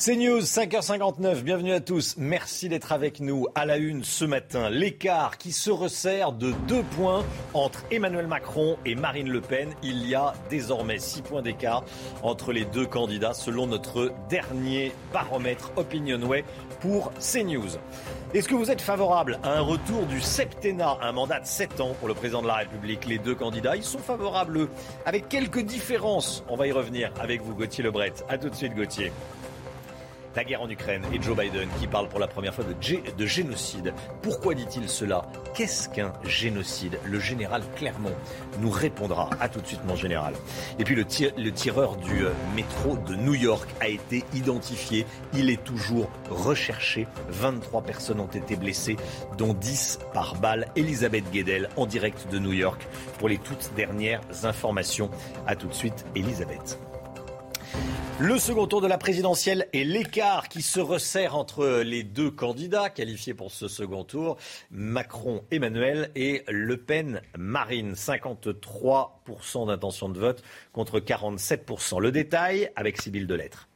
C'est News, 5h59, bienvenue à tous. Merci d'être avec nous à la une ce matin. L'écart qui se resserre de deux points entre Emmanuel Macron et Marine Le Pen. Il y a désormais six points d'écart entre les deux candidats selon notre dernier baromètre Opinionway pour CNews. Est-ce que vous êtes favorable à un retour du septennat, un mandat de 7 ans pour le président de la République? Les deux candidats, ils sont favorables avec quelques différences. On va y revenir avec vous, Gauthier Lebret. A tout de suite, Gauthier la guerre en Ukraine et Joe Biden qui parle pour la première fois de, de génocide. Pourquoi dit-il cela? Qu'est-ce qu'un génocide? Le général Clermont nous répondra. À tout de suite, mon général. Et puis le, le tireur du euh, métro de New York a été identifié. Il est toujours recherché. 23 personnes ont été blessées, dont 10 par balle. Elisabeth Guedel en direct de New York pour les toutes dernières informations. À tout de suite, Elisabeth. Le second tour de la présidentielle et l'écart qui se resserre entre les deux candidats qualifiés pour ce second tour, Macron Emmanuel et Le Pen Marine. 53% d'intention de vote contre 47%. Le détail avec Sybille Delettre.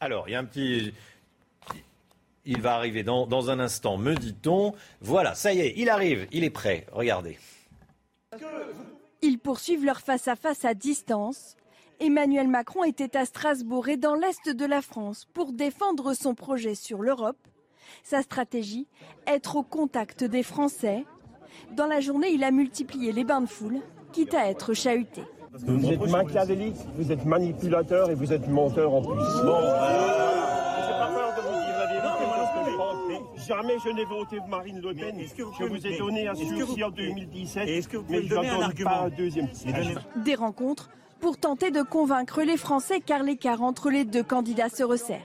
Alors, il y a un petit. Il va arriver dans, un instant, me dit-on. Voilà, ça y est, il arrive, il est prêt. Regardez. Ils poursuivent leur face-à-face -à, distance. Emmanuel Macron était à Strasbourg et dans l'Est de la France pour défendre son projet sur l'Europe. Sa stratégie, être au contact des Français. Dans la journée, il a multiplié les bains de foule, quitte à être chahuté. Vous êtes machiavélique, vous êtes manipulateur et vous êtes menteur en plus. Bon, vous. Jamais je n'ai voté Marine Le Pen. je vous ai donné un sursis en 2017, mais je ne donne pas un deuxième. Des rencontres pour tenter de convaincre les Français car l'écart entre les deux candidats se resserre.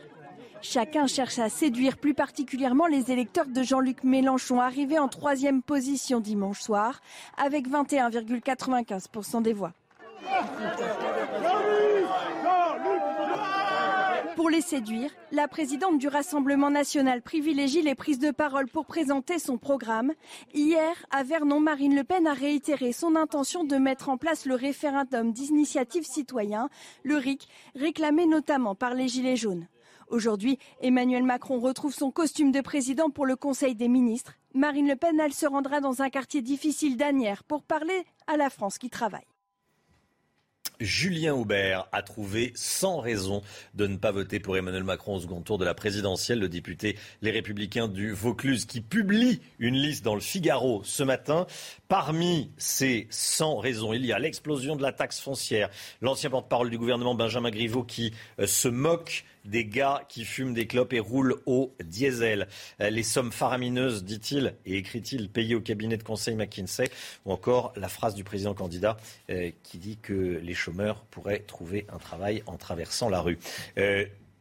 Chacun cherche à séduire plus particulièrement les électeurs de Jean-Luc Mélenchon, arrivé en troisième position dimanche soir, avec 21,95% des voix. Pour les séduire, la présidente du Rassemblement national privilégie les prises de parole pour présenter son programme. Hier, à Vernon, Marine Le Pen a réitéré son intention de mettre en place le référendum d'initiative citoyen, le RIC, réclamé notamment par les Gilets jaunes. Aujourd'hui, Emmanuel Macron retrouve son costume de président pour le Conseil des ministres. Marine Le Pen, elle se rendra dans un quartier difficile d'Anières pour parler à la France qui travaille. Julien Aubert a trouvé sans raison de ne pas voter pour Emmanuel Macron au second tour de la présidentielle. Le député Les Républicains du Vaucluse qui publie une liste dans le Figaro ce matin. Parmi ces 100 raisons, il y a l'explosion de la taxe foncière, l'ancien porte-parole du gouvernement Benjamin Griveaux qui euh, se moque des gars qui fument des clopes et roulent au diesel. Euh, les sommes faramineuses, dit-il et écrit-il, payées au cabinet de conseil McKinsey, ou encore la phrase du président candidat euh, qui dit que les chômeurs pourraient trouver un travail en traversant la rue.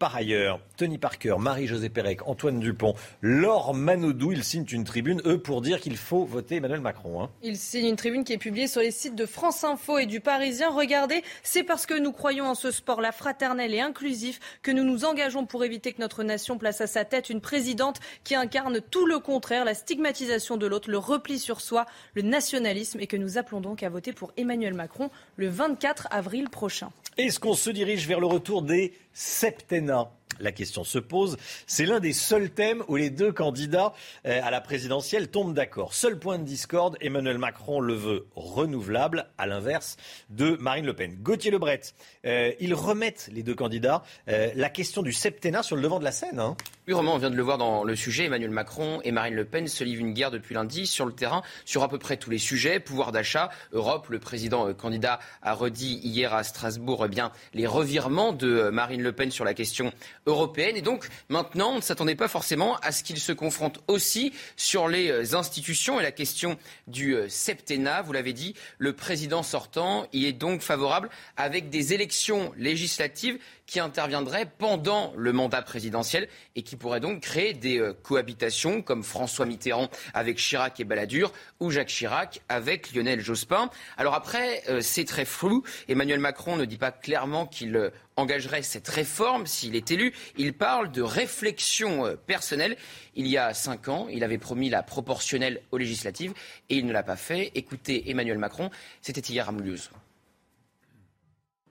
Par ailleurs, Tony Parker, Marie-Josée Pérec, Antoine Dupont, Laure Manodou, ils signent une tribune, eux, pour dire qu'il faut voter Emmanuel Macron. Hein. Ils signent une tribune qui est publiée sur les sites de France Info et du Parisien. Regardez, c'est parce que nous croyons en ce sport-là fraternel et inclusif que nous nous engageons pour éviter que notre nation place à sa tête une présidente qui incarne tout le contraire, la stigmatisation de l'autre, le repli sur soi, le nationalisme et que nous appelons donc à voter pour Emmanuel Macron le 24 avril prochain. Est-ce qu'on se dirige vers le retour des septennats la question se pose. C'est l'un des seuls thèmes où les deux candidats euh, à la présidentielle tombent d'accord. Seul point de discorde, Emmanuel Macron le veut renouvelable, à l'inverse de Marine Le Pen. Gauthier Lebret, euh, ils remettent les deux candidats euh, la question du septennat sur le devant de la scène. Hein. Romain, on vient de le voir dans le sujet. Emmanuel Macron et Marine Le Pen se livrent une guerre depuis lundi sur le terrain sur à peu près tous les sujets. Pouvoir d'achat, Europe, le président candidat a redit hier à Strasbourg eh bien, les revirements de Marine Le Pen sur la question européenne. Et donc maintenant, on ne s'attendait pas forcément à ce qu'ils se confrontent aussi sur les euh, institutions et la question du euh, septennat. Vous l'avez dit, le président sortant y est donc favorable avec des élections législatives qui interviendrait pendant le mandat présidentiel et qui pourrait donc créer des euh, cohabitations comme François Mitterrand avec Chirac et Balladur ou Jacques Chirac avec Lionel Jospin. Alors après, euh, c'est très flou. Emmanuel Macron ne dit pas clairement qu'il euh, engagerait cette réforme s'il est élu. Il parle de réflexion personnelle. Il y a cinq ans, il avait promis la proportionnelle aux législatives et il ne l'a pas fait. Écoutez Emmanuel Macron, c'était hier à.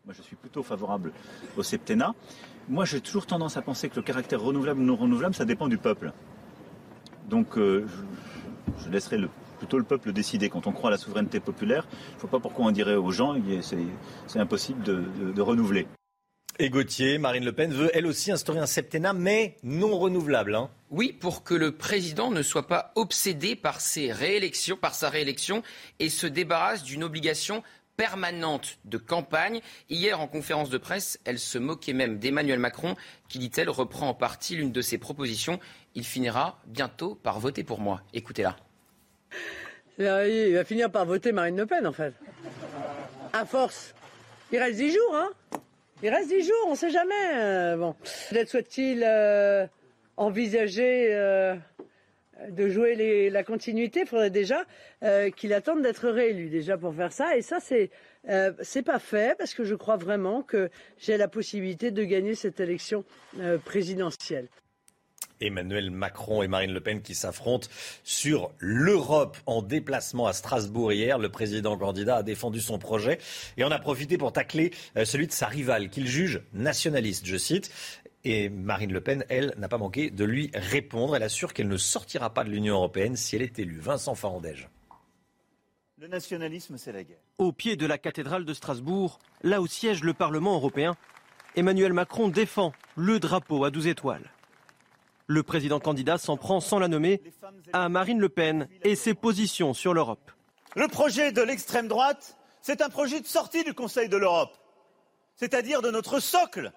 Moi, je suis plutôt favorable au septennat. Moi, j'ai toujours tendance à penser que le caractère renouvelable ou non renouvelable, ça dépend du peuple. Donc, euh, je, laisserai plutôt le peuple décider. Quand on croit à la souveraineté populaire, je ne vois pas pourquoi on dirait aux gens c'est impossible de, renouveler. Et Gauthier, Marine Le Pen veut elle aussi instaurer un septennat, mais non renouvelable. Hein. Oui, pour que le président ne soit pas obsédé par, ses réélections, par sa réélection et se débarrasse d'une obligation permanente de campagne. Hier, en conférence de presse, elle se moquait même d'Emmanuel Macron, qui, dit-elle, reprend en partie l'une de ses propositions. Il finira bientôt par voter pour moi. Écoutez-la. Il va finir par voter Marine Le Pen, en fait. À force. Il reste dix jours, hein Il reste dix jours, on ne sait jamais. Euh, bon. Peut-être soit-il euh, envisager euh, de jouer la continuité, il faudrait déjà euh, qu'il attende d'être réélu déjà pour faire ça. Et ça, euh, c'est pas fait parce que je crois vraiment que j'ai la possibilité de gagner cette élection euh, présidentielle. Emmanuel Macron et Marine Le Pen qui s'affrontent sur l'Europe en déplacement à Strasbourg hier. Le président candidat a défendu son projet et en a profité pour tacler celui de sa rivale qu'il juge nationaliste, je cite. Et Marine Le Pen, elle, n'a pas manqué de lui répondre. Elle assure qu'elle ne sortira pas de l'Union européenne si elle est élue. Vincent Farandège. Le nationalisme, c'est la guerre. Au pied de la cathédrale de Strasbourg, là où siège le Parlement européen, Emmanuel Macron défend le drapeau à 12 étoiles. Le président candidat s'en prend sans la nommer à Marine Le Pen et ses positions sur l'Europe. Le projet de l'extrême droite, c'est un projet de sortie du Conseil de l'Europe, c'est-à-dire de notre socle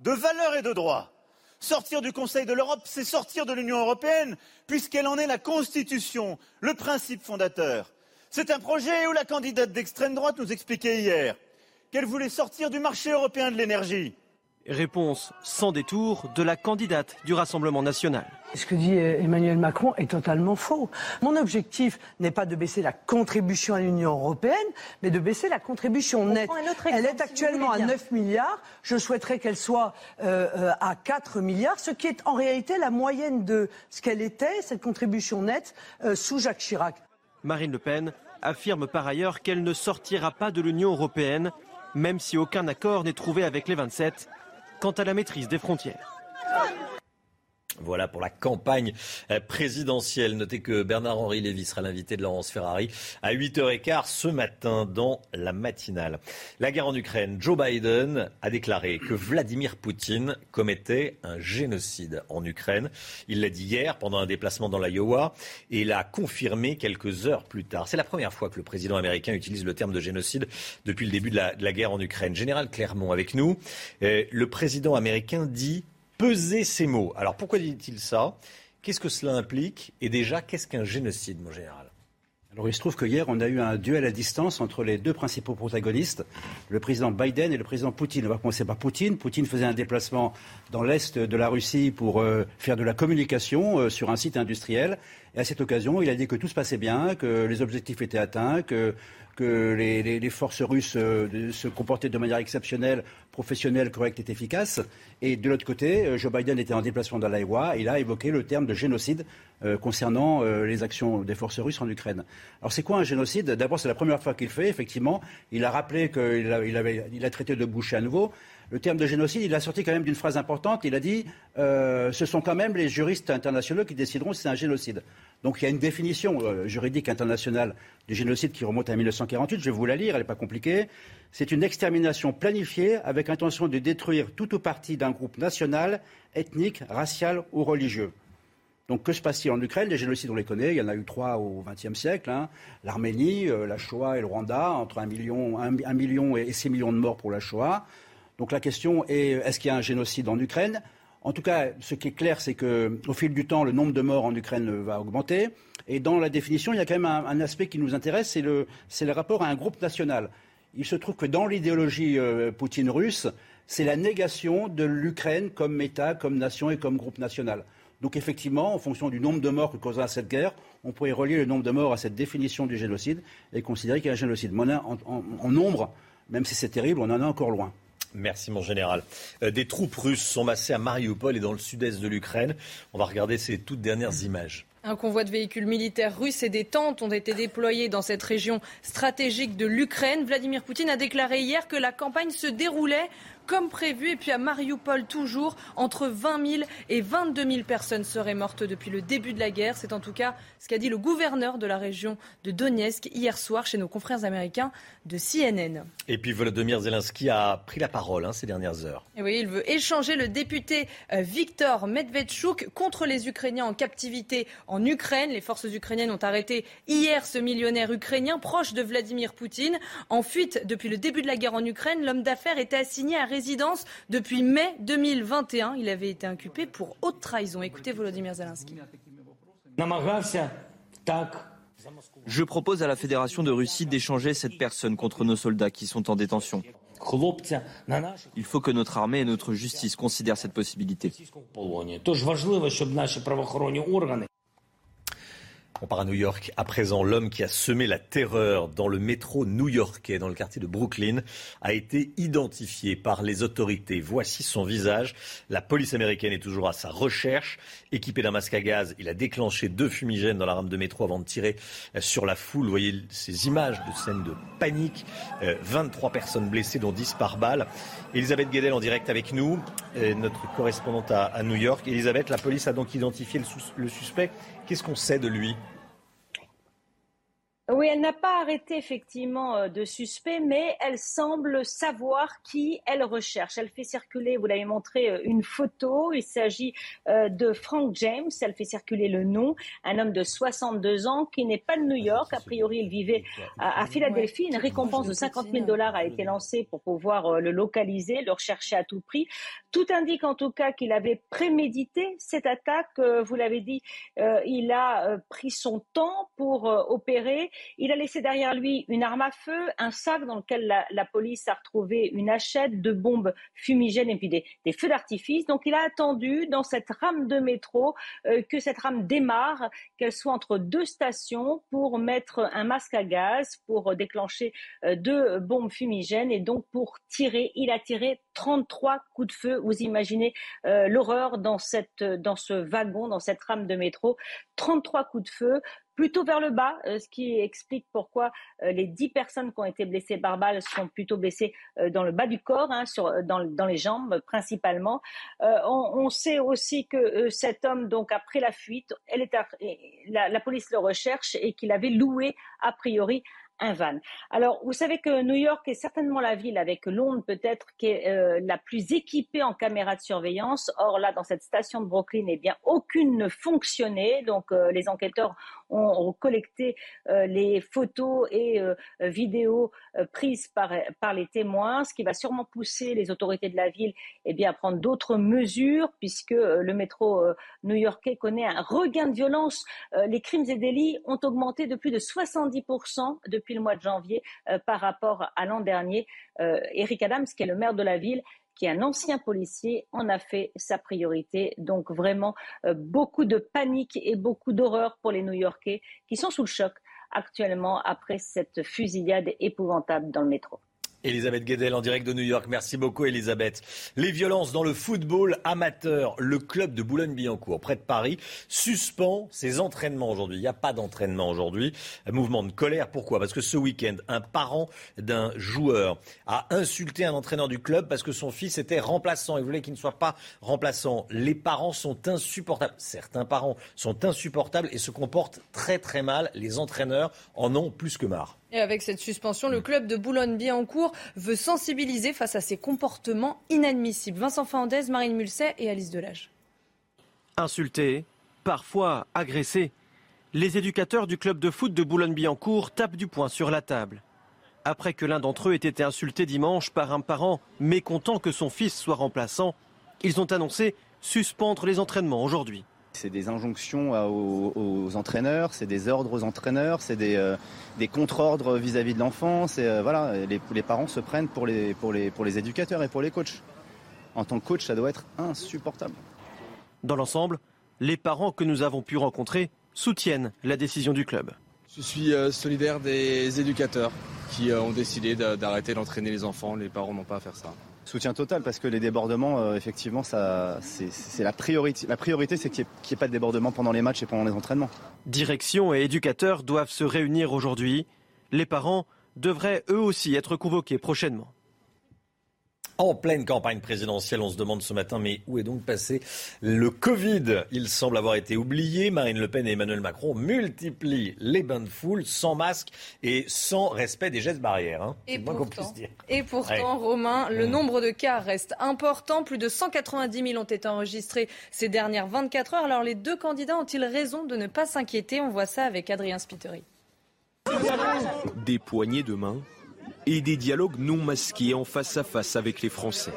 de valeurs et de droits. Sortir du Conseil de l'Europe, c'est sortir de l'Union européenne, puisqu'elle en est la constitution, le principe fondateur. C'est un projet où la candidate d'extrême droite nous expliquait hier qu'elle voulait sortir du marché européen de l'énergie, Réponse sans détour de la candidate du Rassemblement national. Ce que dit Emmanuel Macron est totalement faux. Mon objectif n'est pas de baisser la contribution à l'Union européenne, mais de baisser la contribution nette. Elle est actuellement à 9 milliards. Je souhaiterais qu'elle soit euh, euh, à 4 milliards, ce qui est en réalité la moyenne de ce qu'elle était, cette contribution nette, euh, sous Jacques Chirac. Marine Le Pen affirme par ailleurs qu'elle ne sortira pas de l'Union européenne, même si aucun accord n'est trouvé avec les 27 quant à la maîtrise des frontières. Voilà pour la campagne euh, présidentielle. Notez que Bernard-Henri Lévy sera l'invité de Laurence Ferrari à 8h15 ce matin dans la matinale. La guerre en Ukraine. Joe Biden a déclaré que Vladimir Poutine commettait un génocide en Ukraine. Il l'a dit hier pendant un déplacement dans l'Iowa et l'a confirmé quelques heures plus tard. C'est la première fois que le président américain utilise le terme de génocide depuis le début de la, guerre en Ukraine. Général Clermont avec nous. Euh, le président américain dit peser ses mots. Alors pourquoi dit-il ça? Qu'est-ce que cela implique? Et déjà, qu'est-ce qu'un génocide, mon général? Alors il se trouve que hier, on a eu un duel à distance entre les deux principaux protagonistes, le président Biden et le président Poutine. On va commencer par Poutine. Poutine faisait un déplacement dans l'est de la Russie pour euh, faire de la communication euh, sur un site industriel. Et à cette occasion, il a dit que tout se passait bien, que les objectifs étaient atteints, que les, forces russes euh, se comportaient de manière exceptionnelle, professionnelle, correcte et efficace. Et de l'autre côté, euh, Joe Biden était en déplacement dans l'Iowa. Il a évoqué le terme de génocide euh, concernant les actions des forces russes en Ukraine. Alors c'est quoi un génocide? D'abord, c'est la première fois qu'il fait, effectivement. Il a rappelé qu'il a, il a traité de boucher à nouveau le terme de génocide, il a sorti quand même d'une phrase importante. Il a dit euh, ce sont quand même les juristes internationaux qui décideront si c'est un génocide. Donc il y a une définition euh, juridique internationale du génocide qui remonte à 1948. Je vais vous la lire, elle n'est pas compliquée. C'est une extermination planifiée avec intention de détruire tout ou partie d'un groupe national, ethnique, racial ou religieux. Donc que se passe-t-il en Ukraine? Les génocides, on les connaît, il y en a eu trois au XXe siècle. Hein. L'Arménie, euh, la Shoah et le Rwanda, entre un million, un million et six millions de morts pour la Shoah. Donc la question est est-ce qu'il y a un génocide en Ukraine? En tout cas, ce qui est clair, c'est qu'au fil du temps, le nombre de morts en Ukraine va augmenter. Et dans la définition, il y a quand même un, aspect qui nous intéresse, c'est le, rapport à un groupe national. Il se trouve que dans l'idéologie euh, poutine russe, c'est la négation de l'Ukraine comme État, comme nation et comme groupe national. Donc effectivement, en fonction du nombre de morts que causera cette guerre, on pourrait relier le nombre de morts à cette définition du génocide et considérer qu'il y a un génocide. Mais en nombre, même si c'est terrible, on en est encore loin. Merci mon général. Euh, des troupes russes sont massées à Mariupol et dans le sud-est de l'Ukraine. On va regarder ces toutes dernières images. Un convoi de véhicules militaires russes et des tentes ont été déployés dans cette région stratégique de l'Ukraine. Vladimir Poutine a déclaré hier que la campagne se déroulait comme prévu. Et puis à Mariupol, toujours, entre 20 000 et 22 000 personnes seraient mortes depuis le début de la guerre. C'est en tout cas ce qu'a dit le gouverneur de la région de Donetsk hier soir chez nos confrères américains de CNN. Et puis Volodymyr Zelensky a pris la parole hein, ces dernières heures. Et oui, il veut échanger le député euh, Viktor Medvedchuk contre les Ukrainiens en captivité en Ukraine. Les forces ukrainiennes ont arrêté hier ce millionnaire ukrainien proche de Vladimir Poutine. En fuite depuis le début de la guerre en Ukraine, l'homme d'affaires était assigné à résidence depuis mai 2021. Il avait été inculpé pour haute trahison. Écoutez Volodymyr Zelensky. Je propose à la Fédération de Russie d'échanger cette personne contre nos soldats qui sont en détention. Il faut que notre armée et notre justice considèrent cette possibilité. On part à New York. À présent, l'homme qui a semé la terreur dans le métro new-yorkais, dans le quartier de Brooklyn, a été identifié par les autorités. Voici son visage. La police américaine est toujours à sa recherche. Équipé d'un masque à gaz, il a déclenché deux fumigènes dans la rame de métro avant de tirer sur la foule. Vous voyez ces images de scènes de panique. 23 euh, personnes blessées, dont 10 par balle. Elisabeth Guedel en direct avec nous, euh, notre correspondante à, New York. Elisabeth, la police a donc identifié le suspect Qu'est-ce qu'on sait de lui? Oui, elle n'a pas arrêté effectivement euh, de suspect, mais elle semble savoir qui elle recherche. Elle fait circuler, vous l'avez montré, euh, une photo. Il s'agit euh, de Frank James. Elle fait circuler le nom, un homme de 62 ans qui n'est pas de New York. A priori, il vivait à, Philadelphie. Une récompense de 50 000 dollars a été lancée pour pouvoir le localiser, le rechercher à tout prix. Tout indique en tout cas qu'il avait prémédité cette attaque. Vous l'avez dit, il a pris son temps pour opérer. Il a laissé derrière lui une arme à feu, un sac dans lequel la, police a retrouvé une hachette, de bombes fumigènes et puis des, feux d'artifice. Donc il a attendu dans cette rame de métro euh, que cette rame démarre, qu'elle soit entre deux stations pour mettre un masque à gaz, pour déclencher euh, deux bombes fumigènes et donc pour tirer. Il a tiré 33 coups de feu. Vous imaginez euh, l'horreur dans, dans ce wagon, dans cette rame de métro. 33 coups de feu plutôt vers le bas, euh, ce qui explique pourquoi euh, les 10 personnes qui ont été blessées par balle sont plutôt blessées dans le bas du corps, hein, sur, dans, dans, les jambes principalement. On, sait aussi que cet homme, donc après la fuite, elle est la, la police le recherche et qu'il avait loué a priori un van. Alors, vous savez que New York est certainement la ville avec Londres peut-être qui est euh, la plus équipée en caméras de surveillance. Or là, dans cette station de Brooklyn, eh bien, aucune ne fonctionnait. Donc, euh, les enquêteurs ont, collecté euh, les photos et vidéos prises par, par les témoins, ce qui va sûrement pousser les autorités de la ville eh bien, à prendre d'autres mesures, puisque le métro new-yorkais connaît un regain de violence. les crimes et délits ont augmenté de plus de 70% depuis depuis le mois de janvier euh, par rapport à l'an dernier. Euh, Eric Adams, qui est le maire de la ville, qui est un ancien policier, en a fait sa priorité. Donc vraiment euh, beaucoup de panique et beaucoup d'horreur pour les New-Yorkais qui sont sous le choc actuellement après cette fusillade épouvantable dans le métro. Elisabeth Guedel en direct de New York. Merci beaucoup Elisabeth. Les violences dans le football amateur. Le club de Boulogne-Billancourt, près de Paris, suspend ses entraînements aujourd'hui. Il n'y a pas d'entraînement aujourd'hui. Mouvement de colère. Pourquoi? Parce que ce week-end, un parent d'un joueur a insulté un entraîneur du club parce que son fils était remplaçant. Il voulait qu'il ne soit pas remplaçant. Les parents sont insupportables. Certains parents sont insupportables et se comportent très très mal. Les entraîneurs en ont plus que marre. Et avec cette suspension, le club de Boulogne-Billancourt veut sensibiliser face à ces comportements inadmissibles. Vincent Fandez, Marine Mulset et Alice Delage. Insultés, parfois agressés, les éducateurs du club de foot de Boulogne-Billancourt tapent du poing sur la table. Après que l'un d'entre eux ait été insulté dimanche par un parent mécontent que son fils soit remplaçant, ils ont annoncé suspendre les entraînements aujourd'hui. C'est des injonctions aux, entraîneurs, c'est des ordres aux entraîneurs, c'est des, euh, contre-ordres vis-à-vis de l'enfant. Euh, voilà, les, parents se prennent pour les, pour, les, pour les éducateurs et pour les coachs. En tant que coach, ça doit être insupportable. Dans l'ensemble, les parents que nous avons pu rencontrer soutiennent la décision du club. Je suis euh, solidaire des éducateurs qui ont décidé d'arrêter d'entraîner les enfants. Les parents n'ont pas à faire ça. Soutien total parce que les débordements, euh, effectivement, c'est la priorité. La priorité, c'est qu'il n'y ait, pas de débordements pendant les matchs et pendant les entraînements. Direction et éducateurs doivent se réunir aujourd'hui. Les parents devraient eux aussi être convoqués prochainement. En pleine campagne présidentielle, on se demande ce matin, mais où est donc passé le Covid? Il semble avoir été oublié. Marine Le Pen et Emmanuel Macron multiplient les bains de foule sans masque et sans respect des gestes barrières. Hein. Et, pourtant, et pourtant, Romain, le mmh. nombre de cas reste important. Plus de 190 000 ont été enregistrés ces dernières 24 heures. Alors les deux candidats ont-ils raison de ne pas s'inquiéter? On voit ça avec Adrien Spiteri. Des poignées de main et des dialogues non masqués en face à face avec les Français.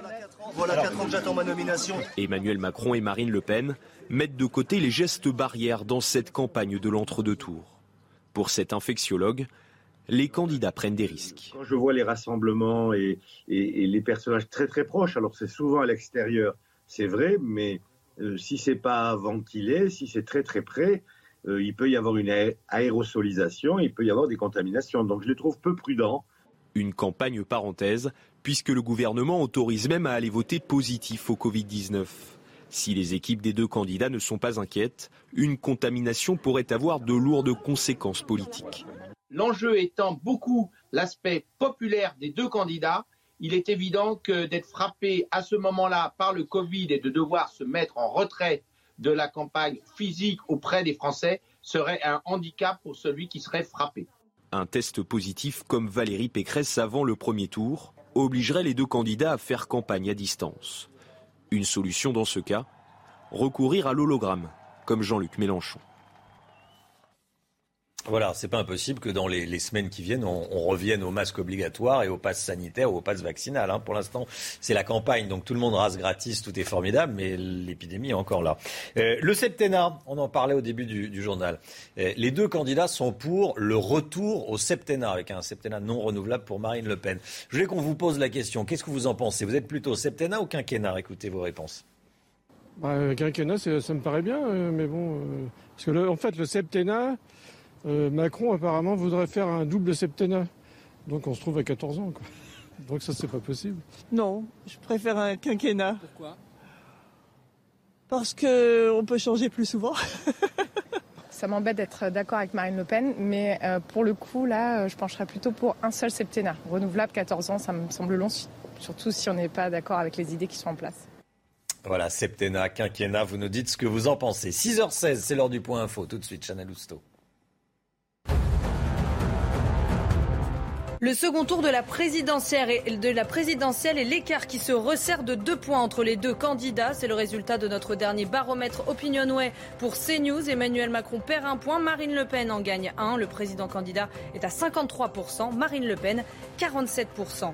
Voilà 4 ans que j'attends ma nomination. Emmanuel Macron et Marine Le Pen mettent de côté les gestes barrières dans cette campagne de l'entre-deux tours. Pour cet infectiologue, les candidats prennent des risques. Quand je vois les rassemblements et, les personnages très très proches, alors c'est souvent à l'extérieur, c'est vrai, mais euh, si c'est pas ventilé, si c'est très très près, euh, il peut y avoir une aérosolisation, il peut y avoir des contaminations. Donc je les trouve peu prudents une campagne parenthèse, puisque le gouvernement autorise même à aller voter positif au Covid-19. Si les équipes des deux candidats ne sont pas inquiètes, une contamination pourrait avoir de lourdes conséquences politiques. L'enjeu étant beaucoup l'aspect populaire des deux candidats, il est évident que d'être frappé à ce moment-là par le Covid et de devoir se mettre en retrait de la campagne physique auprès des Français serait un handicap pour celui qui serait frappé. Un test positif comme Valérie Pécresse avant le premier tour obligerait les deux candidats à faire campagne à distance. Une solution dans ce cas Recourir à l'hologramme, comme Jean-Luc Mélenchon. Voilà, c'est pas impossible que dans les, semaines qui viennent, on, revienne au masque obligatoire et au pass sanitaire ou au pass vaccinal. Hein. Pour l'instant, c'est la campagne, donc tout le monde rase gratis, tout est formidable, mais l'épidémie est encore là. Euh, le septennat, on en parlait au début du, journal. Euh, les deux candidats sont pour le retour au septennat, avec un septennat non renouvelable pour Marine Le Pen. Je voulais qu'on vous pose la question. Qu'est-ce que vous en pensez? Vous êtes plutôt septennat ou quinquennat? Écoutez vos réponses. Bah, quinquennat, ça me paraît bien, euh, mais bon, parce que en fait, le septennat. Euh, Macron apparemment voudrait faire un double septennat. Donc on se trouve à 14 ans. Donc ça c'est pas possible. Non, je préfère un quinquennat. Pourquoi? Parce qu'on peut changer plus souvent. ça m'embête d'être d'accord avec Marine Le Pen, mais euh, pour le coup, là, je pencherais plutôt pour un seul septennat. Renouvelable, 14 ans, ça me semble long, surtout si on n'est pas d'accord avec les idées qui sont en place. Voilà, septennat, quinquennat, vous nous dites ce que vous en pensez. 6h16, c'est l'heure du point info. Tout de suite, Chanel Housteau. Le second tour de la présidentielle et, l'écart qui se resserre de deux points entre les deux candidats. C'est le résultat de notre dernier baromètre Opinionway pour CNews. Emmanuel Macron perd un point, Marine Le Pen en gagne un. Le président candidat est à 53%, Marine Le Pen 47%.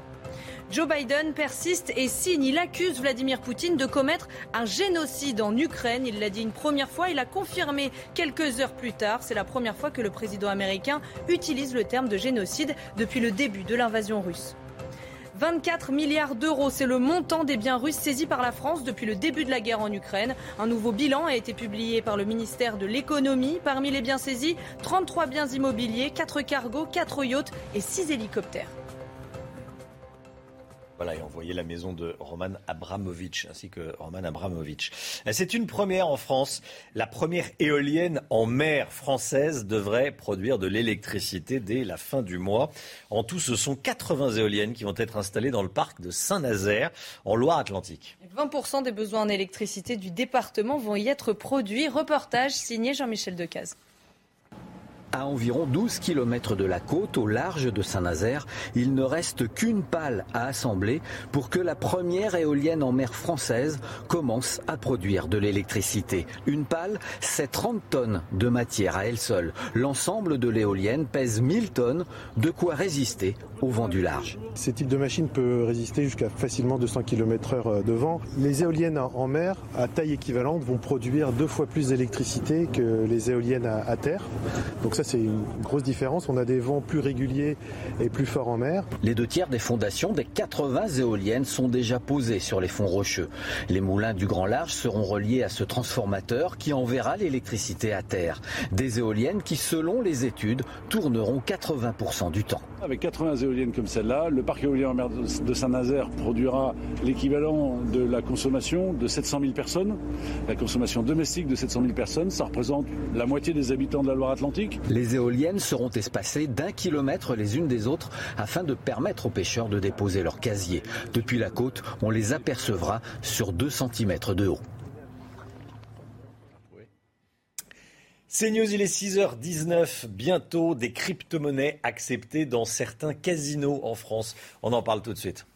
Joe Biden persiste et signe. Il accuse Vladimir Poutine de commettre un génocide en Ukraine. Il l'a dit une première fois, il a confirmé quelques heures plus tard. C'est la première fois que le président américain utilise le terme de génocide depuis le début de l'invasion russe. 24 milliards d'euros, c'est le montant des biens russes saisis par la France depuis le début de la guerre en Ukraine. Un nouveau bilan a été publié par le ministère de l'économie. Parmi les biens saisis, 33 biens immobiliers, 4 cargos, 4 yachts et 6 hélicoptères. Voilà, et envoyer la maison de Roman Abramovich, ainsi que Roman Abramovich. C'est une première en France. La première éolienne en mer française devrait produire de l'électricité dès la fin du mois. En tout, ce sont 80 éoliennes qui vont être installées dans le parc de Saint-Nazaire, en Loire-Atlantique. 20% des besoins en électricité du département vont y être produits. Reportage signé Jean-Michel Decaze. À environ 12 km de la côte, au large de Saint-Nazaire, il ne reste qu'une pale à assembler pour que la première éolienne en mer française commence à produire de l'électricité. Une pale, c'est 30 tonnes de matière à elle seule. L'ensemble de l'éolienne pèse 1000 tonnes, de quoi résister au vent du large. Ce type de machine peut résister jusqu'à facilement 200 km/h de vent. Les éoliennes en mer, à taille équivalente, vont produire deux fois plus d'électricité que les éoliennes à, terre. Donc ça, c'est une grosse différence. On a des vents plus réguliers et plus forts en mer. Les deux tiers des fondations des 80 éoliennes sont déjà posées sur les fonds rocheux. Les moulins du Grand Large seront reliés à ce transformateur qui enverra l'électricité à terre. Des éoliennes qui, selon les études, tourneront 80% du temps. Avec 80 comme celle-là, le parc éolien en mer de Saint-Nazaire produira l'équivalent de la consommation de 700 000 personnes, la consommation domestique de 700 000 personnes. Ça représente la moitié des habitants de la Loire-Atlantique. Les éoliennes seront espacées d'un kilomètre les unes des autres afin de permettre aux pêcheurs de déposer leur casier. Depuis la côte, on les apercevra sur 2 cm de haut. C'est News, il est 6h19. Bientôt des crypto-monnaies acceptées dans certains casinos en France. On en parle tout de suite.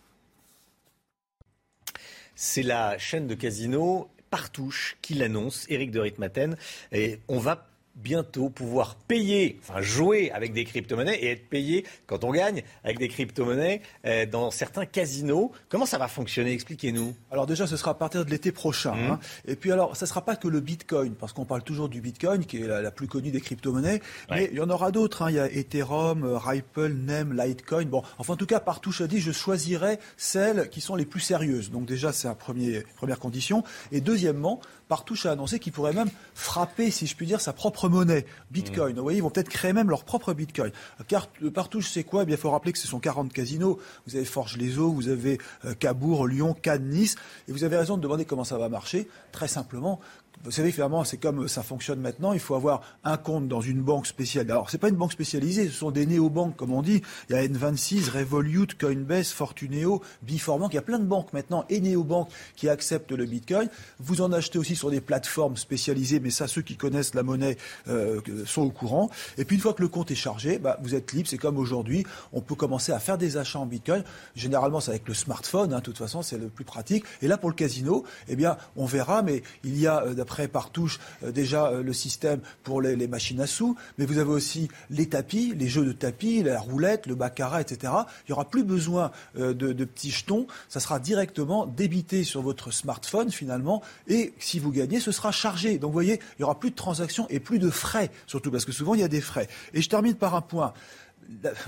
C'est la chaîne de casinos Partouche qui l'annonce, Éric de Ritmaten. Et on va bientôt pouvoir payer, enfin jouer avec des crypto-monnaies et être payé quand on gagne avec des crypto-monnaies euh, dans certains casinos. Comment ça va fonctionner? Expliquez-nous. Alors déjà, ce sera à partir de l'été prochain. Mmh. Hein. Et puis alors, ça ne sera pas que le Bitcoin, parce qu'on parle toujours du Bitcoin, qui est la, plus connue des crypto-monnaies, mais il y en aura d'autres. Hein. Il y a Ethereum, Ripple, NEM, Litecoin. Bon, enfin en tout cas, Partouche a dit, je choisirai celles qui sont les plus sérieuses. Donc déjà, c'est une première condition. Et deuxièmement, Partouche a annoncé qu'il pourrait même frapper, si je puis dire, sa propre monnaie, Bitcoin. Vous voyez, ils vont peut-être créer même leur propre Bitcoin. Car Partouche, c'est quoi eh Il faut rappeler que ce sont 40 casinos. Vous avez Forges-les-Eaux, vous avez euh, Cabourg, Lyon, Cannes, Nice. Et vous avez raison de demander comment ça va marcher. Très simplement, vous savez, finalement, c'est comme ça fonctionne maintenant. Il faut avoir un compte dans une banque spéciale. Alors, c'est pas une banque spécialisée, ce sont des néobanques, comme on dit. Il y a N26, Revolut, Coinbase, Fortuneo, Biforbank. Il y a plein de banques maintenant et néobanques qui acceptent le Bitcoin. Vous en achetez aussi sur des plateformes spécialisées, mais ça, ceux qui connaissent la monnaie euh, sont au courant. Et puis, une fois que le compte est chargé, bah, vous êtes libre. C'est comme aujourd'hui, on peut commencer à faire des achats en Bitcoin. Généralement, c'est avec le smartphone. Hein, de toute façon, c'est le plus pratique. Et là, pour le casino, eh bien, on verra, mais il y a, euh, après par touche euh, déjà euh, le système pour les, machines à sous, mais vous avez aussi les tapis, les jeux de tapis, la roulette, le baccarat, etc. Il n'y aura plus besoin euh, de, petits jetons, ça sera directement débité sur votre smartphone finalement, et si vous gagnez, ce sera chargé. Donc vous voyez, il n'y aura plus de transactions et plus de frais, surtout parce que souvent il y a des frais. Et je termine par un point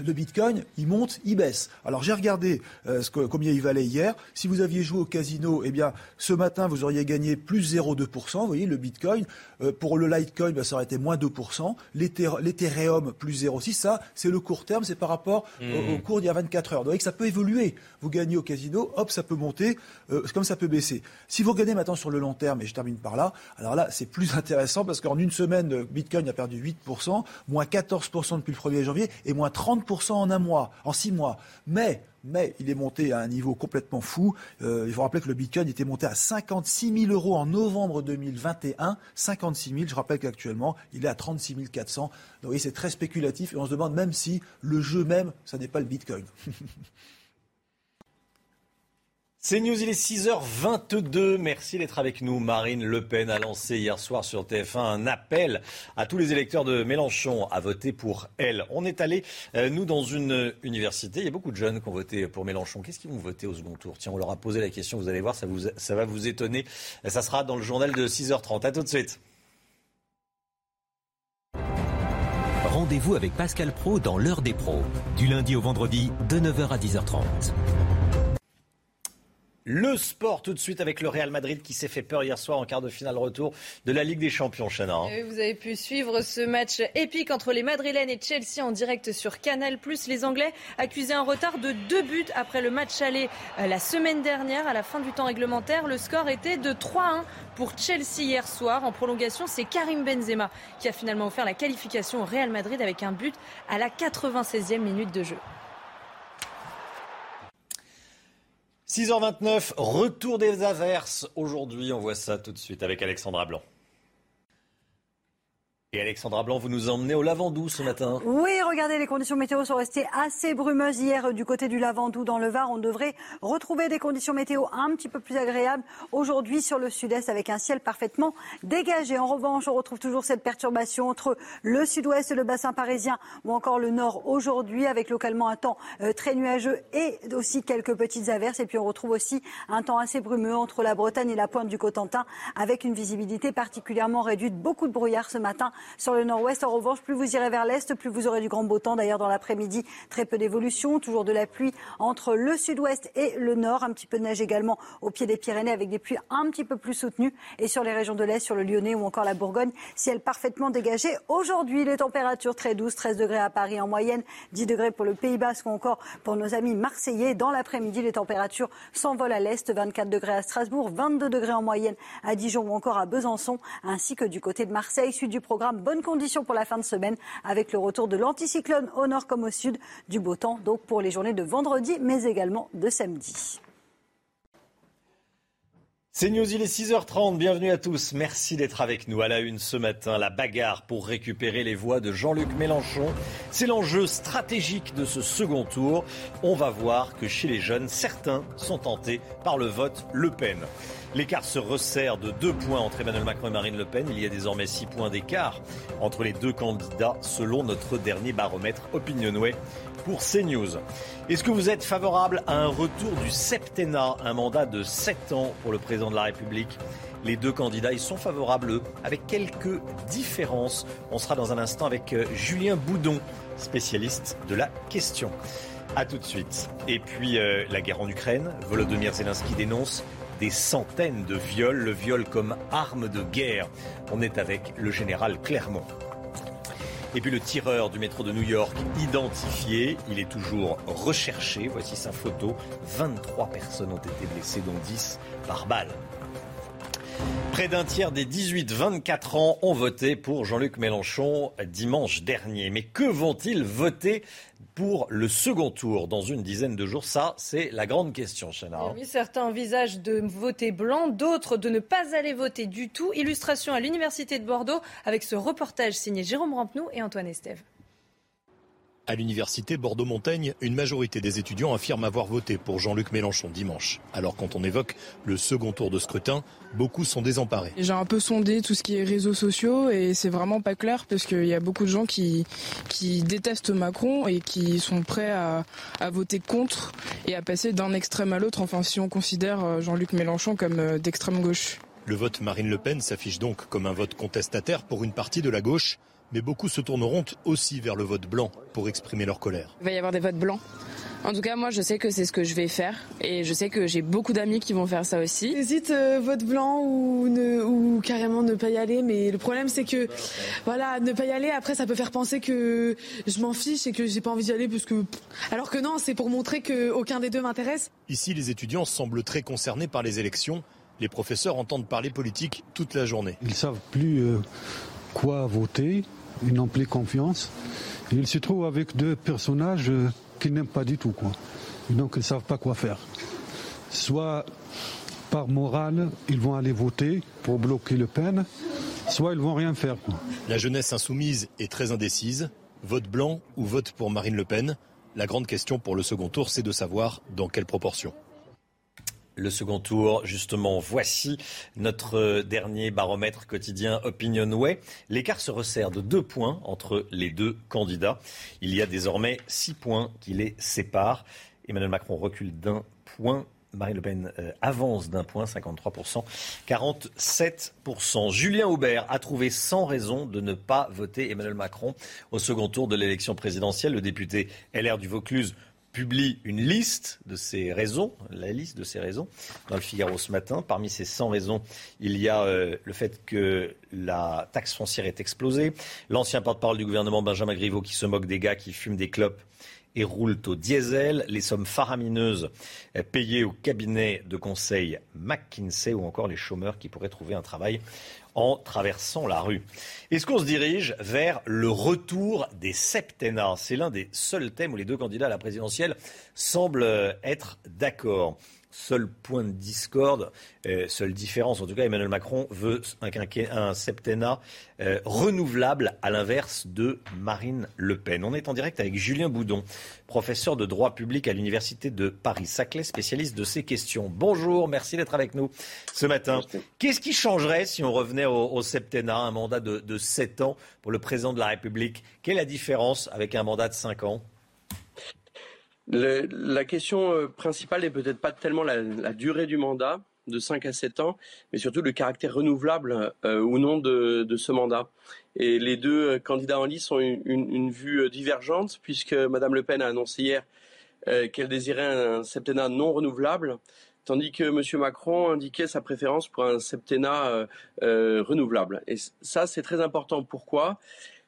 le Bitcoin, il monte, il baisse. Alors j'ai regardé euh, ce combien il valait hier. Si vous aviez joué au casino, eh bien ce matin vous auriez gagné plus 0,2%. Vous voyez le Bitcoin. Euh, pour le Litecoin, ben, ça aurait été moins 2%. L'Ethereum plus 0,6. Ça, c'est le court terme, c'est par rapport au, mmh. cours d'il y a 24 heures. Vous voyez que ça peut évoluer. Vous gagnez au casino, hop, ça peut monter, euh, comme ça peut baisser. Si vous regardez maintenant sur le long terme, et je termine par là, alors là c'est plus intéressant parce qu'en une semaine, Bitcoin a perdu 8%, moins 14% depuis le 1er janvier et moins 30% en un mois, en six mois. Mais mais il est monté à un niveau complètement fou. Euh, il faut rappeler que le Bitcoin était monté à 56 000 euros en novembre 2021. 56 000, je rappelle qu'actuellement, il est à 36 400. Donc oui, c'est très spéculatif et on se demande même si le jeu même, ça n'est pas le Bitcoin. C'est News, il est 6h22. Merci d'être avec nous. Marine Le Pen a lancé hier soir sur TF1 un appel à tous les électeurs de Mélenchon à voter pour elle. On est allé, euh, nous, dans une université. Il y a beaucoup de jeunes qui ont voté pour Mélenchon. Qu'est-ce qu'ils vont voter au second tour? Tiens, on leur a posé la question. Vous allez voir, ça, vous, ça va vous étonner. Ça sera dans le journal de 6h30. À tout de suite. Rendez-vous avec Pascal Pro dans l'heure des pros, du lundi au vendredi de 9h à 10h30. Le sport tout de suite avec le Real Madrid qui s'est fait peur hier soir en quart de finale retour de la Ligue des Champions, Chana. Hein. Vous avez pu suivre ce match épique entre les Madrilènes et Chelsea en direct sur Canal+. Les Anglais accusaient un retard de deux buts après le match aller euh, la semaine dernière. À la fin du temps réglementaire, le score était de 3-1 pour Chelsea hier soir. En prolongation, c'est Karim Benzema qui a finalement offert la qualification au Real Madrid avec un but à la 96e minute de jeu. 6h29, retour des averses. Aujourd'hui, on voit ça tout de suite avec Alexandra Blanc. Et Alexandra Blanc, vous nous emmenez au Lavandou ce matin. Oui, regardez, les conditions météo sont restées assez brumeuses hier du côté du Lavandou dans le Var. On devrait retrouver des conditions météo un petit peu plus agréables aujourd'hui sur le sud-est avec un ciel parfaitement dégagé. En revanche, on retrouve toujours cette perturbation entre le sud-ouest et le bassin parisien ou encore le nord aujourd'hui avec localement un temps euh, très nuageux et aussi quelques petites averses. Et puis on retrouve aussi un temps assez brumeux entre la Bretagne et la pointe du Cotentin avec une visibilité particulièrement réduite. Beaucoup de brouillard ce matin sur le nord-ouest. En revanche, plus vous irez vers l'est, plus vous aurez du grand beau temps. D'ailleurs, dans l'après-midi, très peu d'évolution. Toujours de la pluie entre le sud-ouest et le nord. Un petit peu de neige également au pied des Pyrénées avec des pluies un petit peu plus soutenues. Et sur les régions de l'est, sur le Lyonnais ou encore la Bourgogne, ciel parfaitement dégagé. Aujourd'hui, les températures très douces, 13 degrés à Paris en moyenne, 10 degrés pour le Pays Basque ou encore pour nos amis marseillais. Dans l'après-midi, les températures s'envolent à l'est, 24 degrés à Strasbourg, 22 degrés en moyenne à Dijon ou encore à Besançon, ainsi que du côté de Marseille. Suite du programme bonnes conditions pour la fin de semaine avec le retour de l'anticyclone au nord comme au sud. Du beau temps donc pour les journées de vendredi mais également de samedi. C'est News, il est 6h30, bienvenue à tous. Merci d'être avec nous à la une ce matin. La bagarre pour récupérer les voix de Jean-Luc Mélenchon. C'est l'enjeu stratégique de ce second tour. On va voir que chez les jeunes, certains sont tentés par le vote Le Pen. L'écart se resserre de deux points entre Emmanuel Macron et Marine Le Pen. Il y a désormais six points d'écart entre les deux candidats selon notre dernier baromètre Opinionway pour CNews. Est-ce que vous êtes favorable à un retour du septennat, un mandat de 7 ans pour le président de la République? Les deux candidats, ils sont favorables, eux, avec quelques différences. On sera dans un instant avec euh, Julien Boudon, spécialiste de la question. A tout de suite. Et puis euh, la guerre en Ukraine, Volodymyr Zelensky dénonce des centaines de viols, le viol comme arme de guerre. On est avec le général Clermont. Et puis le tireur du métro de New York identifié, il est toujours recherché. Voici sa photo. 23 personnes ont été blessées, dont 10 par balle. Près d'un tiers des 18-24 ans ont voté pour Jean-Luc Mélenchon dimanche dernier. Mais que vont-ils voter pour le second tour dans une dizaine de jours? Ça, c'est la grande question, Chana. Certains envisagent de voter blanc, d'autres de ne pas aller voter du tout. Illustration à l'Université de Bordeaux avec ce reportage signé Jérôme Rampenou et Antoine Estève. À l'université Bordeaux-Montaigne, une majorité des étudiants affirment avoir voté pour Jean-Luc Mélenchon dimanche. Alors quand on évoque le second tour de scrutin, beaucoup sont désemparés. J'ai un peu sondé tout ce qui est réseaux sociaux et c'est vraiment pas clair parce qu'il y a beaucoup de gens qui, qui détestent Macron et qui sont prêts à, à voter contre et à passer d'un extrême à l'autre, enfin si on considère euh, Jean-Luc Mélenchon comme euh, d'extrême gauche. Le vote Marine Le Pen s'affiche donc comme un vote contestataire pour une partie de la gauche mais beaucoup se tourneront aussi vers le vote blanc pour exprimer leur colère. Il va y avoir des votes blancs. En tout cas, moi, je sais que c'est ce que je vais faire et je sais que j'ai beaucoup d'amis qui vont faire ça aussi. J'hésite euh, vote blanc ou, ne, ou carrément ne pas y aller, mais le problème c'est que voilà, ne pas y aller. Après, ça peut faire penser que je m'en fiche et que j'ai pas envie d'y aller parce que alors que non, c'est pour montrer que aucun des deux m'intéresse. Ici, les étudiants semblent très concernés par les élections. Les professeurs entendent parler politique toute la journée. Ils savent plus euh, quoi voter ils n'ont plus confiance. Et ils se trouvent avec deux personnages euh, qu'ils n'aiment pas du tout. Quoi. donc ils ne savent pas quoi faire. Soit par morale, ils vont aller voter pour bloquer Le Pen, soit ils vont rien faire. Quoi. La jeunesse insoumise est très indécise. Vote blanc ou vote pour Marine Le Pen? La grande question pour le second tour, c'est de savoir dans quelle proportion le second tour. Justement, voici notre dernier baromètre quotidien Opinionway. L'écart se resserre de deux points entre les deux candidats. Il y a désormais six points qui les séparent. Emmanuel Macron recule d'un point. Marine Le Pen euh, avance d'un point, 53%, 47%. Julien Aubert a trouvé sans raison de ne pas voter Emmanuel Macron au second tour de l'élection présidentielle. Le député LR du Vaucluse publie une liste de ses raisons, la liste de raisons, dans le Figaro ce matin. Parmi ces 100 raisons, il y a euh, le fait que la taxe foncière est explosée, l'ancien porte-parole du gouvernement Benjamin Griveaux qui se moque des gars qui fument des clopes et roulent au diesel, les sommes faramineuses payées au cabinet de conseil McKinsey ou encore les chômeurs qui pourraient trouver un travail en traversant la rue. Est-ce qu'on se dirige vers le retour des septennats C'est l'un des seuls thèmes où les deux candidats à la présidentielle semblent être d'accord. Seul point de discorde, euh, seule différence, en tout cas, Emmanuel Macron veut un, un septennat euh, renouvelable à l'inverse de Marine Le Pen. On est en direct avec Julien Boudon, professeur de droit public à l'Université de Paris-Saclay, spécialiste de ces questions. Bonjour, merci d'être avec nous ce matin. Qu'est-ce qui changerait si on revenait au, septennat, un mandat de, de 7 ans pour le président de la République? Quelle est la différence avec un mandat de 5 ans? La question euh, principale n'est peut-être pas tellement la, durée du mandat, de 5 à 7 ans, mais surtout le caractère renouvelable euh, ou non de, ce mandat. Et les deux euh, candidats en lice ont une, vue divergente, puisque Mme Le Pen a annoncé hier qu'elle désirait un septennat non renouvelable, tandis que M. Macron indiquait sa préférence pour un septennat renouvelable. Et ça, c'est très important. Pourquoi?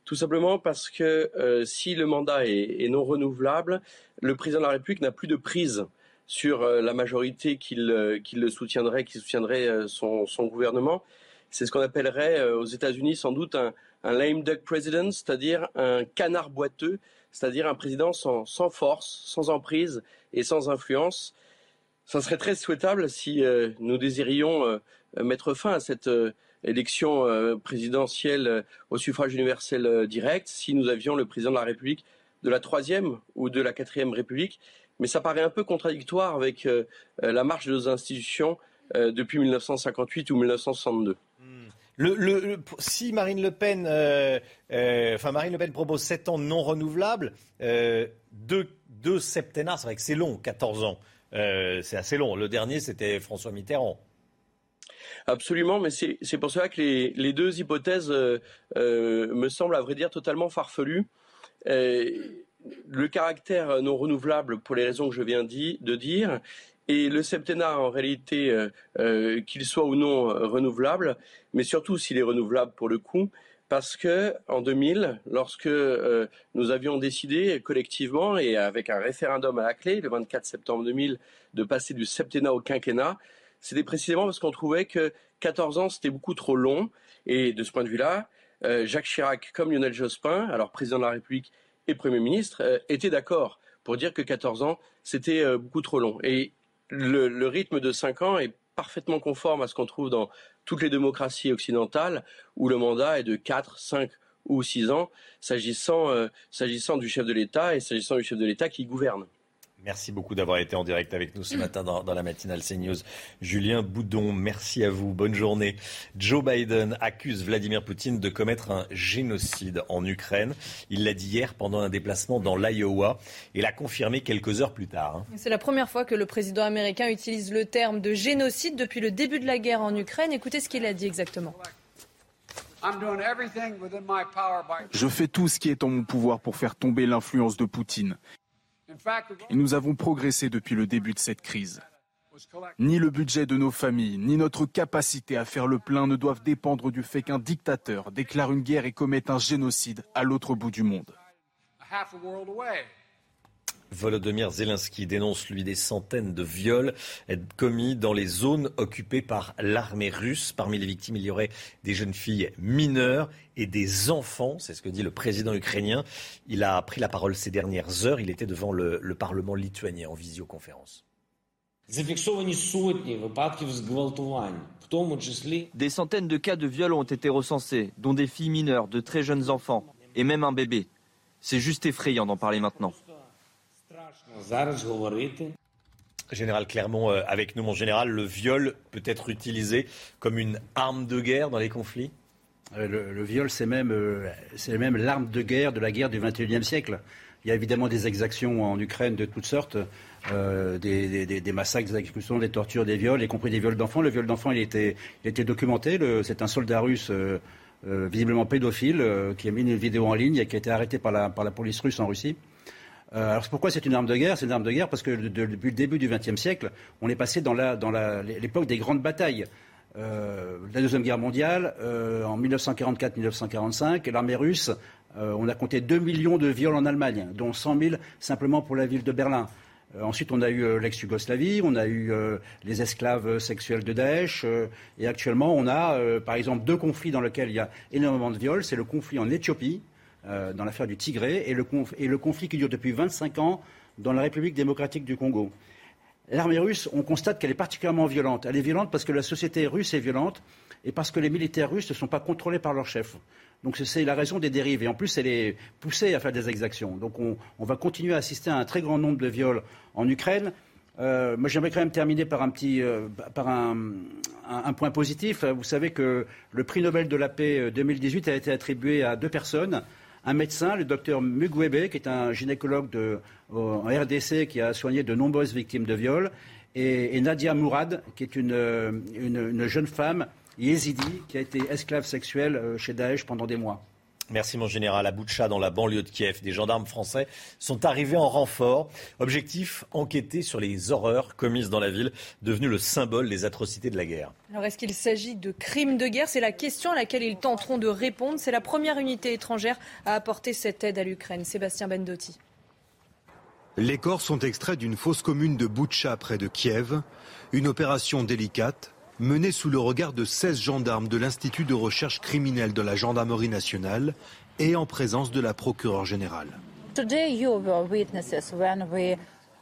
Tout simplement parce que euh, si le mandat est, non renouvelable, le président de la République n'a plus de prise sur euh, la majorité qui le, le soutiendrait, qui soutiendrait euh, son, gouvernement. C'est ce qu'on appellerait aux États-Unis sans doute un, lame duck president, c'est-à-dire un canard boiteux, c'est-à-dire un président sans, sans, force, sans emprise et sans influence. Ça serait très souhaitable si nous désirions mettre fin à cette élection euh, présidentielle euh, au suffrage universel euh, direct si nous avions le président de la République de la troisième ou de la quatrième République. Mais ça paraît un peu contradictoire avec la marche de nos institutions depuis 1958 ou 1962. Le, si Marine Le Pen, enfin Marine Le Pen propose 7 ans non renouvelables, deux, deux septennats, c'est vrai que c'est long, 14 ans, c'est assez long. Le dernier, c'était François Mitterrand. Absolument, mais c'est pour cela que les, deux hypothèses euh, euh, me semblent à vrai dire totalement farfelues. Euh, le caractère non renouvelable pour les raisons que je viens de dire et le septennat en réalité qu'il soit ou non renouvelable, mais surtout s'il est renouvelable pour le coup, parce que en 2000, lorsque nous avions décidé collectivement et avec un référendum à la clé, le 24 septembre 2000, de passer du septennat au quinquennat, c'était précisément parce qu'on trouvait que 14 ans, c'était beaucoup trop long. Et de ce point de vue-là, euh, Jacques Chirac, comme Lionel Jospin, alors président de la République et Premier ministre, euh, étaient d'accord pour dire que 14 ans, c'était euh, beaucoup trop long. Et le, rythme de 5 ans est parfaitement conforme à ce qu'on trouve dans toutes les démocraties occidentales, où le mandat est de 4, 5 ou 6 ans, s'agissant du chef de l'État et s'agissant du chef de l'État qui gouverne. Merci beaucoup d'avoir été en direct avec nous ce matin dans, la matinale CNews. Julien Boudon, merci à vous. Bonne journée. Joe Biden accuse Vladimir Poutine de commettre un génocide en Ukraine. Il l'a dit hier pendant un déplacement dans l'Iowa et l'a confirmé quelques heures plus tard. Hein. C'est la première fois que le président américain utilise le terme de génocide depuis le début de la guerre en Ukraine. Écoutez ce qu'il a dit exactement. Je fais tout ce qui est en mon pouvoir pour faire tomber l'influence de Poutine. Et nous avons progressé depuis le début de cette crise. Ni le budget de nos familles, ni notre capacité à faire le plein ne doivent dépendre du fait qu'un dictateur déclare une guerre et commette un génocide à l'autre bout du monde. Volodymyr Zelensky dénonce, lui, des centaines de viols commis dans les zones occupées par l'armée russe. Parmi les victimes, il y aurait des jeunes filles mineures et des enfants. C'est ce que dit le président ukrainien. Il a pris la parole ces dernières heures. Il était devant le, le Parlement lituanien en visioconférence. Des centaines de cas de viols ont été recensés, dont des filles mineures, de très jeunes enfants et même un bébé. C'est juste effrayant d'en parler maintenant. Général Clermont, euh, avec nous, mon général, le viol peut être utilisé comme une arme de guerre dans les conflits? Euh, le, viol, c'est même, euh, même l'arme de guerre de la guerre du XXIe siècle. Il y a évidemment des exactions en Ukraine de toutes sortes, des, massacres, des exécutions, des tortures, des viols, y compris des viols d'enfants. Le viol d'enfants, il était, il était documenté. C'est un soldat russe visiblement pédophile qui a mis une vidéo en ligne et qui a été arrêté par la, par la police russe en Russie. Euh, alors pourquoi c'est une arme de guerre? C'est une arme de guerre parce que depuis le début du XXe siècle, on est passé dans l'époque des grandes batailles. Euh, la Deuxième Guerre mondiale, euh, en 1944-1945, l'armée russe, on a compté 2 millions de viols en Allemagne, dont 100 000 simplement pour la ville de Berlin. ensuite, on a eu l'ex-Yougoslavie, on a eu les esclaves sexuels de Daesh, et actuellement, on a, par exemple, deux conflits dans lesquels il y a énormément de viols. C'est le conflit en Éthiopie, euh, dans l'affaire du Tigré et le, conflit qui dure depuis 25 ans dans la République démocratique du Congo. L'armée russe, on constate qu'elle est particulièrement violente. Elle est violente parce que la société russe est violente et parce que les militaires russes ne sont pas contrôlés par leur chef. Donc c'est la raison des dérives. Et en plus, elle est poussée à faire des exactions. Donc on, va continuer à assister à un très grand nombre de viols en Ukraine. Euh, moi, j'aimerais quand même terminer par un petit, euh, par un, point positif. Vous savez que le prix Nobel de la paix 2018 a été attribué à deux personnes un médecin, le docteur Mugwebe, qui est un gynécologue en RDC qui a soigné de nombreuses victimes de viol, et, Nadia Mourad, qui est une, une jeune femme yézidi qui a été esclave sexuelle euh, chez Daesh pendant des mois. Merci mon général. À Boutcha, dans la banlieue de Kiev, des gendarmes français sont arrivés en renfort. Objectif, enquêter sur les horreurs commises dans la ville, devenue le symbole des atrocités de la guerre. Alors est-ce qu'il s'agit de crimes de guerre? C'est la question à laquelle ils tenteront de répondre. C'est la première unité étrangère à apporter cette aide à l'Ukraine. Sébastien Bendotti. Les corps sont extraits d'une fosse commune de Boutcha près de Kiev. Une opération délicate menée sous le regard de 16 gendarmes de l'Institut de recherche criminelle de la Gendarmerie nationale et en présence de la procureure générale.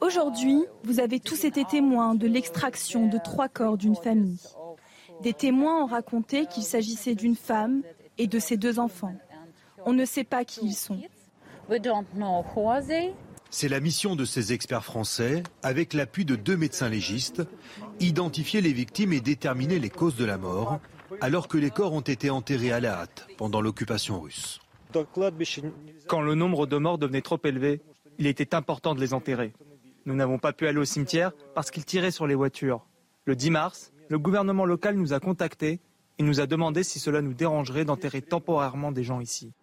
Aujourd'hui, vous avez tous été témoins de l'extraction de trois corps d'une famille. Des témoins ont raconté qu'il s'agissait d'une femme et de ses deux enfants. On ne sait pas qui ils sont. C'est la mission de ces experts français, avec l'appui de deux médecins légistes, identifier les victimes et déterminer les causes de la mort, alors que les corps ont été enterrés à la hâte pendant l'occupation russe. Quand le nombre de morts devenait trop élevé, il était important de les enterrer. Nous n'avons pas pu aller au cimetière parce qu'ils tiraient sur les voitures. Le 10 mars, le gouvernement local nous a contactés et nous a demandé si cela nous dérangerait d'enterrer temporairement des gens ici.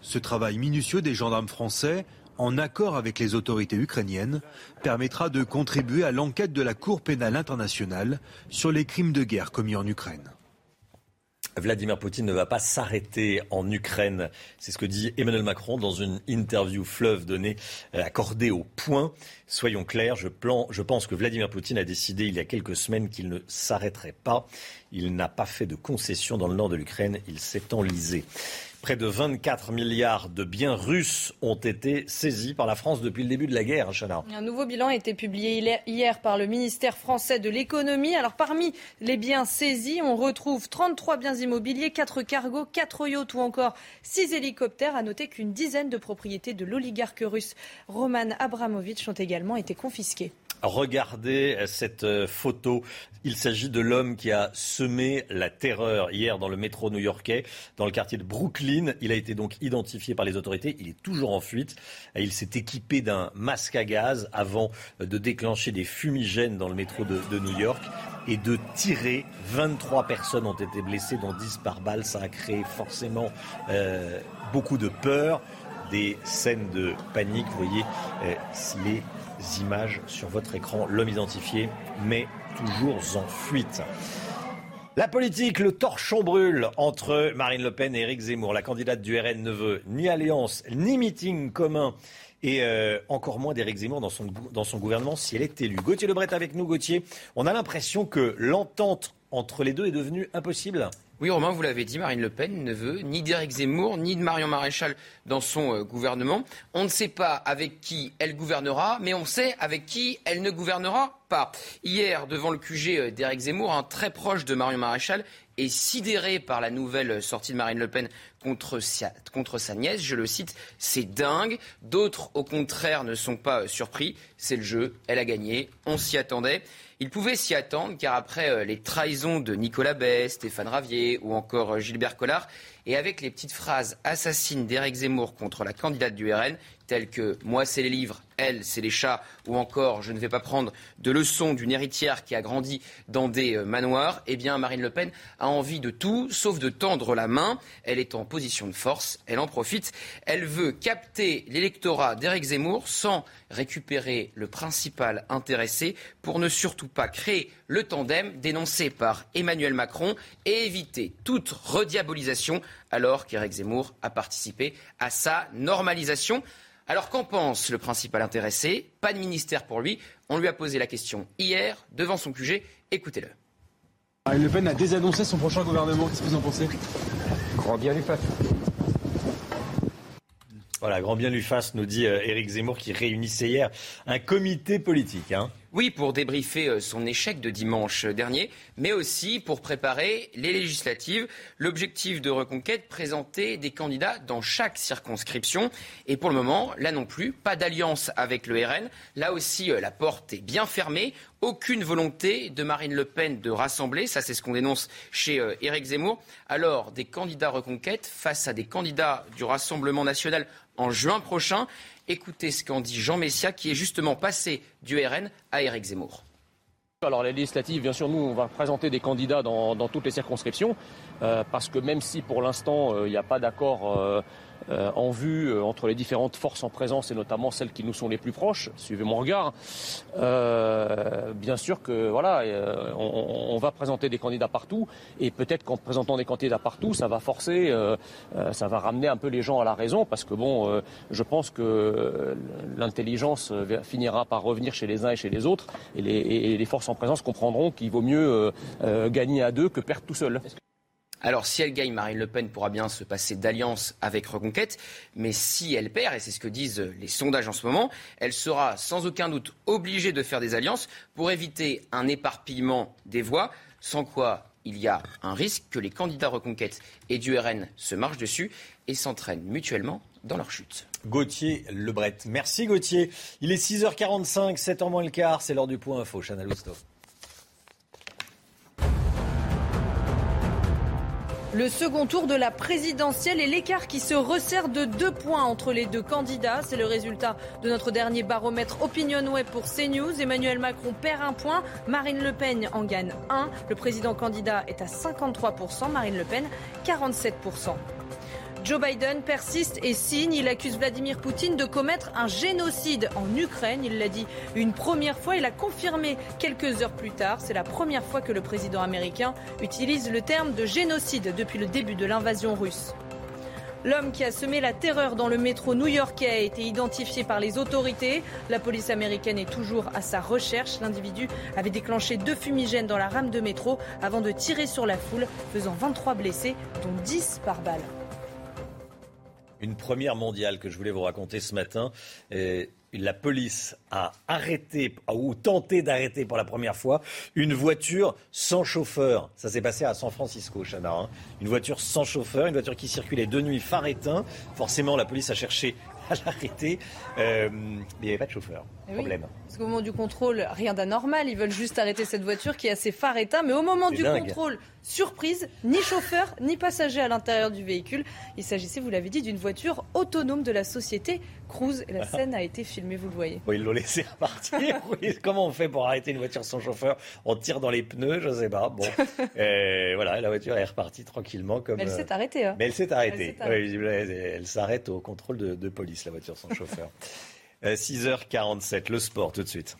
Ce travail minutieux des gendarmes français en accord avec les autorités ukrainiennes, permettra de contribuer à l'enquête de la Cour pénale internationale sur les crimes de guerre commis en Ukraine. Vladimir Poutine ne va pas s'arrêter en Ukraine. C'est ce que dit Emmanuel Macron dans une interview fleuve donnée, euh, accordée au point. Soyons clairs, je, je pense que Vladimir Poutine a décidé il y a quelques semaines qu'il ne s'arrêterait pas. Il n'a pas fait de concessions dans le nord de l'Ukraine. Il s'est enlisé. Près de 24 milliards de biens russes ont été saisis par la France depuis le début de la guerre, Chana. Un nouveau bilan a été publié hier par le ministère français de l'économie. Alors parmi les biens saisis, on retrouve 33 biens immobiliers, 4 cargos, 4 yachts ou encore 6 hélicoptères. À noter qu'une dizaine de propriétés de l'oligarque russe Roman Abramovitch ont également été confisquées. Regardez cette euh, photo. Il s'agit de l'homme qui a semé la terreur hier dans le métro new-yorkais, dans le quartier de Brooklyn. Il a été donc identifié par les autorités. Il est toujours en fuite. Il s'est équipé d'un masque à gaz avant de déclencher des fumigènes dans le métro de, New York et de tirer. 23 personnes ont été blessées, dont 10 par balle. Ça a créé forcément euh, beaucoup de peur des scènes de panique. Vous voyez euh, les images sur votre écran, l'homme identifié, mais toujours en fuite. La politique, le torchon brûle entre Marine Le Pen et Éric Zemmour. La candidate du RN ne veut ni alliance, ni meeting commun et euh, encore moins d'Éric Zemmour dans son, dans son gouvernement si elle est élue. Gauthier Lebret avec nous, Gauthier. On a l'impression que l'entente entre les deux est devenue impossible. Oui, Romain, vous l'avez dit, Marine Le Pen ne veut ni d'Éric Zemmour, ni de Marion Maréchal dans son euh, gouvernement. On ne sait pas avec qui elle gouvernera, mais on sait avec qui elle ne gouvernera pas. Hier, devant le QG euh, d'Éric Zemmour, un très proche de Marion Maréchal est sidéré par la nouvelle sortie de Marine Le Pen contre sa, nièce. Je le cite, c'est dingue. D'autres, au contraire, ne sont pas surpris. C'est le jeu, elle a gagné, on s'y attendait. Il pouvait s'y attendre car après euh, les trahisons de Nicolas Bay, Stéphane Ravier ou encore euh, Gilbert Collard, et avec les petites phrases assassines d'Éric Zemmour contre la candidate du RN, telles que Moi c'est les livres, elle c'est les chats, ou encore Je ne vais pas prendre de leçons d'une héritière qui a grandi dans des euh, manoirs, eh bien Marine Le Pen a envie de tout sauf de tendre la main. Elle est en position de force, elle en profite. Elle veut capter l'électorat d'Éric Zemmour sans récupérer le principal intéressé pour ne surtout pas créer le tandem dénoncé par Emmanuel Macron et éviter toute rediabolisation alors qu'Éric Zemmour a participé à sa normalisation. Alors qu'en pense le principal intéressé? Pas de ministère pour lui. On lui a posé la question hier devant son QG. Écoutez-le. Marine Le Pen a désannoncé son prochain gouvernement. Qu'est-ce que vous en pensez? Grand bien lui fasse. Voilà, grand bien lui fasse, nous dit euh, Éric Zemmour qui réunissait hier un comité politique. Hein. Oui, pour débriefer euh, son échec de dimanche dernier, mais aussi pour préparer les législatives. L'objectif de Reconquête, présenter des candidats dans chaque circonscription. Et pour le moment, là non plus, pas d'alliance avec le RN. Là aussi, euh, la porte est bien fermée. Aucune volonté de Marine Le Pen de rassembler, ça c'est ce qu'on dénonce chez euh, Éric Zemmour. Alors, des candidats Reconquête face à des candidats du Rassemblement national en juin prochain. Écoutez ce qu'en dit Jean Messia, qui est justement passé du RN à Éric Zemmour. Alors les législatives, bien sûr, nous, on va présenter des candidats dans, toutes les circonscriptions, euh, parce que même si pour l'instant, euh, il n'y a pas d'accord euh, en vue euh, entre les différentes forces en présence et notamment celles qui nous sont les plus proches. Suivez mon regard. Euh, bien sûr que voilà, on, va présenter des candidats partout et peut-être qu'en présentant des candidats partout, ça va forcer, ça va ramener un peu les gens à la raison parce que bon, je pense que l'intelligence finira par revenir chez les uns et chez les autres et les forces en présence comprendront qu'il vaut mieux gagner à deux que perdre tout seul. Alors si elle gagne, Marine Le Pen pourra bien se passer d'alliance avec Reconquête, mais si elle perd, et c'est ce que disent les sondages en ce moment, elle sera sans aucun doute obligée de faire des alliances pour éviter un éparpillement des voix, sans quoi il y a un risque que les candidats Reconquête et du RN se marchent dessus et s'entraînent mutuellement dans leur chute. Gauthier Lebret. Merci Gauthier. Il est 6h45, 7h moins le quart, c'est l'heure du point info. Chana Le second tour de la présidentielle et l'écart qui se resserre de deux points entre les deux candidats. C'est le résultat de notre dernier baromètre Opinion Web pour CNews. Emmanuel Macron perd un point, Marine Le Pen en gagne un. Le président candidat est à 53%, Marine Le Pen 47%. Joe Biden persiste et signe. Il accuse Vladimir Poutine de commettre un génocide en Ukraine. Il l'a dit une première fois. Il a confirmé quelques heures plus tard. C'est la première fois que le président américain utilise le terme de génocide depuis le début de l'invasion russe. L'homme qui a semé la terreur dans le métro new-yorkais a été identifié par les autorités. La police américaine est toujours à sa recherche. L'individu avait déclenché deux fumigènes dans la rame de métro avant de tirer sur la foule, faisant 23 blessés, dont 10 par balle une première mondiale que je voulais vous raconter ce matin. la police a arrêté ou tenté d'arrêter pour la première fois une voiture sans chauffeur. Ça s'est passé à San Francisco, Chana. Hein. Une voiture sans chauffeur, une voiture qui circulait de nuit, phare éteint. Forcément, la police a cherché à l'arrêter. Euh, mais il n'y avait pas de chauffeur. Eh Problème. parce qu'au moment du contrôle, rien d'anormal. Ils veulent juste arrêter cette voiture qui a ses phares éteints. Mais au moment du contrôle, surprise, ni chauffeur, ni passager à l'intérieur du véhicule. Il s'agissait, vous l'avez dit, d'une voiture autonome de la société Cruise. Et la scène a été filmée, vous le voyez. ils l'ont laissé repartir. Comment on fait pour arrêter une voiture sans chauffeur? On tire dans les pneus, je ne sais pas. Bon, et voilà, la voiture est repartie tranquillement. Comme, mais elle s'est arrêtée. Hein. Mais elle s'est arrêtée. elle, s'arrête au contrôle de police, la voiture sans chauffeur. 6h47, euh, le sport tout de suite.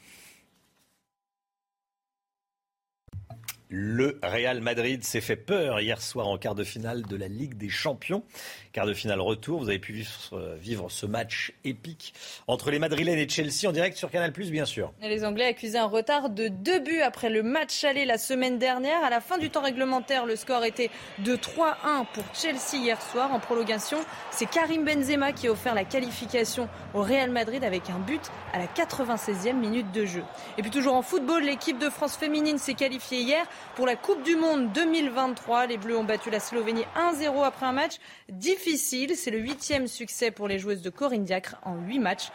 Le Real Madrid s'est fait peur hier soir en quart de finale de la Ligue des Champions. Quart de finale retour, vous avez pu vivre, ce match épique entre les Madrilènes et Chelsea en direct sur Canal+, bien sûr. les Anglais accusaient un retard de deux buts après le match aller la semaine dernière. À la fin du temps réglementaire, le score était de 3-1 pour Chelsea hier soir. En prolongation, c'est Karim Benzema qui a offert la qualification au Real Madrid avec un but à la 96e minute de jeu. Et puis toujours en football, l'équipe de France féminine s'est qualifiée hier pour la Coupe du Monde 2023. Les Bleus ont battu la Slovénie 1-0 après un match difficile. C'est le huitième succès pour les joueuses de Corinne Diacre en huit matchs.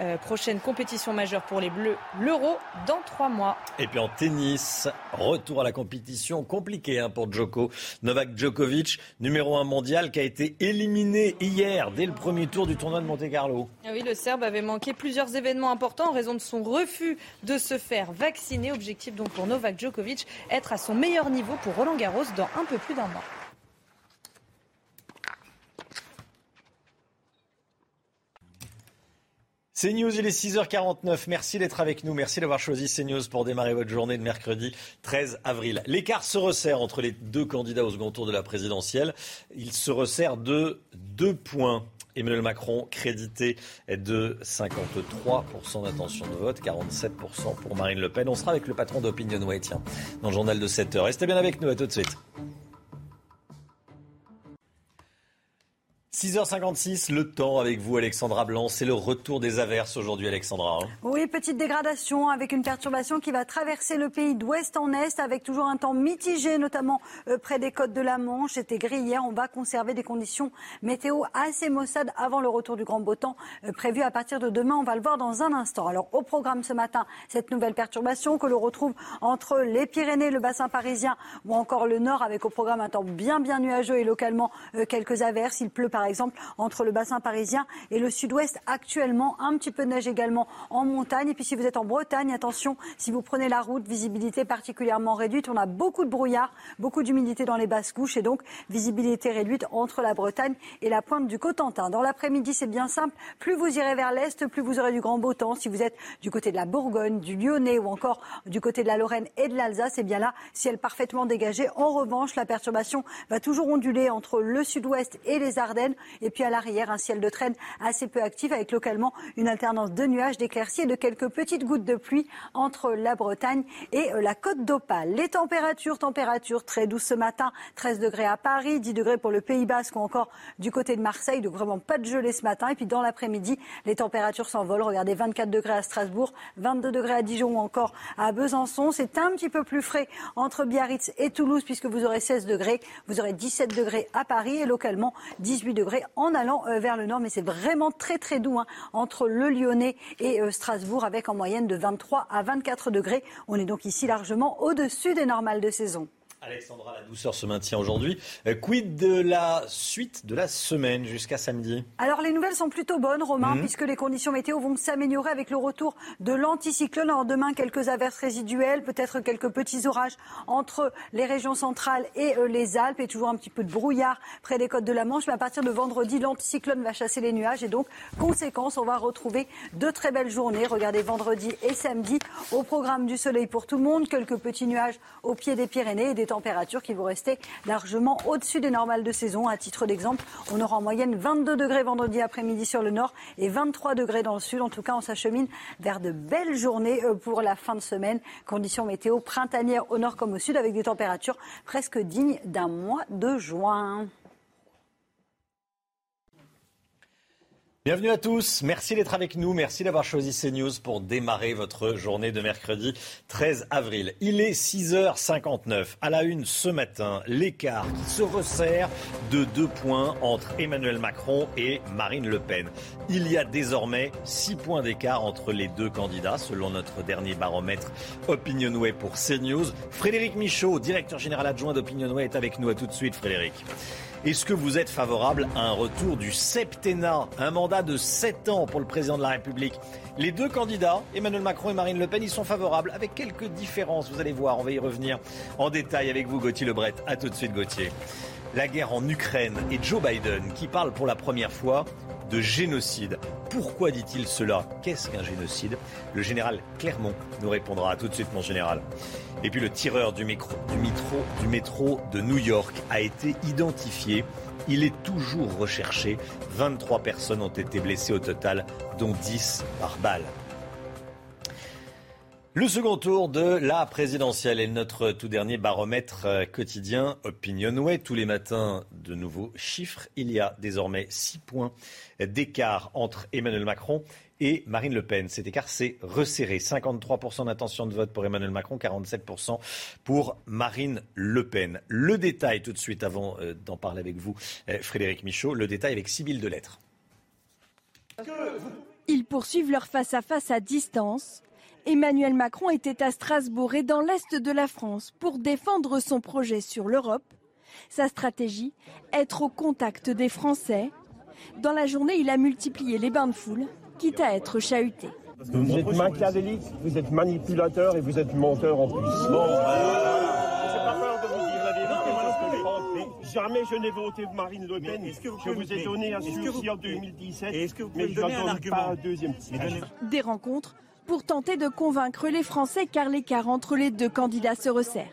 Euh, prochaine compétition majeure pour les Bleus, l'Euro, dans trois mois. Et puis en tennis, retour à la compétition compliquée hein, pour Djoko. Novak Djokovic, numéro un mondial, qui a été éliminé hier dès le premier tour du tournoi de Monte-Carlo. Ah oui, le Serbe avait manqué plusieurs événements importants en raison de son refus de se faire vacciner. Objectif donc pour Novak Djokovic, être à son meilleur niveau pour Roland Garros dans un peu plus d'un mois. CNews, il est 6h49. Merci d'être avec nous. Merci d'avoir choisi CNews pour démarrer votre journée de mercredi 13 avril. L'écart se resserre entre les deux candidats au second tour de la présidentielle. Il se resserre de deux points. Emmanuel Macron crédité de 53% d'intention de vote, 47% pour Marine Le Pen. On sera avec le patron d'Opinion Way, tiens, dans le journal de 7 h Restez bien avec nous, à tout de suite. 6h56, le temps avec vous Alexandra Blanc, c'est le retour des averses aujourd'hui Alexandra. Hein. Oui, petite dégradation avec une perturbation qui va traverser le pays d'ouest en est avec toujours un temps mitigé, notamment euh, près des côtes de la Manche. C'était gris hier, on va conserver des conditions météo assez maussades avant le retour du grand beau temps euh, prévu à partir de demain. On va le voir dans un instant. Alors au programme ce matin, cette nouvelle perturbation que l'on retrouve entre les Pyrénées, le bassin parisien ou encore le nord avec au programme un temps bien bien nuageux et localement euh, quelques averses. Il pleut par par exemple entre le bassin parisien et le sud-ouest actuellement. Un petit peu de neige également en montagne. Et puis si vous êtes en Bretagne, attention, si vous prenez la route, visibilité particulièrement réduite. On a beaucoup de brouillard, beaucoup d'humidité dans les basses couches et donc visibilité réduite entre la Bretagne et la pointe du Cotentin. Dans l'après-midi, c'est bien simple. Plus vous irez vers l'est, plus vous aurez du grand beau temps. Si vous êtes du côté de la Bourgogne, du Lyonnais ou encore du côté de la Lorraine et de l'Alsace, et eh bien là, ciel parfaitement dégagé. En revanche, la perturbation va toujours onduler entre le sud-ouest et les Ardennes et puis à l'arrière, un ciel de traîne assez peu actif avec localement une alternance de nuages, d'éclaircies et de quelques petites gouttes de pluie entre la Bretagne et euh, la côte d'Opale. Les températures, températures très douces ce matin, 13 degrés à Paris, 10 degrés pour le Pays Basque ou encore du côté de Marseille, donc vraiment pas de gelée ce matin. Et puis dans l'après-midi, les températures s'envolent. Regardez, 24 degrés à Strasbourg, 22 degrés à Dijon ou encore à Besançon. C'est un petit peu plus frais entre Biarritz et Toulouse puisque vous aurez 16 degrés. Vous aurez 17 degrés à Paris et localement 18 degrés en allant euh, vers le nord. Mais c'est vraiment très très doux hein, entre le Lyonnais et euh, Strasbourg avec en moyenne de 23 à 24 degrés. On est donc ici largement au-dessus des normales de saison. Alexandra, la douceur se maintient aujourd'hui. Euh, quid de la suite de la semaine jusqu'à samedi Alors les nouvelles sont plutôt bonnes, Romain, mhm. puisque les conditions météo vont s'améliorer avec le retour de l'anticyclone. Alors demain, quelques averses résiduelles, peut-être quelques petits orages entre les régions centrales et euh, les Alpes, et toujours un petit peu de brouillard près des côtes de la Manche. Mais à partir de vendredi, l'anticyclone va chasser les nuages, et donc, conséquence, on va retrouver de très belles journées. Regardez vendredi et samedi au programme du soleil pour tout le monde, quelques petits nuages au pied des Pyrénées et des températures qui vont rester largement au-dessus des normales de saison. À titre d'exemple, on aura en moyenne 22 degrés vendredi après-midi sur le nord et 23 degrés dans le sud. En tout cas, on s'achemine vers de belles journées euh, pour la fin de semaine. Conditions météo printanières au nord comme au sud avec des températures presque dignes d'un mois de juin. Bienvenue à tous, merci d'être avec nous, merci d'avoir choisi CNews pour démarrer votre journée de mercredi 13 avril. Il est 6h59. À la une ce matin, l'écart qui se resserre de deux points entre Emmanuel Macron et Marine Le Pen. Il y a désormais six points d'écart entre les deux candidats, selon notre dernier baromètre Opinionway pour CNews. Frédéric Michaud, directeur général adjoint d'Opinionway, est avec nous. À tout de suite, Frédéric. Est-ce que vous êtes favorable à un retour du septennat, un mandat de 7 ans pour le président de la République? Les deux candidats, Emmanuel Macron et Marine Le Pen, ils sont favorables, avec quelques différences, vous allez voir, on va y revenir en détail avec vous, Gauthier Lebret. A tout de suite, Gauthier. La guerre en Ukraine et Joe Biden qui parle pour la première fois de génocide. Pourquoi dit-il cela? Qu'est-ce qu'un génocide? Le général Clermont nous répondra. tout de suite, mon général. Et puis le tireur du, métro, métro de New York a été identifié. Il est toujours recherché. 23 personnes ont été blessées au total, dont 10 par balle. Le second tour de la présidentielle est notre tout dernier baromètre euh, quotidien Opinionway. Tous les matins, de nouveaux chiffres. Il y a désormais 6 points d'écart entre Emmanuel Macron et Marine Le Pen. Cet écart s'est resserré. 53% d'intention de vote pour Emmanuel Macron, 47% pour Marine Le Pen. Le détail tout de suite, avant euh, d'en parler avec vous, euh, Frédéric Michaud, le détail avec Sybille Delettre. Ils poursuivent leur face-à-face -à, distance. Emmanuel Macron était à Strasbourg et dans l'Est de la France pour défendre son projet sur l'Europe. Sa stratégie, être au contact des Français. Dans la journée, il a multiplié les bains de foule quitte à être chahuté. Vous êtes machiavélique, vous êtes manipulateur et vous êtes menteur en plus. Bon, vous. Jamais je n'ai voté Marine Le Pen. Que vous je vous ai donné un sursis en 2017, mais je ne donne pas un deuxième Des rencontres pour tenter de convaincre les Français car l'écart entre les deux candidats se resserre.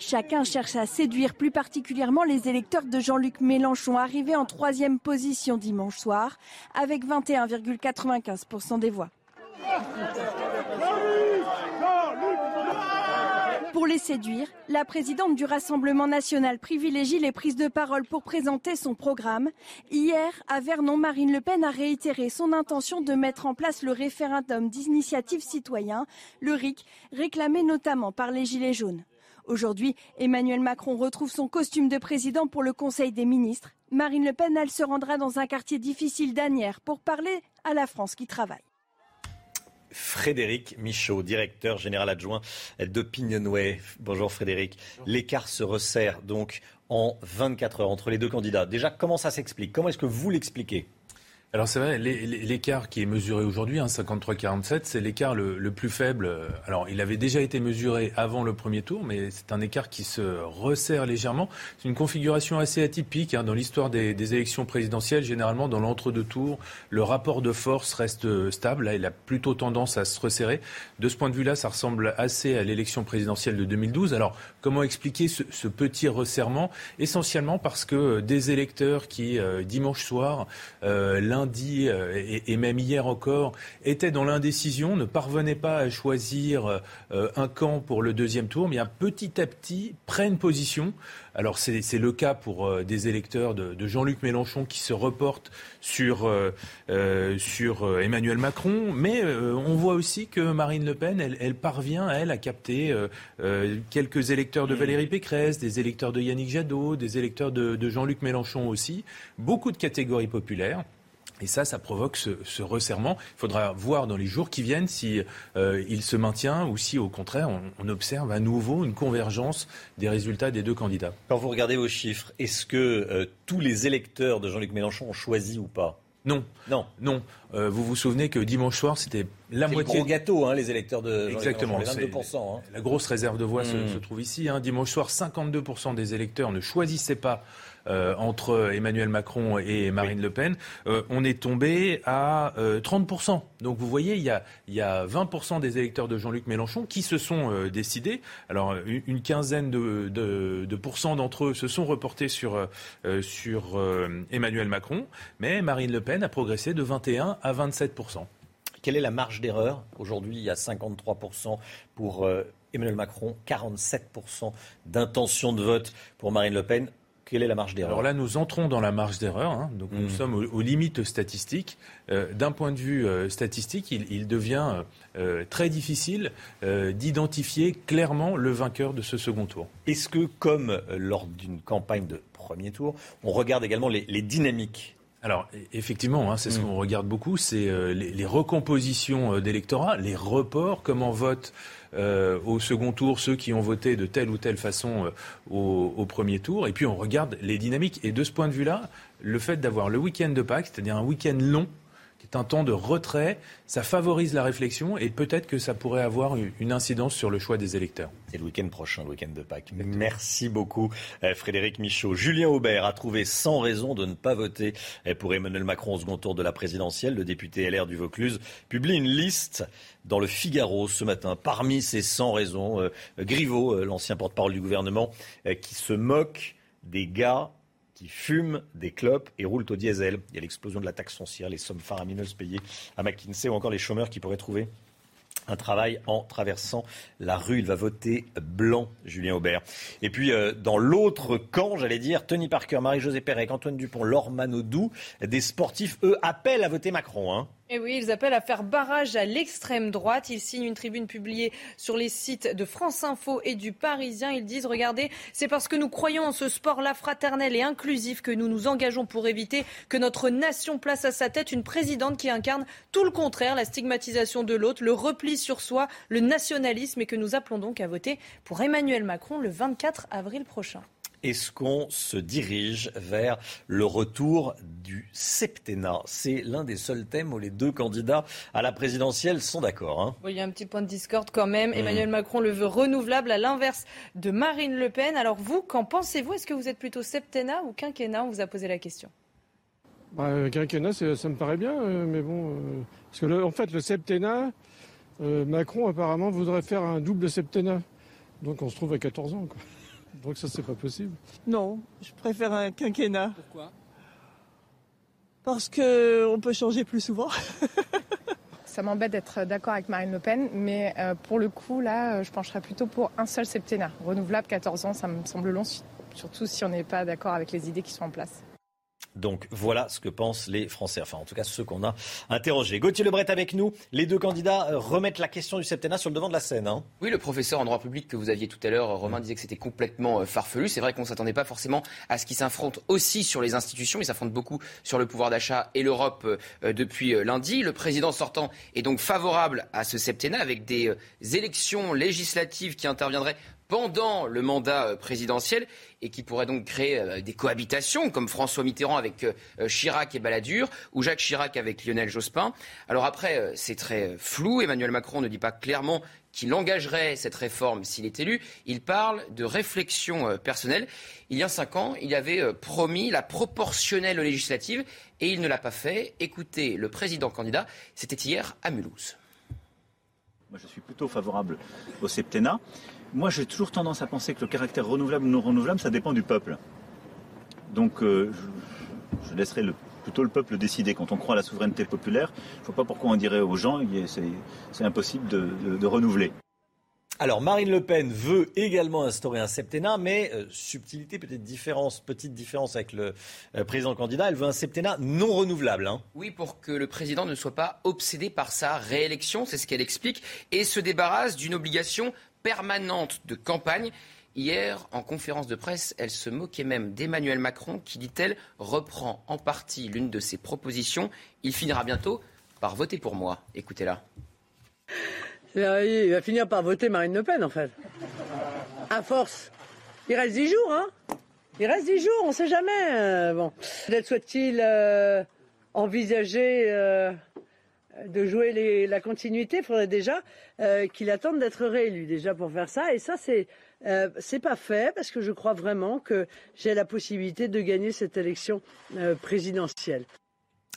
Chacun cherche à séduire plus particulièrement les électeurs de Jean-Luc Mélenchon, arrivé en troisième position dimanche soir, avec 21,95% des voix. Pour les séduire, la présidente du Rassemblement national privilégie les prises de parole pour présenter son programme. Hier, à Vernon, Marine Le Pen a réitéré son intention de mettre en place le référendum d'initiative citoyen, le RIC, réclamé notamment par les Gilets jaunes. Aujourd'hui, Emmanuel Macron retrouve son costume de président pour le Conseil des ministres. Marine Le Pen, elle se rendra dans un quartier difficile d'Anières pour parler à la France qui travaille. Frédéric Michaud, directeur général adjoint d'Opinionway. Bonjour Frédéric. L'écart se resserre donc en 24 heures entre les deux candidats. Déjà, comment ça s'explique? Comment est-ce que vous l'expliquez? Alors c'est vrai, l'écart qui est mesuré aujourd'hui, hein, 53-47, c'est l'écart le, plus faible. Alors il avait déjà été mesuré avant le premier tour, mais c'est un écart qui se resserre légèrement. C'est une configuration assez atypique hein, dans l'histoire des, élections présidentielles. Généralement, dans l'entre-deux tours, le rapport de force reste stable. Là, il a plutôt tendance à se resserrer. De ce point de vue-là, ça ressemble assez à l'élection présidentielle de 2012. Alors comment expliquer ce, petit resserrement? Essentiellement parce que des électeurs qui, euh, dimanche soir, euh, lundi euh, et, même hier encore, étaient dans l'indécision, ne parvenaient pas à choisir euh, un camp pour le deuxième tour, mais petit à petit prennent position. Alors c'est le cas pour euh, des électeurs de, Jean-Luc Mélenchon qui se reportent sur, Emmanuel Macron, mais on voit aussi que Marine Le Pen, elle, parvient, elle, à capter quelques électeurs de Valérie Pécresse, des électeurs de Yannick Jadot, des électeurs de Jean-Luc Mélenchon aussi, beaucoup de catégories populaires. Et ça, ça provoque ce, resserrement. Il faudra voir dans les jours qui viennent si euh, il se maintient ou si, au contraire, on, observe à nouveau une convergence des résultats des deux candidats. Quand vous regardez vos chiffres, est-ce que euh, tous les électeurs de Jean-Luc Mélenchon ont choisi ou pas? Non, non, non. Euh, vous vous souvenez que dimanche soir, c'était la moitié. Le gros gâteau, hein, les électeurs de Exactement. Mélenchon, 22%. Hein. La grosse réserve de voix se, hmm. trouve ici. Hein. Dimanche soir, 52% des électeurs ne choisissaient pas entre Emmanuel Macron et Marine Le Pen, euh, on est tombé à 30%. Euh, Donc vous voyez, il y a, il y a 20% des électeurs de Jean-Luc Mélenchon qui se sont décidés. Alors une, quinzaine de, de, de pourcents d'entre eux se sont reportés sur, sur Emmanuel Macron, mais Marine Le Pen a progressé de 21 à 27%. Quelle est la marge d'erreur Aujourd'hui, il y a 53% pour Emmanuel Macron, 47% d'intention de vote pour Marine Le Pen. Quelle est la marge d'erreur Alors là, nous entrons dans la marge d'erreur. Hein. donc nous hmm. sommes aux, limites statistiques. Euh, d'un point de vue euh, statistique, il, devient euh, très difficile d'identifier clairement le vainqueur de ce second tour. Est-ce que, comme lors d'une campagne de premier tour, on regarde également les, dynamiques alors effectivement, hein, c'est ce hmm. qu'on regarde beaucoup, c'est les, les, recompositions d'électorat, les reports, comment vote euh, au second tour ceux qui ont voté de telle ou telle façon euh, au, premier tour. Et puis on regarde les dynamiques. Et de ce point de vue-là, le fait d'avoir le week-end de Pâques, c'est-à-dire un week-end long, qui est un temps de retrait, ça favorise la réflexion et peut-être que ça pourrait avoir une incidence sur le choix des électeurs. C'est le week-end prochain, le week-end de Pâques. Merci beaucoup, euh, Frédéric Michaud. Julien Aubert a trouvé 100 raisons de ne pas voter euh, pour Emmanuel Macron au second tour de la présidentielle. Le député LR du Vaucluse publie une liste dans le Figaro ce matin. Parmi ces 100 raisons, euh, Griveaux, l'ancien porte-parole du gouvernement, qui se moque des gars qui fument des clopes et roulent au diesel. Il y a l'explosion de la taxe foncière, les sommes faramineuses payées à McKinsey ou encore les chômeurs qui pourraient trouver un travail en traversant la rue. Il va voter blanc, Julien Aubert. Et puis, euh, dans l'autre camp, j'allais dire, Tony Parker, Marie-Josée Pérec, Antoine Dupont, Laure Manodou, des sportifs, eux, appellent à voter Macron. Hein. Et oui, ils appellent à faire barrage à l'extrême droite. Ils signent une tribune publiée sur les sites de France Info et du Parisien. Ils disent, regardez, c'est parce que nous croyons en ce sport-là fraternel et inclusif que nous nous engageons pour éviter que notre nation place à sa tête une présidente qui incarne tout le contraire, la stigmatisation de l'autre, le repli sur soi, le nationalisme et que nous appelons donc à voter pour Emmanuel Macron le 24 avril prochain. Est-ce qu'on se dirige vers le retour du septennat? C'est l'un des seuls thèmes où les deux candidats à la présidentielle sont d'accord. Hein. il y a un petit point de discorde quand même. Mmh. Emmanuel Macron le veut renouvelable à l'inverse de Marine Le Pen. Alors vous, qu'en pensez-vous? Est-ce que vous êtes plutôt septennat ou quinquennat? On vous a posé la question. Bah, euh, quinquennat, ça me paraît bien, euh, mais bon, euh, parce que en fait, le septennat, Macron apparemment voudrait faire un double septennat, donc on se trouve à 14 ans. Quoi. Donc ça, c'est pas possible. Non, je préfère un quinquennat. Pourquoi? Parce qu'on peut changer plus souvent. ça m'embête d'être d'accord avec Marine Le Pen, mais euh, pour le coup, là, euh, je pencherais plutôt pour un seul septennat. Renouvelable, 14 ans, ça me semble long, surtout si on n'est pas d'accord avec les idées qui sont en place. Donc voilà ce que pensent les Français, enfin en tout cas ceux qu'on a interrogés. Gauthier Lebret avec nous. Les deux candidats euh, remettent la question du septennat sur le devant de la scène. Hein. Oui, le professeur en droit public que vous aviez tout à l'heure, Romain, disait que c'était complètement euh, farfelu. C'est vrai qu'on ne s'attendait pas forcément à ce qu'ils s'affrontent aussi sur les institutions. Ils s'affrontent beaucoup sur le pouvoir d'achat et l'Europe euh, depuis lundi. Le président sortant est donc favorable à ce septennat avec des élections législatives qui interviendraient pendant le mandat euh, présidentiel et qui pourrait donc créer euh, des cohabitations comme François Mitterrand avec euh, Chirac et Balladur ou Jacques Chirac avec Lionel Jospin. Alors après, c'est très flou. Emmanuel Macron ne dit pas clairement qu'il engagerait cette réforme s'il est élu. Il parle de réflexion personnelle. Il y a cinq ans, il avait promis la proportionnelle législative et il ne l'a pas fait. Écoutez le président candidat, c'était hier à Mulhouse. Moi, je suis plutôt favorable au septennat. Moi, j'ai toujours tendance à penser que le caractère renouvelable ou non renouvelable, ça dépend du peuple. Donc, euh, je, laisserai plutôt le peuple décider. Quand on croit à la souveraineté populaire, je ne vois pas pourquoi on dirait aux gens c'est impossible de, renouveler. Alors Marine Le Pen veut également instaurer un septennat, mais euh, subtilité, peut-être différence, petite différence avec le euh, président candidat, elle veut un septennat non renouvelable. Hein. Oui, pour que le président ne soit pas obsédé par sa réélection, c'est ce qu'elle explique, et se débarrasse d'une obligation permanente de campagne. Hier, en conférence de presse, elle se moquait même d'Emmanuel Macron qui, dit-elle, reprend en partie l'une de ses propositions. Il finira bientôt par voter pour moi. Écoutez-la. Il va finir par voter Marine Le Pen, en fait. À force. Il reste dix jours, hein Il reste dix jours, on ne sait jamais. Euh, bon. Peut-être souhaite-t-il euh, envisager... Euh, de jouer la continuité, il faudrait déjà euh, qu'il attende d'être réélu déjà pour faire ça. Et ça, c'est euh, c'est pas fait parce que je crois vraiment que j'ai la possibilité de gagner cette élection euh, présidentielle.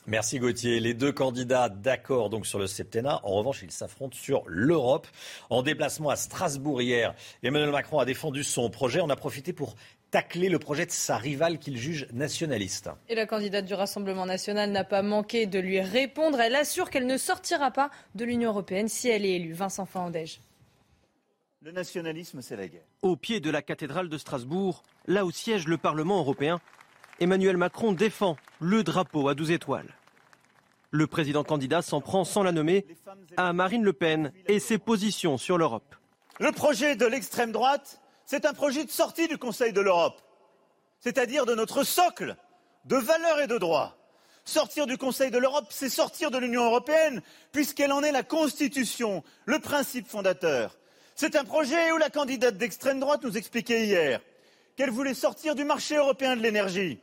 Merci Gauthier. Les deux candidats d'accord donc sur le septennat. En revanche, ils s'affrontent sur l'Europe. En déplacement à Strasbourg hier, Emmanuel Macron a défendu son projet. On a profité pour tacler le projet de sa rivale qu'il juge nationaliste. Et la candidate du Rassemblement national n'a pas manqué de lui répondre. Elle assure qu'elle ne sortira pas de l'Union européenne si elle est élue. Vincent Fandège. Le nationalisme, c'est la guerre. Au pied de la cathédrale de Strasbourg, là où siège le Parlement européen, Emmanuel Macron défend le drapeau à 12 étoiles. Le président candidat s'en prend sans la nommer à Marine Le Pen et ses positions sur l'Europe. Le projet de l'extrême droite c'est un projet de sortie du Conseil de l'Europe, c'est-à-dire de notre socle de valeurs et de droits. Sortir du Conseil de l'Europe, c'est sortir de l'Union européenne, puisqu'elle en est la constitution, le principe fondateur. C'est un projet où la candidate d'extrême droite nous expliquait hier qu'elle voulait sortir du marché européen de l'énergie,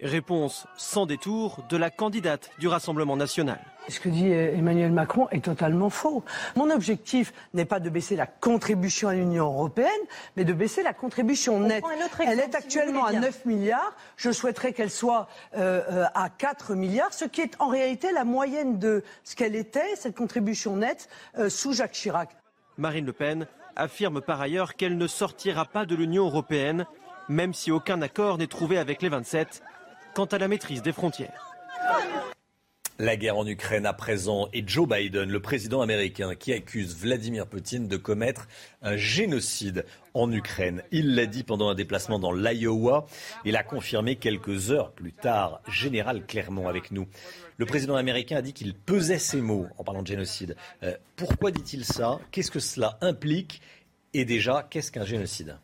Réponse sans détour de la candidate du Rassemblement national. Ce que dit Emmanuel Macron est totalement faux. Mon objectif n'est pas de baisser la contribution à l'Union européenne, mais de baisser la contribution nette. Elle est actuellement à 9 milliards. Je souhaiterais qu'elle soit euh, euh, à 4 milliards, ce qui est en réalité la moyenne de ce qu'elle était, cette contribution nette, euh, sous Jacques Chirac. Marine Le Pen affirme par ailleurs qu'elle ne sortira pas de l'Union européenne, même si aucun accord n'est trouvé avec les 27 quant à la maîtrise des frontières. La guerre en Ukraine à présent et Joe Biden, le président américain, qui accuse Vladimir Poutine de commettre un génocide en Ukraine. Il l'a dit pendant un déplacement dans l'Iowa. Il a confirmé quelques heures plus tard. Général Clermont avec nous. Le président américain a dit qu'il pesait ses mots en parlant de génocide. Euh, pourquoi dit-il ça? Qu'est-ce que cela implique? Et déjà, qu'est-ce qu'un génocide?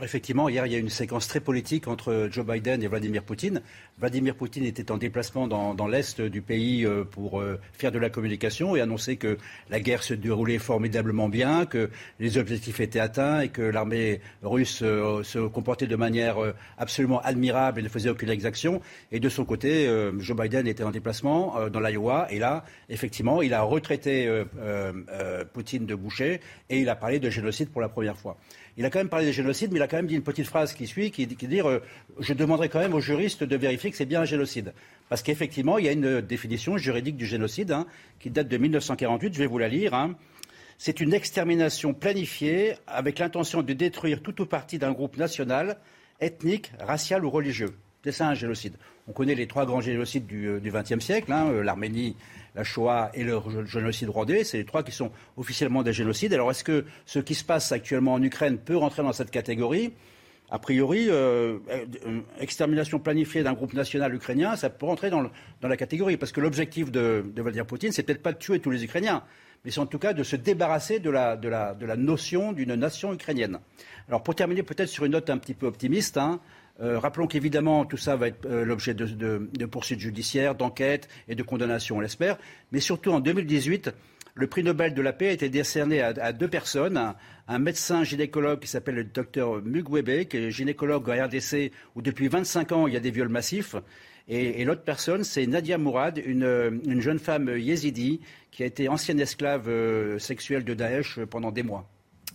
Effectivement, hier, il y a une séquence très politique entre Joe Biden et Vladimir Poutine. Vladimir Poutine était en déplacement dans, l'Est du pays euh, pour euh, faire de la communication et annoncer que la guerre se déroulait formidablement bien, que les objectifs étaient atteints et que l'armée russe euh, se comportait de manière absolument admirable et ne faisait aucune exaction. Et de son côté, Joe Biden était en déplacement dans l'Iowa et là, effectivement, il a retraité Poutine de boucher et il a parlé de génocide pour la première fois. Il a quand même parlé de génocide, mais il a quand même dit une petite phrase qui suit, qui, dit euh, Je demanderai quand même aux juristes de vérifier que c'est bien un génocide. Parce qu'effectivement, il y a une définition juridique du génocide hein, qui date de 1948, je vais vous la lire. Hein. C'est une extermination planifiée avec l'intention de détruire tout ou partie d'un groupe national, ethnique, racial ou religieux. C'est ça un génocide. On connaît les trois grands génocides du XXe siècle, hein, l'Arménie, la Shoah et le génocide rwandais. C'est les trois qui sont officiellement des génocides. Alors est-ce que ce qui se passe actuellement en Ukraine peut rentrer dans cette catégorie? A priori, euh, euh, extermination planifiée d'un groupe national ukrainien, ça peut rentrer dans, la catégorie. Parce que l'objectif de, Vladimir Poutine, c'est peut-être pas de tuer tous les Ukrainiens, mais c'est en tout cas de se débarrasser de la, notion d'une nation ukrainienne. Alors pour terminer peut-être sur une note un petit peu optimiste, hein, euh, rappelons qu'évidemment tout ça va être l'objet de, de, poursuites judiciaires, d'enquêtes et de condamnations, on l'espère. Mais surtout en 2018, le prix Nobel de la paix a été décerné à, deux personnes. Un, médecin gynécologue qui s'appelle le docteur Mugwebe, qui est gynécologue à RDC, où depuis 25 ans il y a des viols massifs. Et, l'autre personne, c'est Nadia Mourad, une, jeune femme yézidi qui a été ancienne esclave euh, sexuelle de Daesh pendant des mois.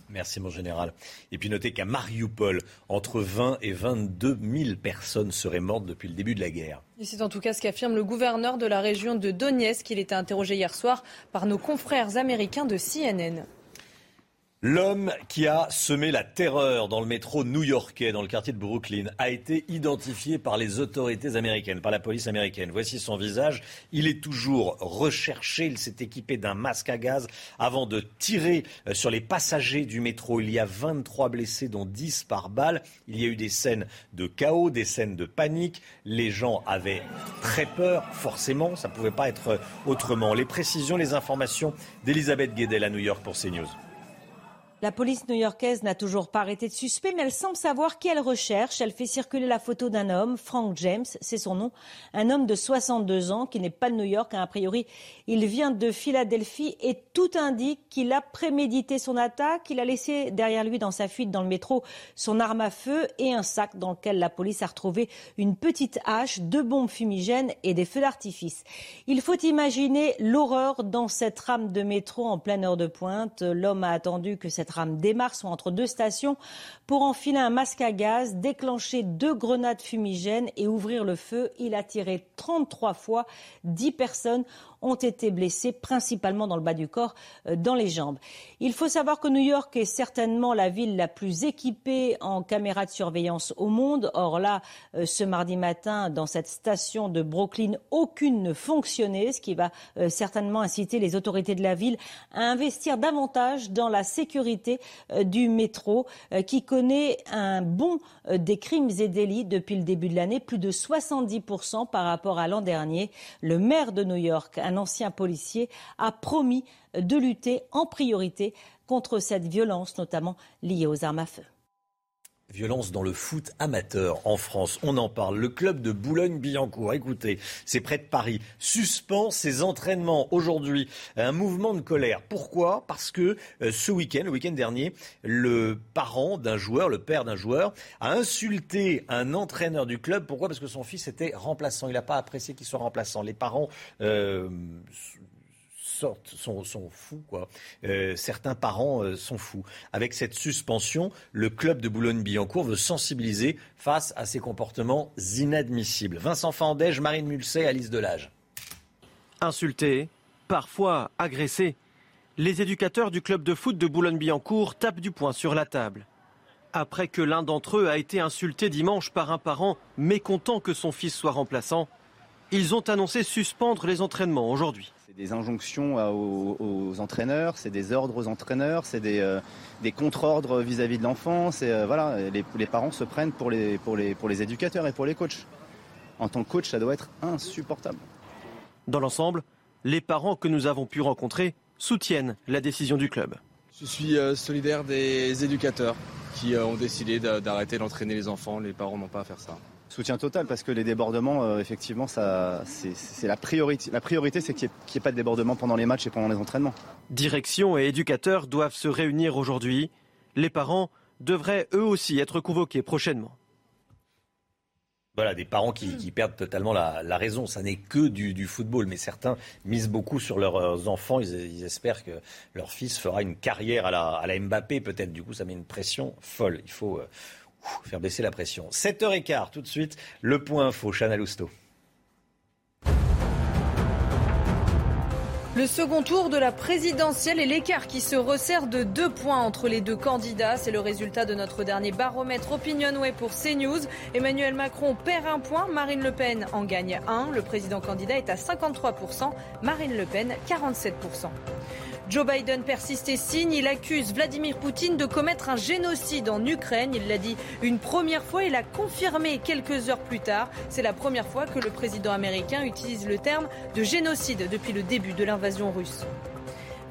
Merci mon général. Et puis notez qu'à Mariupol, entre 20 et 22 000 personnes seraient mortes depuis le début de la guerre. c'est en tout cas ce qu'affirme le gouverneur de la région de Donetsk. Il était interrogé hier soir par nos confrères américains de CNN. L'homme qui a semé la terreur dans le métro new-yorkais, dans le quartier de Brooklyn, a été identifié par les autorités américaines, par la police américaine. Voici son visage. Il est toujours recherché. Il s'est équipé d'un masque à gaz avant de tirer euh, sur les passagers du métro. Il y a 23 blessés, dont 10 par balle. Il y a eu des scènes de chaos, des scènes de panique. Les gens avaient très peur, forcément. Ça ne pouvait pas être autrement. Les précisions, les informations d'Elisabeth Guedel à New York pour CNews. La police new-yorkaise n'a toujours pas arrêté de suspect, mais elle semble savoir qui elle recherche. Elle fait circuler la photo d'un homme, Frank James, c'est son nom, un homme de 62 ans qui n'est pas de New York. A priori, il vient de Philadelphie et tout indique qu'il a prémédité son attaque. Il a laissé derrière lui dans sa fuite dans le métro son arme à feu et un sac dans lequel la police a retrouvé une petite hache, deux bombes fumigènes et des feux d'artifice. Il faut imaginer l'horreur dans cette rame de métro en pleine heure de pointe. L'homme a attendu que cette démarre, soit entre deux stations, pour enfiler un masque à gaz, déclencher deux grenades fumigènes et ouvrir le feu. Il a tiré 33 fois. 10 personnes ont été blessés, principalement dans le bas du corps, euh, dans les jambes. Il faut savoir que New York est certainement la ville la plus équipée en caméras de surveillance au monde. Or là, euh, ce mardi matin, dans cette station de Brooklyn, aucune ne fonctionnait, ce qui va euh, certainement inciter les autorités de la ville à investir davantage dans la sécurité du métro, qui connaît un bond des crimes et délits depuis le début de l'année, plus de 70% par rapport à l'an dernier. Le maire de New York, un ancien policier, a promis de lutter en priorité contre cette violence, notamment liée aux armes à feu. Violence dans le foot amateur en France. On en parle. Le club de Boulogne-Billancourt, écoutez, c'est près de Paris, suspend ses entraînements aujourd'hui. Un mouvement de colère. Pourquoi? Parce que euh, ce week-end, le week-end dernier, le parent d'un joueur, le père d'un joueur, a insulté un entraîneur du club. Pourquoi? Parce que son fils était remplaçant. Il n'a pas apprécié qu'il soit remplaçant. Les parents euh, sont, fous. Quoi. Euh, certains parents euh, sont fous. Avec cette suspension, le club de Boulogne-Billancourt veut sensibiliser face à ces comportements inadmissibles. Vincent Fandège, Marine Mulset, Alice Delage. Insultés, parfois agressés, les éducateurs du club de foot de Boulogne-Billancourt tapent du poing sur la table. Après que l'un d'entre eux a été insulté dimanche par un parent mécontent que son fils soit remplaçant, ils ont annoncé suspendre les entraînements aujourd'hui des injonctions aux, entraîneurs, c'est des ordres aux entraîneurs, c'est des, euh, contre-ordres vis-à-vis de l'enfant. Euh, voilà, les, parents se prennent pour les, pour, les, pour les éducateurs et pour les coachs. En tant que coach, ça doit être insupportable. Dans l'ensemble, les parents que nous avons pu rencontrer soutiennent la décision du club. Je suis euh, solidaire des éducateurs qui ont décidé d'arrêter d'entraîner les enfants. Les parents n'ont pas à faire ça. Soutien total parce que les débordements, euh, effectivement, ça, c'est la priorité. La priorité, c'est qu'il n'y ait, pas de débordements pendant les matchs et pendant les entraînements. Direction et éducateurs doivent se réunir aujourd'hui. Les parents devraient eux aussi être convoqués prochainement. Voilà, des parents qui, perdent totalement la, raison. Ça n'est que du, football, mais certains misent beaucoup sur leurs enfants. Ils, espèrent que leur fils fera une carrière à la, à la Mbappé, peut-être. Du coup, ça met une pression folle. Il faut euh, faire baisser la pression. 7h15, tout de suite, le point info, Chana Lousteau. Le second tour de la présidentielle et l'écart qui se resserre de deux points entre les deux candidats. C'est le résultat de notre dernier baromètre Opinionway pour CNews. Emmanuel Macron perd un point, Marine Le Pen en gagne un. Le président candidat est à 53%, Marine Le Pen 47%. Joe Biden persiste et signe. Il accuse Vladimir Poutine de commettre un génocide en Ukraine. Il l'a dit une première fois et l'a confirmé quelques heures plus tard. C'est la première fois que le président américain utilise le terme de génocide depuis le début de l'invasion russe.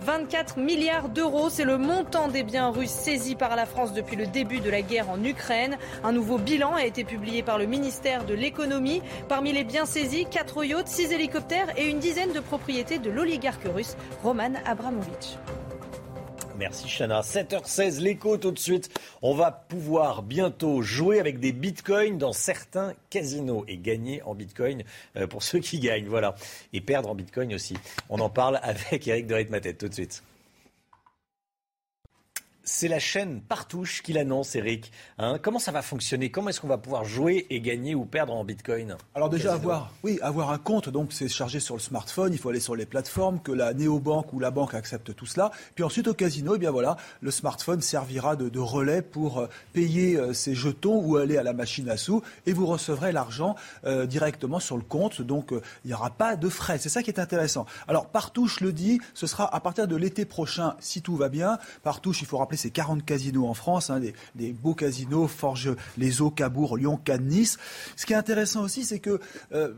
24 milliards d'euros, c'est le montant des biens russes saisis par la France depuis le début de la guerre en Ukraine. Un nouveau bilan a été publié par le ministère de l'économie. Parmi les biens saisis, 4 yachts, 6 hélicoptères et une dizaine de propriétés de l'oligarque russe Roman Abramovich. Merci Chana. 7h16, l'écho tout de suite. On va pouvoir bientôt jouer avec des bitcoins dans certains casinos et gagner en bitcoin euh, pour ceux qui gagnent. Voilà. Et perdre en bitcoin aussi. On en parle avec Eric de Ritmatet tout de suite. C'est la chaîne Partouche qui l'annonce, Eric. Hein. comment ça va fonctionner? Comment est-ce qu'on va pouvoir jouer et gagner ou perdre en Bitcoin? Alors déjà avoir, oui, avoir un compte, donc c'est chargé sur le smartphone. Il faut aller sur les plateformes, que la néobanque ou la banque accepte tout cela. Puis ensuite au casino, eh bien voilà, le smartphone servira de, relais pour euh, payer euh, ses jetons ou aller à la machine à sous, et vous recevrez l'argent euh, directement sur le compte. Donc il n'y aura pas de frais. C'est ça qui est intéressant. Alors Partouche le dit, ce sera à partir de l'été prochain, si tout va bien. Partouche, il faut rappeler c'est 40 casinos en France, hein, des, beaux casinos, Forge, les Eaux, Cabourg, Lyon, Cannes, Nice. Ce qui est intéressant aussi, c'est que euh,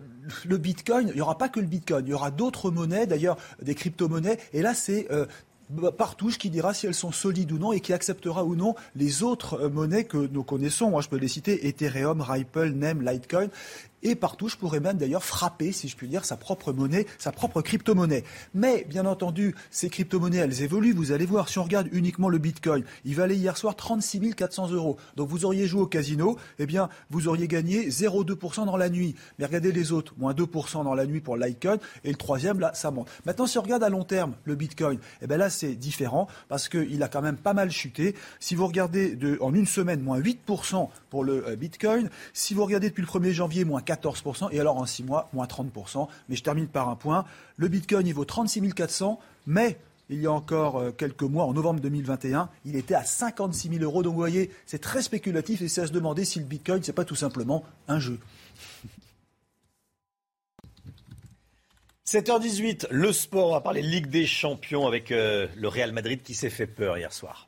le Bitcoin, il n'y aura pas que le Bitcoin, il y aura d'autres monnaies, d'ailleurs des crypto-monnaies, et là c'est euh, Partouche qui dira si elles sont solides ou non et qui acceptera ou non les autres euh, monnaies que nous connaissons. Moi, je peux les citer Ethereum, Ripple, NEM, Litecoin. Et partout, je pourrais même d'ailleurs frapper, si je puis dire, sa propre monnaie, sa propre crypto-monnaie. Mais bien entendu, ces crypto-monnaies, elles évoluent. Vous allez voir, si on regarde uniquement le Bitcoin, il valait hier soir 36 400 euros. Donc vous auriez joué au casino, eh bien, vous auriez gagné 0,2% dans la nuit. Mais regardez les autres, moins 2% dans la nuit pour Litecoin. Et le troisième, là, ça monte. Maintenant, si on regarde à long terme le Bitcoin, eh bien là, c'est différent parce qu'il a quand même pas mal chuté. Si vous regardez de, en une semaine, moins 8% pour le euh, Bitcoin. Si vous regardez depuis le 1er janvier, moins 14%, et alors en 6 mois, moins 30%. Mais je termine par un point. Le Bitcoin, il vaut 36 400, mais il y a encore euh, quelques mois, en novembre 2021, il était à 56 000 euros. Donc vous voyez, c'est très spéculatif et c'est à se demander si le Bitcoin, c'est pas tout simplement un jeu. 7h18, le sport, on va parler Ligue des Champions avec euh, le Real Madrid qui s'est fait peur hier soir.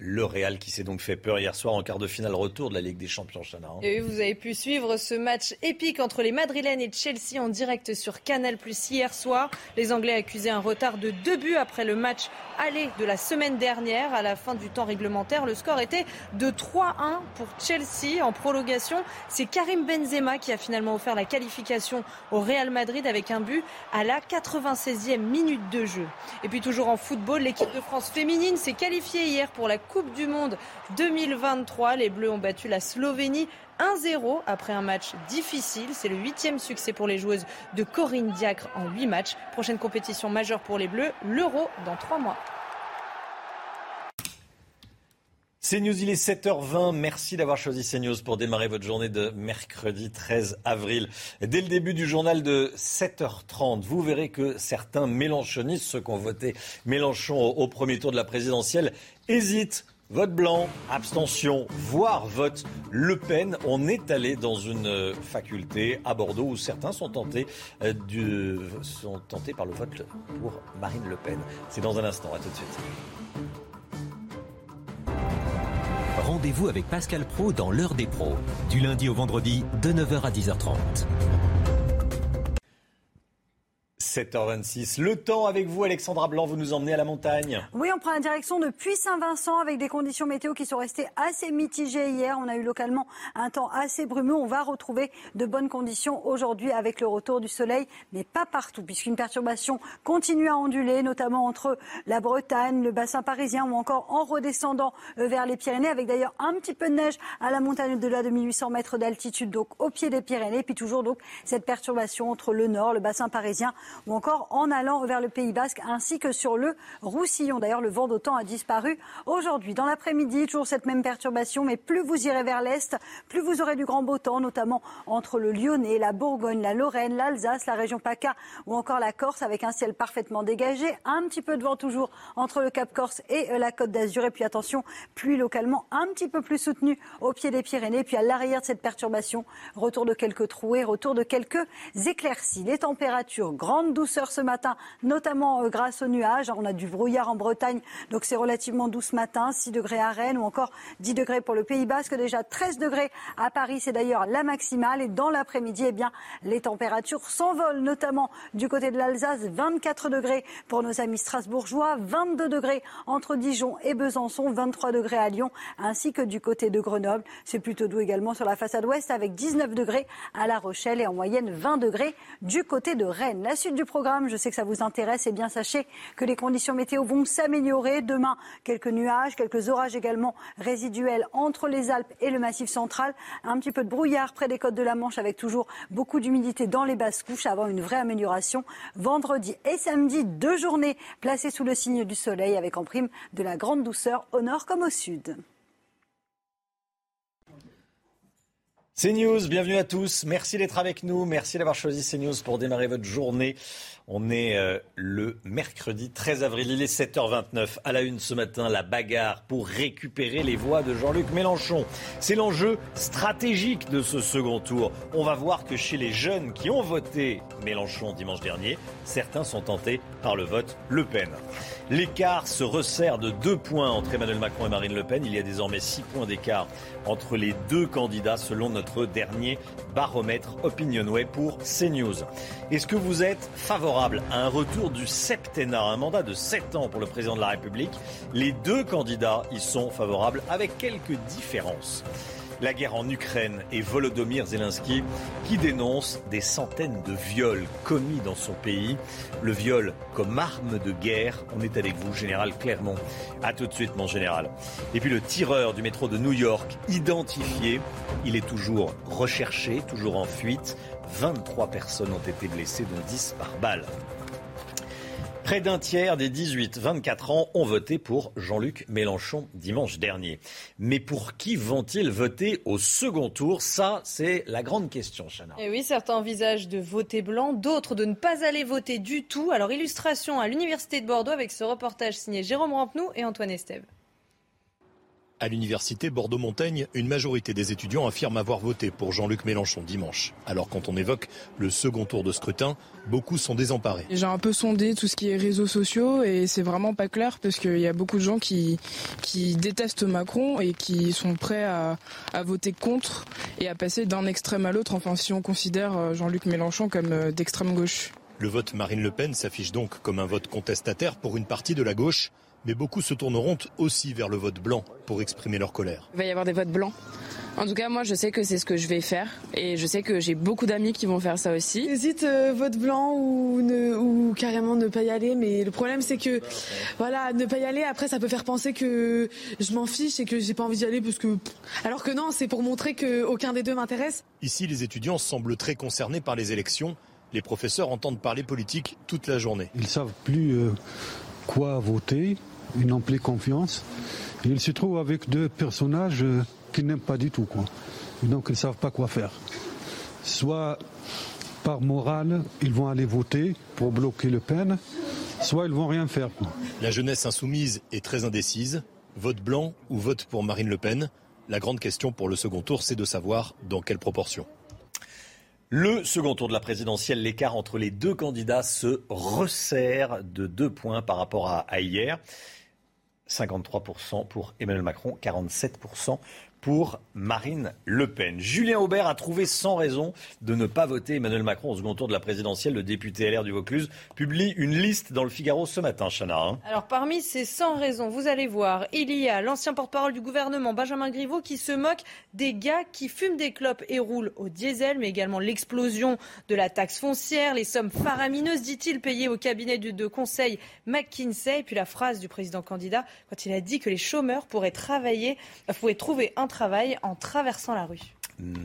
Le Real qui s'est donc fait peur hier soir en quart de finale retour de la Ligue des Champions, Chana. Hein. Et vous avez pu suivre ce match épique entre les Madrilènes et Chelsea en direct sur Canal Plus hier soir. Les Anglais accusaient un retard de deux buts après le match aller de la semaine dernière. À la fin du temps réglementaire, le score était de 3-1 pour Chelsea en prolongation. C'est Karim Benzema qui a finalement offert la qualification au Real Madrid avec un but à la 96e minute de jeu. Et puis toujours en football, l'équipe de France féminine s'est qualifiée hier pour la Coupe du Monde 2023. Les Bleus ont battu la Slovénie 1-0 après un match difficile. C'est le huitième succès pour les joueuses de Corinne Diacre en huit matchs. Prochaine compétition majeure pour les Bleus, l'Euro dans trois mois. CNews, il est 7h20. Merci d'avoir choisi CNews pour démarrer votre journée de mercredi 13 avril. Dès le début du journal de 7h30, vous verrez que certains mélanchonistes, ceux qui ont voté Mélenchon au premier tour de la présidentielle, hésitent Vote blanc, abstention, voire vote Le Pen. On est allé dans une faculté à Bordeaux où certains sont tentés, euh, sont tentés par le vote pour Marine Le Pen. C'est dans un instant. À tout de suite. Rendez-vous avec Pascal Pro dans l'heure des pros, du lundi au vendredi de 9h à 10h30. 7h26. Le temps avec vous, Alexandra Blanc, vous nous emmenez à la montagne. Oui, on prend la direction depuis Saint-Vincent avec des conditions météo qui sont restées assez mitigées hier. On a eu localement un temps assez brumeux. On va retrouver de bonnes conditions aujourd'hui avec le retour du soleil, mais pas partout, puisqu'une perturbation continue à onduler, notamment entre la Bretagne, le bassin parisien ou encore en redescendant euh, vers les Pyrénées, avec d'ailleurs un petit peu de neige à la montagne au-delà de 1800 mètres d'altitude, donc au pied des Pyrénées. Puis toujours donc cette perturbation entre le nord, le bassin parisien ou encore en allant vers le Pays Basque ainsi que sur le Roussillon. D'ailleurs, le vent d'autant a disparu aujourd'hui. Dans l'après-midi, toujours cette même perturbation, mais plus vous irez vers l'est, plus vous aurez du grand beau temps, notamment entre le Lyonnais, la Bourgogne, la Lorraine, l'Alsace, la région PACA ou encore la Corse avec un ciel parfaitement dégagé. Un petit peu de vent toujours entre le Cap Corse et euh, la Côte d'Azur. Et puis attention, pluie localement un petit peu plus soutenue au pied des Pyrénées. Puis à l'arrière de cette perturbation, retour de quelques trouées, retour de quelques éclaircies. Les températures, douceur ce matin, notamment euh, grâce aux nuages. On a du brouillard en Bretagne, donc c'est relativement doux ce matin. 6 degrés à Rennes ou encore 10 degrés pour le Pays Basque. Déjà 13 degrés à Paris, c'est d'ailleurs la maximale. Et dans l'après-midi, eh bien, les températures s'envolent, notamment du côté de l'Alsace. 24 degrés pour nos amis strasbourgeois, 22 degrés entre Dijon et Besançon, 23 degrés à Lyon, ainsi que du côté de Grenoble. C'est plutôt doux également sur la façade ouest avec 19 degrés à La Rochelle et en moyenne 20 degrés du côté de Rennes. La suite du programme, je sais que ça vous intéresse, et bien sachez que les conditions météo vont s'améliorer. Demain, quelques nuages, quelques orages également résiduels entre les Alpes et le Massif central. Un petit peu de brouillard près des côtes de la Manche avec toujours beaucoup d'humidité dans les basses couches avant une vraie amélioration vendredi et samedi. Deux journées placées sous le signe du soleil avec en prime de la grande douceur au nord comme au sud. CNews, bienvenue à tous. Merci d'être avec nous. Merci d'avoir choisi CNews pour démarrer votre journée. On est euh, le mercredi 13 avril, il est 7h29. À la une ce matin, la bagarre pour récupérer les voix de Jean-Luc Mélenchon. C'est l'enjeu stratégique de ce second tour. On va voir que chez les jeunes qui ont voté Mélenchon dimanche dernier, certains sont tentés par le vote Le Pen. L'écart se resserre de deux points entre Emmanuel Macron et Marine Le Pen. Il y a désormais six points d'écart entre les deux candidats selon notre dernier baromètre Opinionway pour CNews. Est-ce que vous êtes favorable à un retour du septennat, un mandat de sept ans pour le président de la République. Les deux candidats y sont favorables avec quelques différences la guerre en Ukraine et Volodymyr Zelensky qui dénonce des centaines de viols commis dans son pays. Le viol comme arme de guerre. On est avec vous, général Clermont. A tout de suite, mon général. Et puis le tireur du métro de New York, identifié. Il est toujours recherché, toujours en fuite. 23 personnes ont été blessées, dont 10 par balle. Près d'un tiers des 18-24 ans ont voté pour Jean-Luc Mélenchon dimanche dernier. Mais pour qui vont-ils voter au second tour? Ça, c'est la grande question, Chana. Et oui, certains envisagent de voter blanc, d'autres de ne pas aller voter du tout. Alors, illustration à l'Université de Bordeaux avec ce reportage signé Jérôme Rampenou et Antoine Estève. À l'université Bordeaux-Montaigne, une majorité des étudiants affirment avoir voté pour Jean-Luc Mélenchon dimanche. Alors quand on évoque le second tour de scrutin, beaucoup sont désemparés. J'ai un peu sondé tout ce qui est réseaux sociaux et c'est vraiment pas clair parce qu'il y a beaucoup de gens qui, qui détestent Macron et qui sont prêts à, à voter contre et à passer d'un extrême à l'autre, enfin si on considère euh, Jean-Luc Mélenchon comme euh, d'extrême gauche. Le vote Marine Le Pen s'affiche donc comme un vote contestataire pour une partie de la gauche mais beaucoup se tourneront aussi vers le vote blanc pour exprimer leur colère. Il va y avoir des votes blancs. En tout cas, moi, je sais que c'est ce que je vais faire et je sais que j'ai beaucoup d'amis qui vont faire ça aussi. J'hésite euh, vote blanc ou, ne, ou carrément ne pas y aller, mais le problème c'est que voilà, ne pas y aller. Après, ça peut faire penser que je m'en fiche et que j'ai pas envie d'y aller parce que alors que non, c'est pour montrer que aucun des deux m'intéresse. Ici, les étudiants semblent très concernés par les élections. Les professeurs entendent parler politique toute la journée. Ils savent plus euh, quoi voter ils n'ont plus confiance. Et ils se trouvent avec deux personnages euh, qu'ils n'aiment pas du tout. Quoi. donc ils ne savent pas quoi faire. Soit par morale, ils vont aller voter pour bloquer Le Pen, soit ils vont rien faire. La jeunesse insoumise est très indécise. Vote blanc ou vote pour Marine Le Pen? La grande question pour le second tour, c'est de savoir dans quelle proportion. Le second tour de la présidentielle, l'écart entre les deux candidats se resserre de deux points par rapport à, hier. 53% pour Emmanuel Macron, 47% pour Marine Le Pen. Julien Aubert a trouvé sans raison de ne pas voter Emmanuel Macron au second tour de la présidentielle. Le député LR du Vaucluse publie une liste dans le Figaro ce matin, Chana. Hein. Alors parmi ces 100 raisons, vous allez voir, il y a l'ancien porte-parole du gouvernement, Benjamin Griveaux, qui se moque des gars qui fument des clopes et roulent au diesel, mais également l'explosion de la taxe foncière, les sommes faramineuses, dit-il, payées au cabinet de, conseil McKinsey, et puis la phrase du président candidat quand il a dit que les chômeurs pourraient travailler, pourraient trouver un travail en traversant la rue.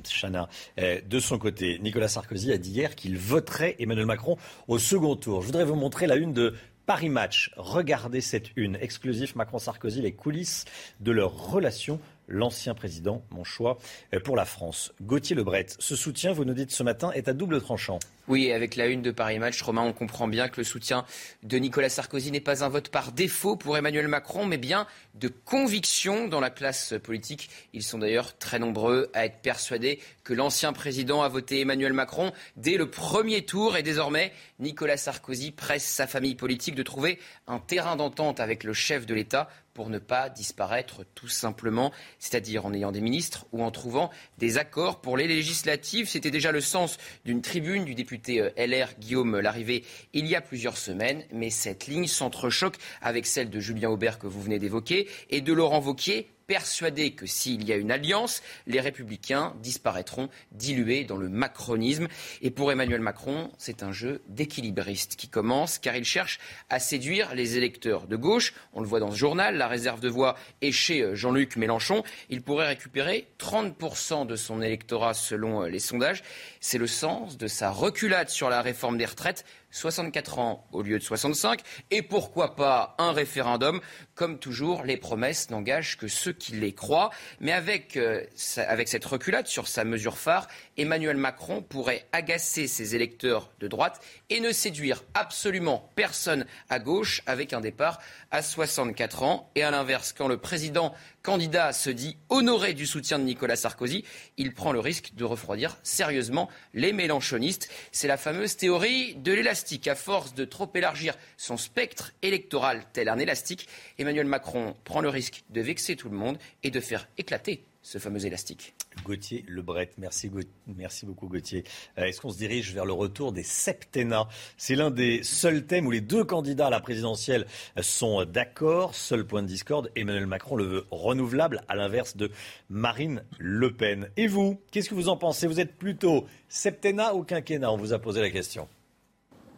Chana. Euh, de son côté, Nicolas Sarkozy a dit hier qu'il voterait Emmanuel Macron au second tour. Je voudrais vous montrer la une de Paris Match. Regardez cette une. Exclusif Macron-Sarkozy, les coulisses de leur relation l'ancien président, mon choix euh, pour la France. Gauthier Lebret, ce soutien, vous nous dites ce matin, est à double tranchant. Oui, avec la une de Paris Match, Romain, on comprend bien que le soutien de Nicolas Sarkozy n'est pas un vote par défaut pour Emmanuel Macron, mais bien de conviction dans la classe politique. Ils sont d'ailleurs très nombreux à être persuadés que l'ancien président a voté Emmanuel Macron dès le premier tour et désormais Nicolas Sarkozy presse sa famille politique de trouver un terrain d'entente avec le chef de l'État pour ne pas disparaître tout simplement, c'est-à-dire en ayant des ministres ou en trouvant des accords pour les législatives. C'était déjà le sens d'une tribune du député euh, LR Guillaume Larrivé il y a plusieurs semaines, mais cette ligne s'entrechoque avec celle de Julien Aubert que vous venez d'évoquer et de Laurent Vauquier persuadé que s'il y a une alliance, les républicains disparaîtront dilués dans le macronisme. Et pour Emmanuel Macron, c'est un jeu d'équilibriste qui commence car il cherche à séduire les électeurs de gauche. On le voit dans ce journal, la réserve de voix est chez euh, Jean-Luc Mélenchon. Il pourrait récupérer 30% de son électorat selon euh, les sondages. C'est le sens de sa reculade sur la réforme des retraites 64 ans au lieu de 65, et pourquoi pas un référendum. Comme toujours, les promesses n'engagent que ceux qui les croient. Mais avec, euh, avec cette reculade sur sa mesure phare, Emmanuel Macron pourrait agacer ses électeurs de droite et ne séduire absolument personne à gauche avec un départ à 64 ans. Et à l'inverse, quand le président candidat se dit honoré du soutien de Nicolas Sarkozy, il prend le risque de refroidir sérieusement les mélanchonistes. C'est la fameuse théorie de l'élastique. À force de trop élargir son spectre électoral tel un élastique, Emmanuel Macron prend le risque de vexer tout le monde et de faire éclater ce fameux élastique. Gauthier Lebret, merci, merci beaucoup Gauthier. Euh, est-ce qu'on se dirige vers le retour des septennats? C'est l'un des seuls thèmes où les deux candidats à la présidentielle sont d'accord. Seul point de discorde, Emmanuel Macron le veut renouvelable, à l'inverse de Marine Le Pen. Et vous, qu'est-ce que vous en pensez? Vous êtes plutôt septennat ou quinquennat? On vous a posé la question.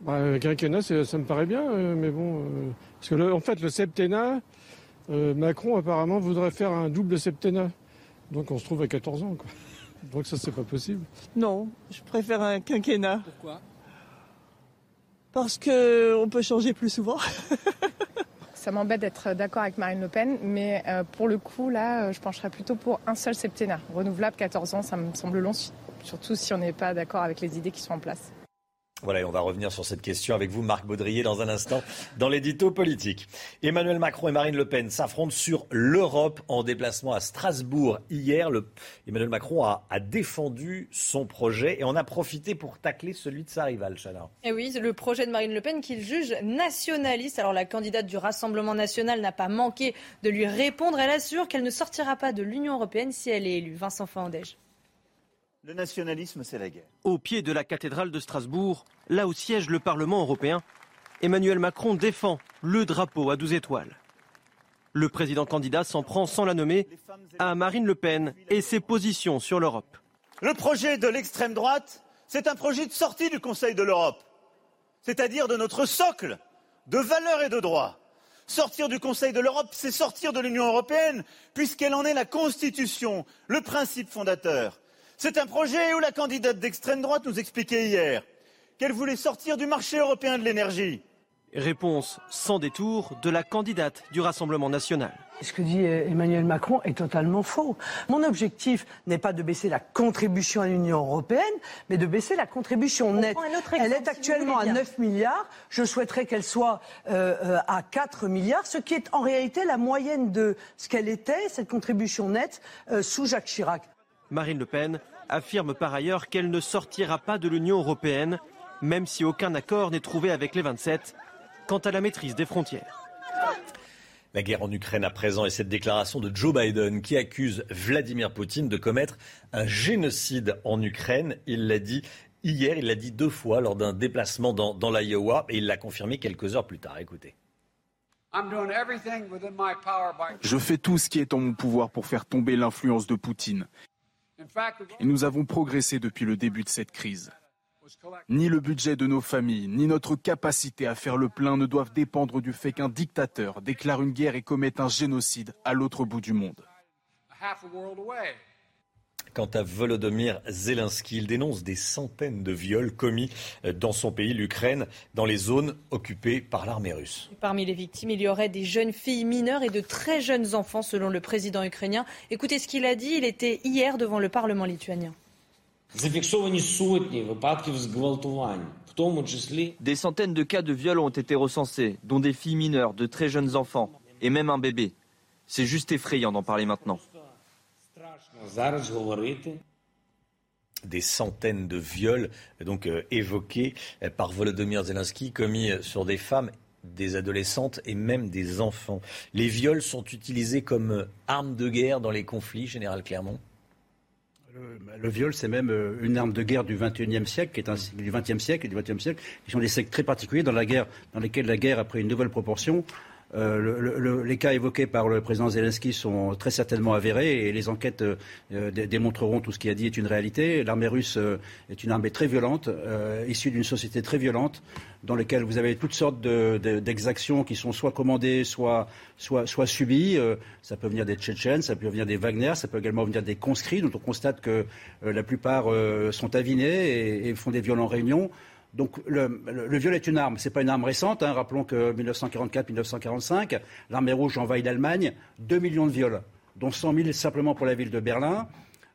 Bah, quinquennat, ça me paraît bien, euh, mais bon, euh, parce que en fait, le septennat, Macron apparemment voudrait faire un double septennat. Donc on se trouve à 14 ans. Quoi. Donc ça, c'est pas possible. Non, je préfère un quinquennat. Pourquoi? Parce qu'on peut changer plus souvent. ça m'embête d'être d'accord avec Marine Le Pen, mais euh, pour le coup, là, euh, je pencherais plutôt pour un seul septennat. Renouvelable, 14 ans, ça me semble long, surtout si on n'est pas d'accord avec les idées qui sont en place. Voilà, et on va revenir sur cette question avec vous, Marc Baudrier, dans un instant, dans l'édito politique. Emmanuel Macron et Marine Le Pen s'affrontent sur l'Europe en déplacement à Strasbourg. Hier, Emmanuel Macron a, défendu son projet et en a profité pour tacler celui de sa rivale, Chana. Et oui, le projet de Marine Le Pen qu'il juge nationaliste. Alors la candidate du Rassemblement national n'a pas manqué de lui répondre. Elle assure qu'elle ne sortira pas de l'Union européenne si elle est élue. Vincent Fandège. Le nationalisme, c'est la guerre. Au pied de la cathédrale de Strasbourg, là où siège le Parlement européen, Emmanuel Macron défend le drapeau à 12 étoiles. Le président candidat s'en prend sans la nommer à Marine Le Pen et ses positions sur l'Europe. Le projet de l'extrême droite, c'est un projet de sortie du Conseil de l'Europe, c'est-à-dire de notre socle de valeurs et de droits. Sortir du Conseil de l'Europe, c'est sortir de l'Union européenne, puisqu'elle en est la constitution, le principe fondateur. C'est un projet où la candidate d'extrême droite nous expliquait hier qu'elle voulait sortir du marché européen de l'énergie. Réponse sans détour de la candidate du Rassemblement national. Ce que dit Emmanuel Macron est totalement faux. Mon objectif n'est pas de baisser la contribution à l'Union européenne, mais de baisser la contribution nette. Elle est actuellement à 9 milliards. Je souhaiterais qu'elle soit euh, euh, à 4 milliards, ce qui est en réalité la moyenne de ce qu'elle était, cette contribution nette, euh, sous Jacques Chirac. Marine Le Pen affirme par ailleurs qu'elle ne sortira pas de l'Union européenne, même si aucun accord n'est trouvé avec les 27 quant à la maîtrise des frontières. La guerre en Ukraine à présent et cette déclaration de Joe Biden qui accuse Vladimir Poutine de commettre un génocide en Ukraine. Il l'a dit hier, il l'a dit deux fois lors d'un déplacement dans, dans l'Iowa et il l'a confirmé quelques heures plus tard. Écoutez. Je fais tout ce qui est en mon pouvoir pour faire tomber l'influence de Poutine. Et nous avons progressé depuis le début de cette crise. Ni le budget de nos familles, ni notre capacité à faire le plein ne doivent dépendre du fait qu'un dictateur déclare une guerre et commette un génocide à l'autre bout du monde. Quant à Volodymyr Zelensky, il dénonce des centaines de viols commis dans son pays, l'Ukraine, dans les zones occupées par l'armée russe. Parmi les victimes, il y aurait des jeunes filles mineures et de très jeunes enfants, selon le président ukrainien. Écoutez ce qu'il a dit. Il était hier devant le Parlement lituanien. Des centaines de cas de viol ont été recensés, dont des filles mineures, de très jeunes enfants, et même un bébé. C'est juste effrayant d'en parler maintenant. Des centaines de viols donc euh, évoqués euh, par Volodymyr Zelensky commis euh, sur des femmes des adolescentes et même des enfants. Les viols sont utilisés comme arme de guerre dans les conflits, Général Clermont le, viol, c'est même une arme de guerre du XXIe siècle, qui est un, du XXe siècle et du XXe siècle, qui sont des siècles très particuliers dans la guerre, dans lesquels la guerre a pris une nouvelle proportion. Euh, les cas évoqués par le président Zelensky sont très certainement avérés et les enquêtes euh, démontreront tout ce qu'il a dit est une réalité. L'armée russe euh, est une armée très violente, issue d'une société très violente, dans laquelle vous avez toutes sortes d'exactions qui sont soit commandées, soit, subies. ça peut venir des Tchétchènes, ça peut venir des Wagner, ça peut également venir des conscrits, dont on constate que la plupart sont avinés et, font des viols en réunion. Donc le, viol est une arme. Ce n'est pas une arme récente. Hein. Rappelons que 1944-1945, l'armée rouge envahit l'Allemagne. 2 millions de viols, dont 100 000 simplement pour la ville de Berlin.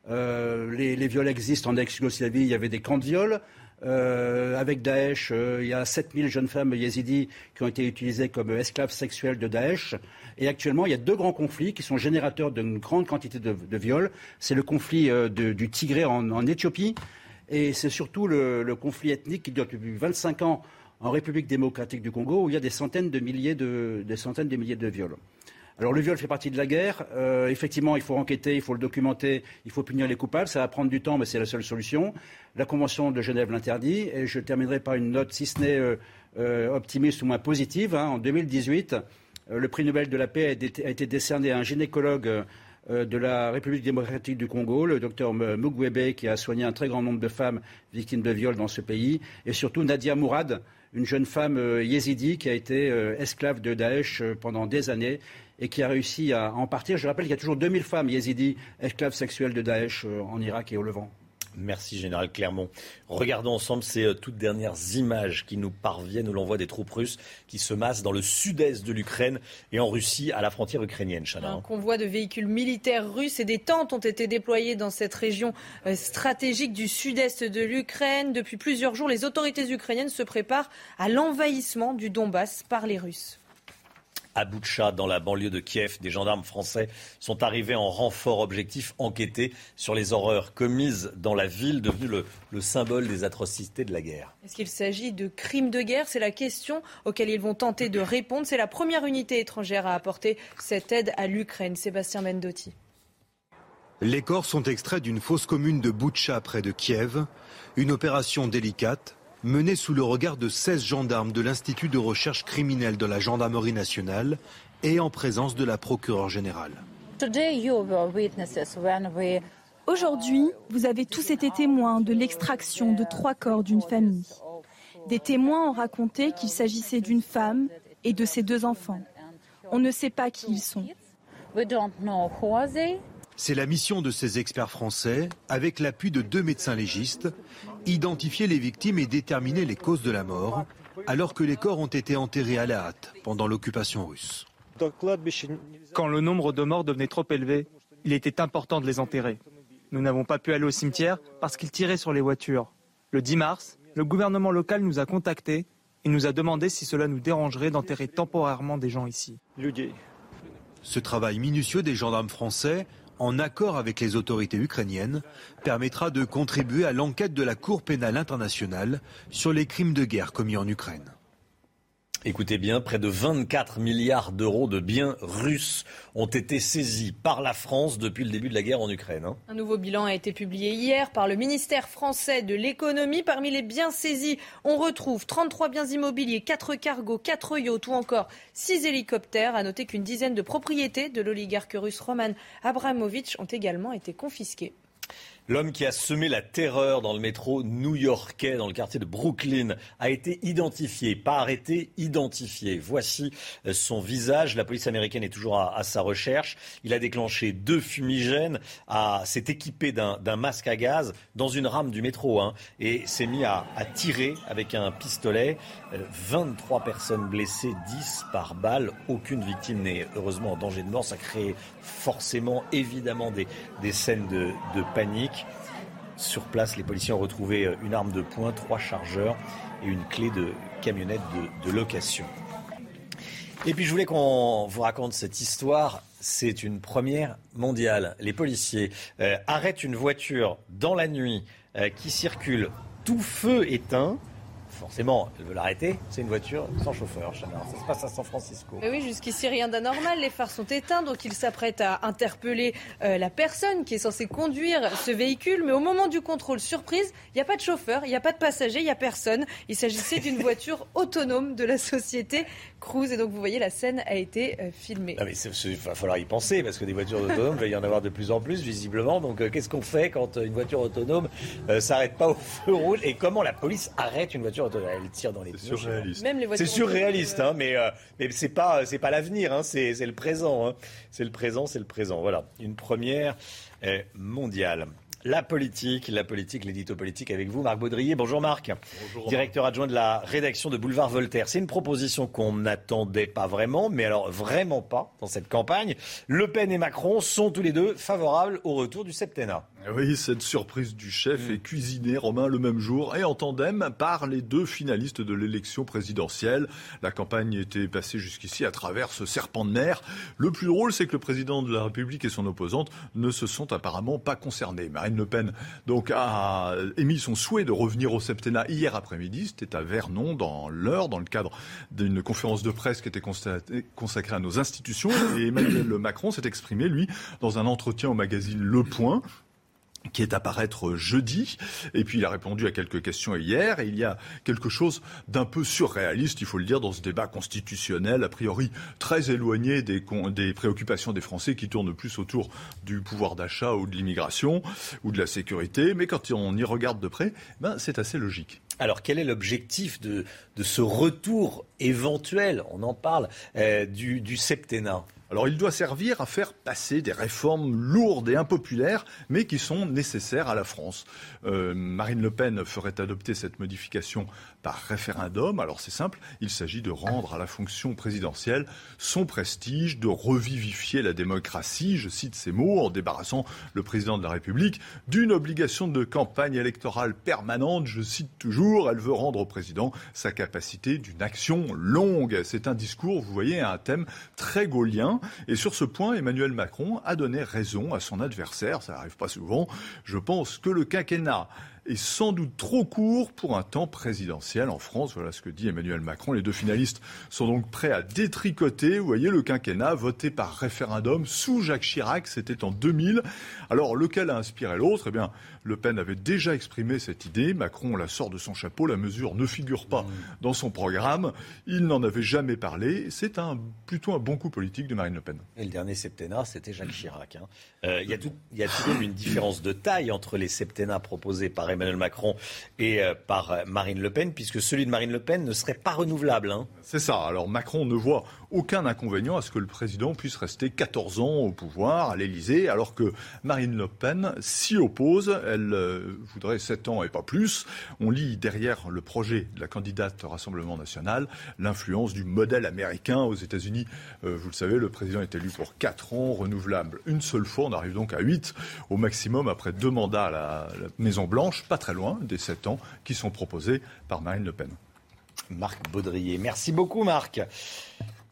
Euh, les, viols existent en ex-Yougoslavie. Il y avait des camps de viols. Euh, avec Daesh, euh, il y a 7000 jeunes femmes yézidis qui ont été utilisées comme esclaves sexuels de Daesh. Et actuellement, il y a deux grands conflits qui sont générateurs d'une grande quantité de, viols. C'est le conflit du Tigré en Éthiopie et c'est surtout le, conflit ethnique qui dure depuis 25 ans en République démocratique du Congo, où il y a des centaines de milliers de, des centaines de milliers de viols. Alors le viol fait partie de la guerre. Euh, effectivement, il faut enquêter, il faut le documenter, il faut punir les coupables. Ça va prendre du temps, mais c'est la seule solution. La Convention de Genève l'interdit. Et je terminerai par une note, si ce n'est euh, euh, optimiste ou moins positive. Hein. En 2018, le prix Nobel de la paix a été décerné à un gynécologue de la République démocratique du Congo, le docteur Mugwebe, qui a soigné un très grand nombre de femmes victimes de viols dans ce pays, et surtout Nadia Mourad, une jeune femme euh, yézidi qui a été euh, esclave de Daesh pendant des années et qui a réussi à en partir. Je rappelle qu'il y a toujours 2000 femmes yézidis esclaves sexuelles de Daesh en Irak et au Levant. Merci Général Clermont. Regardons ensemble ces euh, toutes dernières images qui nous parviennent où l'on voit des troupes russes qui se massent dans le sud-est de l'Ukraine et en Russie à la frontière ukrainienne. Un convoi de véhicules militaires russes et des tentes ont été déployés dans cette région euh, stratégique du sud-est de l'Ukraine. Depuis plusieurs jours, les autorités ukrainiennes se préparent à l'envahissement du Donbass par les Russes à Boutcha, dans la banlieue de Kiev. Des gendarmes français sont arrivés en renfort objectif enquêter sur les horreurs commises dans la ville, devenue le, symbole des atrocités de la guerre. Est-ce qu'il s'agit de crimes de guerre? C'est la question auquel ils vont tenter de répondre. C'est la première unité étrangère à apporter cette aide à l'Ukraine. Sébastien Mendotti. Les corps sont extraits d'une fosse commune de Boutcha près de Kiev. Une opération délicate menée sous le regard de 16 gendarmes de l'Institut de recherche criminelle de la Gendarmerie nationale et en présence de la procureure générale. Aujourd'hui, vous avez tous été témoins de l'extraction de trois corps d'une famille. Des témoins ont raconté qu'il s'agissait d'une femme et de ses deux enfants. On ne sait pas qui ils sont. C'est la mission de ces experts français, avec l'appui de deux médecins légistes, identifier les victimes et déterminer les causes de la mort, alors que les corps ont été enterrés à la hâte pendant l'occupation russe. Quand le nombre de morts devenait trop élevé, il était important de les enterrer. Nous n'avons pas pu aller au cimetière parce qu'ils tiraient sur les voitures. Le 10 mars, le gouvernement local nous a contactés et nous a demandé si cela nous dérangerait d'enterrer temporairement des gens ici. Ce travail minutieux des gendarmes français en accord avec les autorités ukrainiennes, permettra de contribuer à l'enquête de la Cour pénale internationale sur les crimes de guerre commis en Ukraine. Écoutez bien, près de 24 milliards d'euros de biens russes ont été saisis par la France depuis le début de la guerre en Ukraine. Hein. Un nouveau bilan a été publié hier par le ministère français de l'économie. Parmi les biens saisis, on retrouve 33 biens immobiliers, 4 cargos, 4 yachts ou encore 6 hélicoptères. À noter qu'une dizaine de propriétés de l'oligarque russe Roman Abramovich ont également été confisquées. L'homme qui a semé la terreur dans le métro new-yorkais, dans le quartier de Brooklyn, a été identifié, pas arrêté, identifié. Voici euh, son visage. La police américaine est toujours à, sa recherche. Il a déclenché deux fumigènes, s'est équipé d'un masque à gaz dans une rame du métro hein, et s'est mis à, tirer avec un pistolet. 23 euh, personnes blessées, 10 par balle. Aucune victime n'est heureusement en danger de mort. Ça crée forcément, évidemment, des, scènes de, de Sur place, les policiers ont retrouvé euh, une arme de poing, trois chargeurs et une clé de camionnette de, location. Et puis je voulais qu'on vous raconte cette histoire. C'est une première mondiale. Les policiers euh, arrêtent une voiture dans la nuit euh, qui circule tout feu éteint forcément, elle veut l'arrêter. C'est une voiture sans chauffeur, Ça se passe à San Francisco. Mais oui, jusqu'ici, rien d'anormal. Les phares sont éteints, donc il s'apprête à interpeller euh, la personne qui est censée conduire ce véhicule. Mais au moment du contrôle surprise, il n'y a pas de chauffeur, il n'y a pas de passager, il n'y a personne. Il s'agissait d'une voiture autonome de la société Cruise. Et donc, vous voyez, la scène a été euh, filmée. Ah, mais il va falloir y penser, parce que des voitures autonomes, il va y en avoir de plus en plus, visiblement. Donc, euh, qu'est-ce qu'on fait quand une voiture autonome ne s'arrête pas au feu rouge? Et comment la police arrête une voiture elle tire dans les C'est surréaliste. C'est surréaliste, hein, mais, euh, mais c'est pas, c'est pas l'avenir, hein, c'est, le présent. Hein. C'est le présent, c'est le présent. Voilà, une première mondiale. La politique, la politique, l'édito politique avec vous, Marc Baudrier. Bonjour Marc. Bonjour. Directeur adjoint de la rédaction de Boulevard Voltaire. C'est une proposition qu'on n'attendait pas vraiment, mais alors vraiment pas dans cette campagne. Le Pen et Macron sont tous les deux favorables au retour du septennat. Oui, cette surprise du chef est cuisinée, Romain, le même jour et en tandem par les deux finalistes de l'élection présidentielle. La campagne était passée jusqu'ici à travers ce serpent de mer. Le plus drôle, c'est que le président de la République et son opposante ne se sont apparemment pas concernés. Marine Le Pen donc a émis son souhait de revenir au septennat hier après-midi. C'était à Vernon, dans l'heure, dans le cadre d'une conférence de presse qui était consacrée à nos institutions. Et Emmanuel Macron s'est exprimé, lui, dans un entretien au magazine Le Point qui est à paraître jeudi. Et puis il a répondu à quelques questions hier. Et il y a quelque chose d'un peu surréaliste, il faut le dire, dans ce débat constitutionnel, a priori très éloigné des, préoccupations des Français qui tournent plus autour du pouvoir d'achat ou de l'immigration ou de la sécurité. Mais quand on y regarde de près, ben, c'est assez logique. Alors quel est l'objectif de, ce retour éventuel, on en parle, euh, du septennat? Alors il doit servir à faire passer des réformes lourdes et impopulaires, mais qui sont nécessaires à la France. Euh, Marine Le Pen ferait adopter cette modification par référendum. Alors c'est simple, il s'agit de rendre à la fonction présidentielle son prestige, de revivifier la démocratie, je cite ces mots, en débarrassant le président de la République d'une obligation de campagne électorale permanente, je cite toujours, elle veut rendre au président sa capacité d'une action longue. C'est un discours, vous voyez, un thème très gaulien. Et sur ce point, Emmanuel Macron a donné raison à son adversaire, ça n'arrive pas souvent. Je pense que le quinquennat est sans doute trop court pour un temps présidentiel en France. Voilà ce que dit Emmanuel Macron. Les deux finalistes sont donc prêts à détricoter, vous voyez, le quinquennat voté par référendum sous Jacques Chirac, c'était en 2000. Alors, lequel a inspiré l'autre? Eh bien, Le Pen avait déjà exprimé cette idée. Macron la sort de son chapeau. La mesure ne figure pas dans son programme. Il n'en avait jamais parlé. C'est un, plutôt un bon coup politique de Marine Le Pen. Et le dernier septennat, c'était Jacques Chirac. Hein. Euh, il y a tout, il y a tout de même une différence de taille entre les septennats proposés par Emmanuel Macron et euh, par Marine Le Pen, puisque celui de Marine Le Pen ne serait pas renouvelable. Hein. C'est ça. Alors Macron ne voit aucun inconvénient à ce que le président puisse rester 14 ans au pouvoir à l'Élysée, alors que Marine Le Pen s'y oppose. Elle euh, voudrait 7 ans et pas plus. On lit derrière le projet de la candidate au Rassemblement national l'influence du modèle américain aux États-Unis. vous le savez, le président est élu pour 4 ans, renouvelable une seule fois. On arrive donc à 8 au maximum après deux mandats à la, la Maison-Blanche pas très loin des 7 ans qui sont proposés par Marine Le Pen. Marc Baudrier. Merci beaucoup Marc.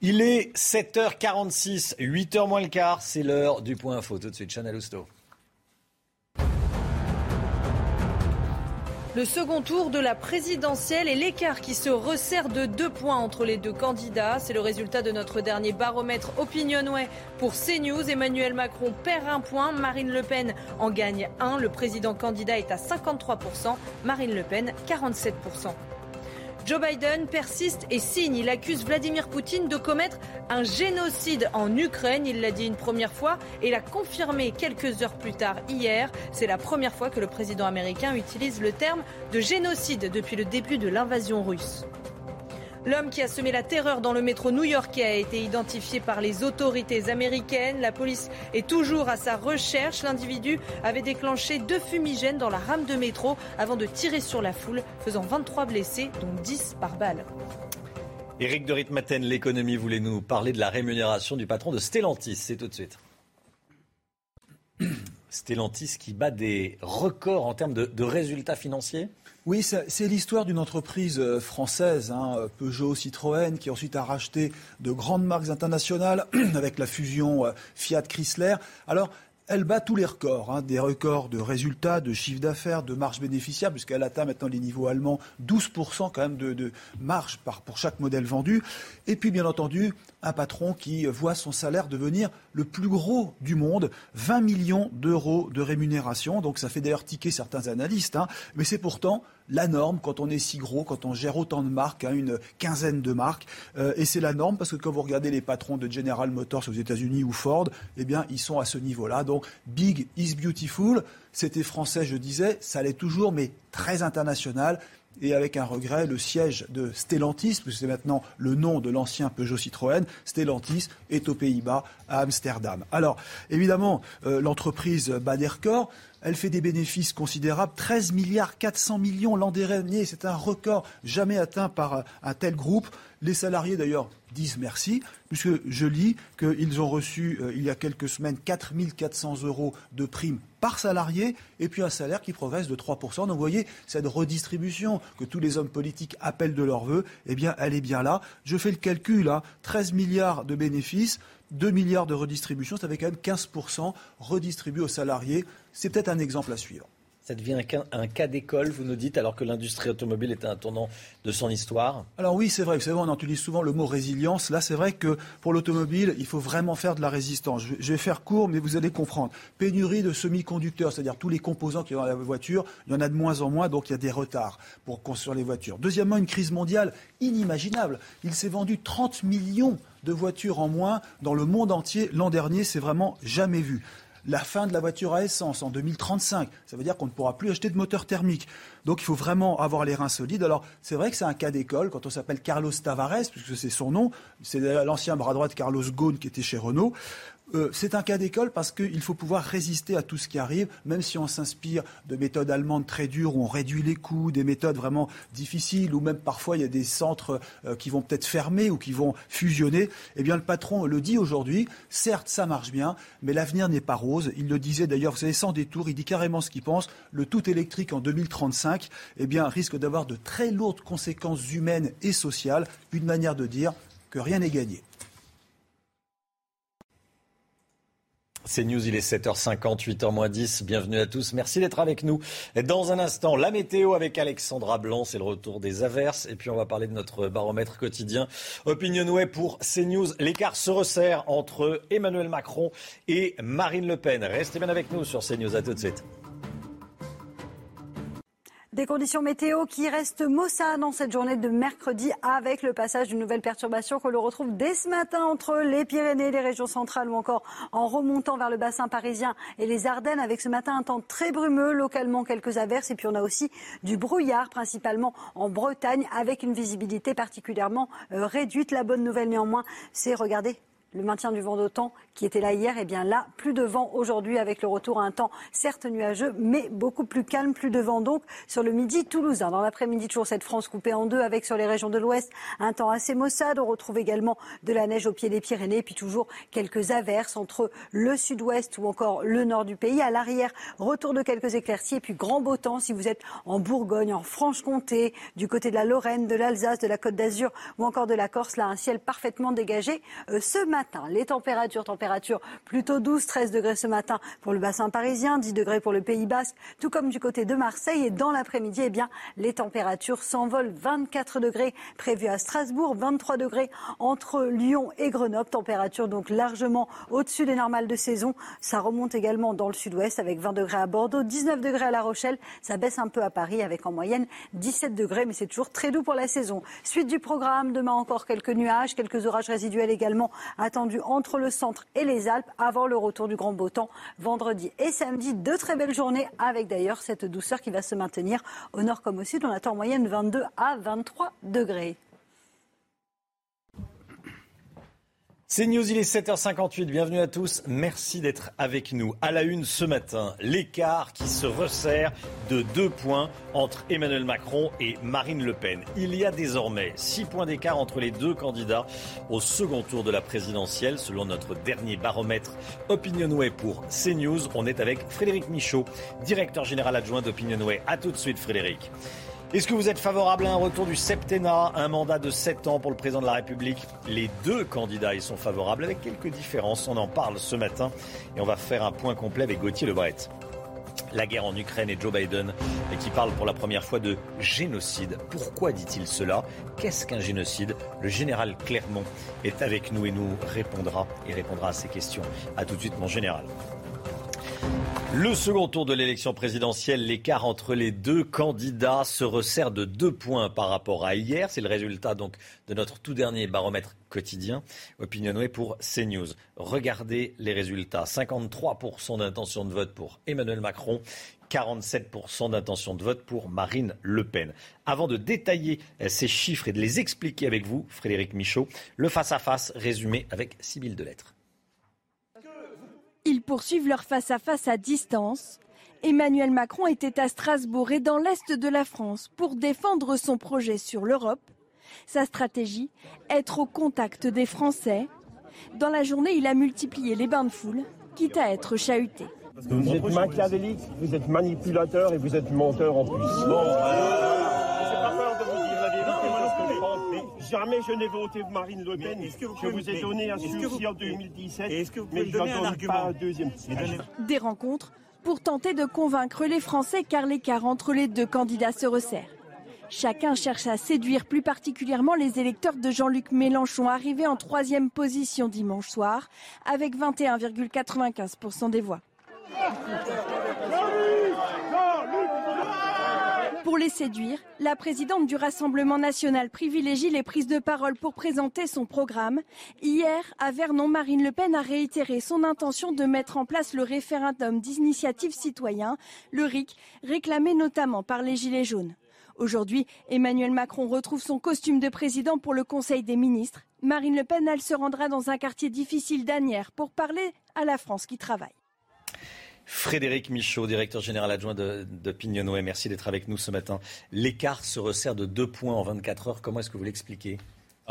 Il est 7h46, 8h moins le quart, c'est l'heure du point info. Tout de suite, Chanel Housteau. Le second tour de la présidentielle et l'écart qui se resserre de deux points entre les deux candidats. C'est le résultat de notre dernier baromètre Opinionway pour CNews. Emmanuel Macron perd un point, Marine Le Pen en gagne un. Le président candidat est à 53%, Marine Le Pen 47%. Joe Biden persiste et signe. Il accuse Vladimir Poutine de commettre un génocide en Ukraine. Il l'a dit une première fois et l'a confirmé quelques heures plus tard hier. C'est la première fois que le président américain utilise le terme de génocide depuis le début de l'invasion russe. L'homme qui a semé la terreur dans le métro new-yorkais a été identifié par les autorités américaines. La police est toujours à sa recherche. L'individu avait déclenché deux fumigènes dans la rame de métro avant de tirer sur la foule, faisant 23 blessés, dont 10 par balle. Éric de Ritmaten, l'économie, voulait nous parler de la rémunération du patron de Stellantis? C'est tout de suite. Stellantis qui bat des records en termes de, de résultats financiers? Oui, c'est l'histoire d'une entreprise euh, française, hein, Peugeot, Citroën, qui ensuite a racheté de grandes marques internationales avec la fusion euh, Fiat Chrysler. Alors, elle bat tous les records, hein, des records de résultats, de chiffre d'affaires, de marge bénéficiaire, puisqu'elle atteint maintenant les niveaux allemands, 12% quand même de, marge pour chaque modèle vendu. Et puis, bien entendu, un patron qui voit son salaire devenir le plus gros du monde, 20 millions d'euros de rémunération. Donc ça fait d'ailleurs tiquer certains analystes, hein. mais c'est pourtant la norme quand on est si gros, quand on gère autant de marques, hein, une quinzaine de marques. Euh, et c'est la norme parce que quand vous regardez les patrons de General Motors aux États-Unis ou Ford, eh bien, ils sont à ce niveau-là. Donc, big is beautiful. C'était français, je disais, ça l'est toujours, mais très international et avec un regret, le siège de Stellantis, puisque c'est maintenant le nom de l'ancien Peugeot Citroën, Stellantis est aux Pays-Bas, à Amsterdam. Alors, évidemment, euh, l'entreprise bat. Elle fait des bénéfices considérables, 13 milliards 400 millions l'an dernier. C'est un record jamais atteint par un tel groupe. Les salariés, d'ailleurs, disent merci, puisque je lis qu'ils ont reçu, euh, il y a quelques semaines, 4 400 euros de primes par salarié, et puis un salaire qui progresse de 3%. Donc vous voyez, cette redistribution que tous les hommes politiques appellent de leur vœu, eh bien, elle est bien là. Je fais le calcul, 13 hein. milliards de bénéfices, 2 milliards de redistribution, ça fait quand même 15% redistribués aux salariés. C'est peut-être un exemple à suivre. Ça devient un cas d'école, vous nous dites, alors que l'industrie automobile est un tournant de son histoire Alors oui, c'est vrai. Vous savez, on utilise souvent le mot résilience. Là, c'est vrai que pour l'automobile, il faut vraiment faire de la résistance. Je vais faire court, mais vous allez comprendre. Pénurie de semi-conducteurs, c'est-à-dire tous les composants qui sont dans la voiture, il y en a de moins en moins, donc il y a des retards pour construire les voitures. Deuxièmement, une crise mondiale inimaginable. Il s'est vendu 30 millions de voitures en moins dans le monde entier l'an dernier. C'est vraiment jamais vu la fin de la voiture à essence en 2035. Ça veut dire qu'on ne pourra plus acheter de moteur thermique. Donc il faut vraiment avoir les reins solides. Alors c'est vrai que c'est un cas d'école quand on s'appelle Carlos Tavares, puisque c'est son nom. C'est l'ancien bras droit de Carlos Ghosn qui était chez Renault. Euh, c'est un cas d'école parce qu'il faut pouvoir résister à tout ce qui arrive, même si on s'inspire de méthodes allemandes très dures où on réduit les coûts, des méthodes vraiment difficiles, ou même parfois il y a des centres euh, qui vont peut-être fermer ou qui vont fusionner. Eh bien, le patron le dit aujourd'hui. Certes, ça marche bien, mais l'avenir n'est pas rose. Il le disait d'ailleurs, vous savez, sans détour, il dit carrément ce qu'il pense. Le tout électrique en 2035, eh bien, risque d'avoir de très lourdes conséquences humaines et sociales. Une manière de dire que rien n'est gagné. C'est News, il est 7h50, 8h10. Bienvenue à tous. Merci d'être avec nous. Dans un instant, la météo avec Alexandra Blanc, c'est le retour des averses. Et puis on va parler de notre baromètre quotidien. Opinionway pour CNews. L'écart se resserre entre Emmanuel Macron et Marine Le Pen. Restez bien avec nous sur CNews. À tout de suite. Des conditions météo qui restent maussades dans cette journée de mercredi avec le passage d'une nouvelle perturbation que l'on retrouve dès ce matin entre les Pyrénées, les régions centrales ou encore en remontant vers le bassin parisien et les Ardennes avec ce matin un temps très brumeux, localement quelques averses et puis on a aussi du brouillard principalement en Bretagne avec une visibilité particulièrement euh, réduite. La bonne nouvelle néanmoins, c'est regardez le maintien du vent d'autant qui était là hier, et eh bien là, plus de vent aujourd'hui avec le retour à un temps certes nuageux, mais beaucoup plus calme, plus de vent donc sur le midi toulousain. Dans l'après-midi, toujours cette France coupée en deux avec sur les régions de l'ouest un temps assez maussade. On retrouve également de la neige au pied des Pyrénées, puis toujours quelques averses entre le sud-ouest ou encore le nord du pays. À l'arrière, retour de quelques éclaircies et puis grand beau temps si vous êtes en Bourgogne, en Franche-Comté, du côté de la Lorraine, de l'Alsace, de la Côte d'Azur ou encore de la Corse. Là, un ciel parfaitement dégagé. Euh, ce matin, Les températures, températures plutôt douces, 13 degrés ce matin pour le bassin parisien, 10 degrés pour le Pays Basque, tout comme du côté de Marseille. Et dans l'après-midi, eh bien, les températures s'envolent. 24 degrés prévus à Strasbourg, 23 degrés entre Lyon et Grenoble. Température donc largement au-dessus des normales de saison. Ça remonte également dans le sud-ouest avec 20 degrés à Bordeaux, 19 degrés à La Rochelle. Ça baisse un peu à Paris avec en moyenne 17 degrés, mais c'est toujours très doux pour la saison. Suite du programme, demain encore quelques nuages, quelques orages résiduels également attendus entre le centre et les Alpes avant le retour du grand beau temps vendredi et samedi. Deux très belles journées avec d'ailleurs cette douceur qui va se maintenir au nord comme au sud. On attend en moyenne 22 à 23 degrés. C'est News, il est 7h58. Bienvenue à tous. Merci d'être avec nous. À la une ce matin, l'écart qui se resserre de deux points entre Emmanuel Macron et Marine Le Pen. Il y a désormais six points d'écart entre les deux candidats au second tour de la présidentielle. Selon notre dernier baromètre Opinionway pour CNews, on est avec Frédéric Michaud, directeur général adjoint d'Opinionway. A tout de suite, Frédéric. Est-ce que vous êtes favorable à un retour du septennat, un mandat de 7 ans pour le président de la République? Les deux candidats y sont favorables avec quelques différences. On en parle ce matin et on va faire un point complet avec Gauthier Lebret. La guerre en Ukraine et Joe Biden qui parle pour la première fois de génocide. Pourquoi dit-il cela? Qu'est-ce qu'un génocide? Le général Clermont est avec nous et nous répondra et répondra à ces questions. A tout de suite mon général. Le second tour de l'élection présidentielle, l'écart entre les deux candidats se resserre de deux points par rapport à hier. C'est le résultat donc de notre tout dernier baromètre quotidien Opinionway pour CNews. Regardez les résultats. 53% d'intention de vote pour Emmanuel Macron, 47% d'intention de vote pour Marine Le Pen. Avant de détailler ces chiffres et de les expliquer avec vous, Frédéric Michaud, le face-à-face résumé avec Sybille Delettre. Ils poursuivent leur face-à-face -à, distance. Emmanuel Macron était à Strasbourg et dans l'Est de la France pour défendre son projet sur l'Europe. Sa stratégie, être au contact des Français. Dans la journée, il a multiplié les bains de foule, quitte à être chahuté. Vous êtes machiavélique, vous êtes manipulateur et vous êtes menteur en plus. Jamais je n'ai voté Marine Le Pen. je vous ai donné un sursis en 2017, mais je n'en pas un deuxième. Des rencontres pour tenter de convaincre les Français car l'écart entre les deux candidats se resserre. Chacun cherche à séduire plus particulièrement les électeurs de Jean-Luc Mélenchon, arrivé en troisième position dimanche soir, avec 21,95% des voix. Pour les séduire, la présidente du Rassemblement national privilégie les prises de parole pour présenter son programme. Hier, à Vernon, Marine Le Pen a réitéré son intention de mettre en place le référendum d'initiative citoyen, le RIC, réclamé notamment par les Gilets jaunes. Aujourd'hui, Emmanuel Macron retrouve son costume de président pour le Conseil des ministres. Marine Le Pen, elle se rendra dans un quartier difficile d'Anières pour parler à la France qui travaille. Frédéric Michaud, directeur général adjoint de, de merci d'être avec nous ce matin. L'écart se resserre de deux points en 24 heures. Comment est-ce que vous l'expliquez?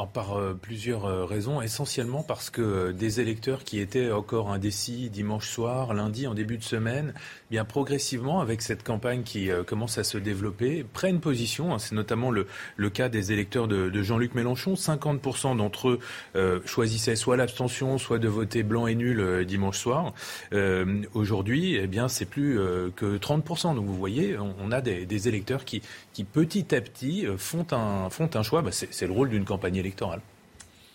Par euh, plusieurs euh, raisons, essentiellement parce que euh, des électeurs qui étaient encore indécis dimanche soir, lundi, en début de semaine, eh bien progressivement, avec cette campagne qui commence à se développer, prennent position. Hein. C'est notamment le, le, cas des électeurs de, Jean-Luc Mélenchon. 50% d'entre eux choisissaient soit l'abstention, soit de voter blanc et nul dimanche soir. Aujourd'hui, eh bien c'est plus que 30%. Donc vous voyez, on, a des, des, électeurs qui, qui petit à petit font un, font un choix. Bah, c'est le rôle d'une campagne électorale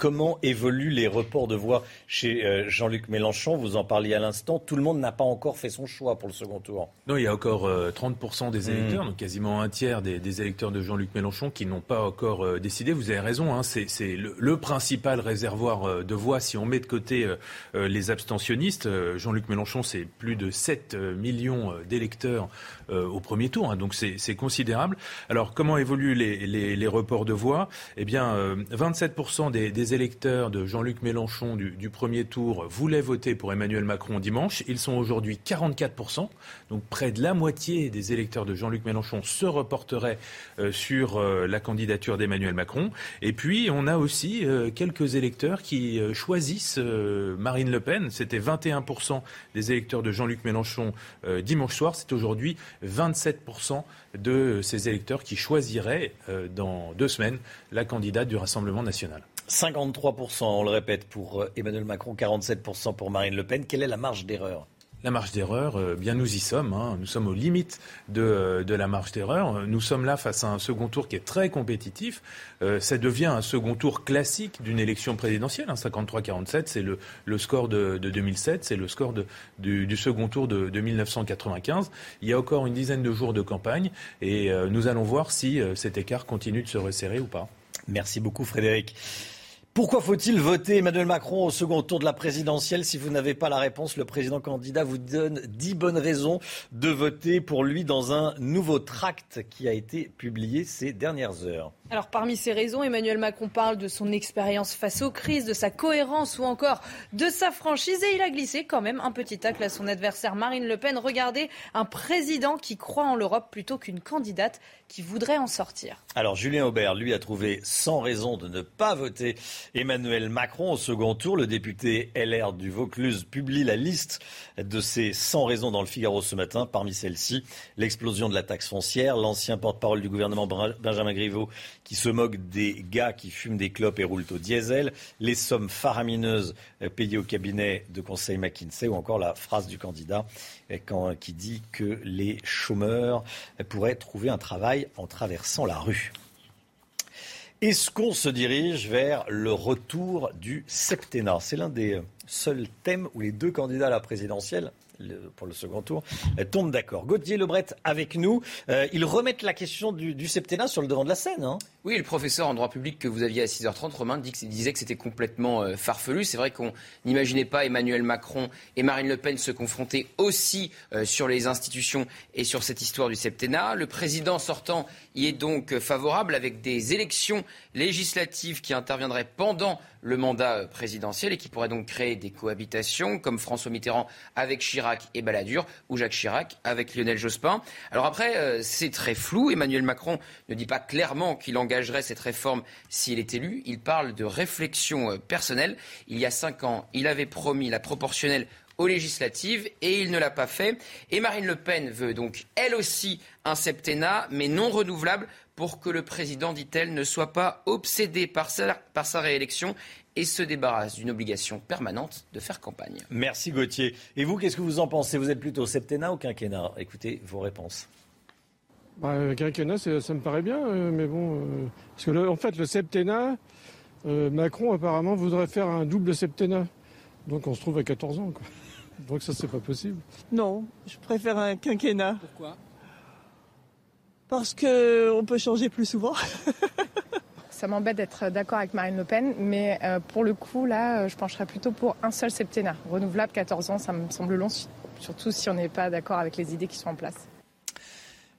Comment évoluent les reports de voix chez euh, Jean-Luc Mélenchon? Vous en parliez à l'instant. Tout le monde n'a pas encore fait son choix pour le second tour. Non, il y a encore 30% euh, des hmm. électeurs, donc quasiment un tiers des, électeurs de Jean-Luc Mélenchon qui n'ont pas encore euh, décidé. Vous avez raison, hein, c'est le, principal réservoir de voix si on met de côté les abstentionnistes. Jean-Luc Mélenchon, c'est plus de 7 millions d'électeurs au premier tour, hein, donc c'est considérable. Alors, comment évoluent les, reports de voix? Eh bien, 27% des, des électeurs de Jean-Luc Mélenchon du, premier tour voulaient voter pour Emmanuel Macron dimanche. Ils sont aujourd'hui 44%. Donc près de la moitié des électeurs de Jean-Luc Mélenchon se reporteraient euh, sur euh, la candidature d'Emmanuel Macron. Et puis on a aussi euh, quelques électeurs qui choisissent Marine Le Pen. C'était 21% des électeurs de Jean-Luc Mélenchon dimanche soir. C'est aujourd'hui 27% de ces électeurs qui choisiraient dans deux semaines la candidate du Rassemblement national. 53%, on le répète, pour Emmanuel Macron, 47% pour Marine Le Pen. Quelle est la marge d'erreur? La marge d'erreur, euh, bien nous y sommes. Hein. Nous sommes aux limites de, euh, de, la marge d'erreur. Nous sommes là face à un second tour qui est très compétitif. Euh, ça devient un second tour classique d'une élection présidentielle. Hein. 53-47, c'est le, le, score de, de 2007, c'est le score de, du, du, second tour de, de, 1995. Il y a encore une dizaine de jours de campagne et euh, nous allons voir si euh, cet écart continue de se resserrer ou pas. Merci beaucoup Frédéric. Pourquoi faut-il voter Emmanuel Macron au second tour de la présidentielle Si vous n'avez pas la réponse, le président candidat vous donne dix bonnes raisons de voter pour lui dans un nouveau tract qui a été publié ces dernières heures. Alors parmi ces raisons, Emmanuel Macron parle de son expérience face aux crises, de sa cohérence ou encore de sa franchise et il a glissé quand même un petit tacle à son adversaire Marine Le Pen. Regardez, un président qui croit en l'Europe plutôt qu'une candidate qui voudrait en sortir. Alors Julien Aubert, lui, a trouvé 100 raisons de ne pas voter Emmanuel Macron au second tour. Le député LR du Vaucluse publie la liste de ces 100 raisons dans le Figaro ce matin. Parmi celles-ci, l'explosion de la taxe foncière, l'ancien porte-parole du gouvernement Benjamin Griveaux qui se moque des gars qui fument des clopes et roulent au diesel, les sommes faramineuses payées au cabinet de conseil McKinsey ou encore la phrase du candidat quand, qui dit que les chômeurs pourraient trouver un travail en traversant la rue. Est-ce qu'on se dirige vers le retour du septennat? C'est l'un des seuls thèmes où les deux candidats à la présidentielle le, pour le second tour, euh, tombent d'accord. Gauthier Lebret avec nous. Euh, ils remettent la question du, septennat sur le devant de la scène. Hein. Oui, le professeur en droit public que vous aviez à 6h30, Romain, disait que c'était complètement euh, farfelu. C'est vrai qu'on n'imaginait pas Emmanuel Macron et Marine Le Pen se confronter aussi sur les institutions et sur cette histoire du septennat. Le président sortant y est donc favorable avec des élections législatives qui interviendraient pendant le mandat présidentiel et qui pourraient donc créer des cohabitations comme François Mitterrand avec Chirac et Balladur ou Jacques Chirac avec Lionel Jospin. Alors après, euh, c'est très flou. Emmanuel Macron ne dit pas clairement qu'il engagerait cette réforme s'il est élu. Il parle de réflexion euh, personnelle. Il y a cinq ans, il avait promis la proportionnelle aux législatives et il ne l'a pas fait. Et Marine Le Pen veut donc elle aussi un septennat, mais non renouvelable, pour que le président, dit-elle, ne soit pas obsédé par sa, par sa réélection et se débarrasse d'une obligation permanente de faire campagne. Merci Gauthier. Et vous, qu'est-ce que vous en pensez? Vous êtes plutôt septennat ou quinquennat? Écoutez vos réponses. Bah, quinquennat, ça me paraît bien, euh, mais bon, euh, parce que le, en fait, le septennat, euh, Macron apparemment voudrait faire un double septennat. Donc on se trouve à 14 ans, quoi. Donc ça, c'est pas possible. Non, je préfère un quinquennat. Pourquoi? Parce qu'on peut changer plus souvent. ça m'embête d'être d'accord avec Marine Le Pen, mais euh, pour le coup, là, je pencherais plutôt pour un seul septennat. Renouvelable, 14 ans, ça me semble long, surtout si on n'est pas d'accord avec les idées qui sont en place.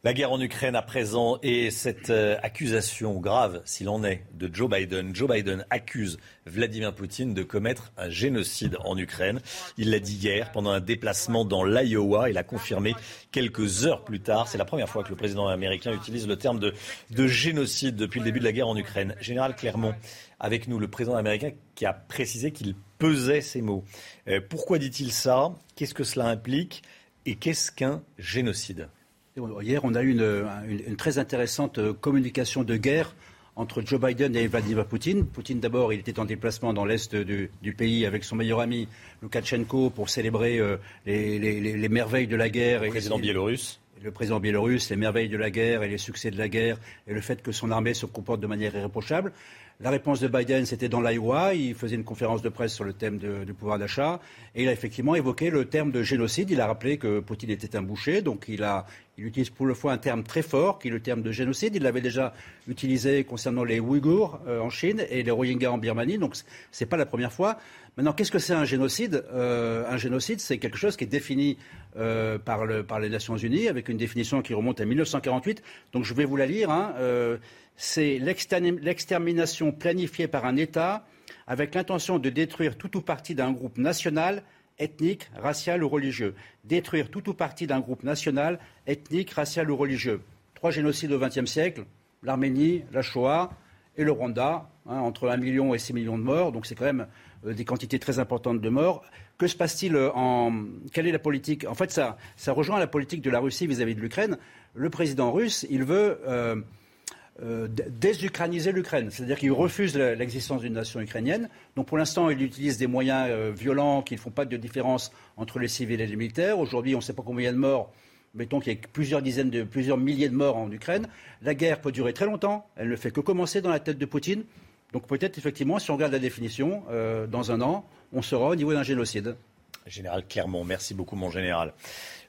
La guerre en Ukraine à présent et cette euh, accusation grave, s'il en est, de Joe Biden. Joe Biden accuse Vladimir Poutine de commettre un génocide en Ukraine. Il l'a dit hier pendant un déplacement dans l'Iowa. Il a confirmé quelques heures plus tard. C'est la première fois que le président américain utilise le terme de, de génocide depuis le début de la guerre en Ukraine. Général Clermont, avec nous, le président américain qui a précisé qu'il pesait ses mots. Euh, pourquoi dit-il ça? Qu'est-ce que cela implique? Et qu'est-ce qu'un génocide? Hier, on a eu une, une, une, très intéressante communication de guerre entre Joe Biden et Vladimir Poutine. Poutine, d'abord, il était en déplacement dans l'est du, du, pays avec son meilleur ami Loukachenko pour célébrer euh, les, les, les, merveilles de la guerre. Le président biélorusse le président biélorusse, les merveilles de la guerre et les succès de la guerre et le fait que son armée se comporte de manière irréprochable. La réponse de Biden, c'était dans l'Iowa. Il faisait une conférence de presse sur le thème du pouvoir d'achat. Et il a effectivement évoqué le terme de génocide. Il a rappelé que Poutine était un boucher. Donc il, a, il utilise pour le fois un terme très fort, qui est le terme de génocide. Il l'avait déjà utilisé concernant les Ouïghours euh, en Chine et les Rohingyas en Birmanie. Donc ce n'est pas la première fois. Maintenant, qu'est-ce que c'est un génocide? Euh, Un génocide, c'est quelque chose qui est défini euh, par, les Nations Unies, avec une définition qui remonte à 1948. Donc je vais vous la lire. Hein. Euh, c'est l'extermination planifiée par un État avec l'intention de détruire tout ou partie d'un groupe national, ethnique, racial ou religieux. Détruire tout ou partie d'un groupe national, ethnique, racial ou religieux. Trois génocides au XXe siècle, l'Arménie, la Shoah et le Rwanda, hein, entre 1 million et 6 millions de morts. Donc c'est quand même euh, des quantités très importantes de morts. Que se passe-t-il en. Quelle est la politique? En fait, ça, rejoint la politique de la Russie vis-à-vis -vis de l'Ukraine. Le président russe, il veut. Euh, euh, désucraniser l'Ukraine. C'est-à-dire qu'il refuse l'existence d'une nation ukrainienne. Donc pour l'instant, il utilise des moyens euh, violents qui ne font pas de différence entre les civils et les militaires. Aujourd'hui, on ne sait pas combien de morts. Mettons qu'il y a plusieurs dizaines de, plusieurs milliers de morts en Ukraine. La guerre peut durer très longtemps. Elle ne fait que commencer dans la tête de Poutine. Donc peut-être effectivement, si on regarde la définition, euh, dans un an, on sera au niveau d'un génocide. Général Clermont, merci beaucoup mon général.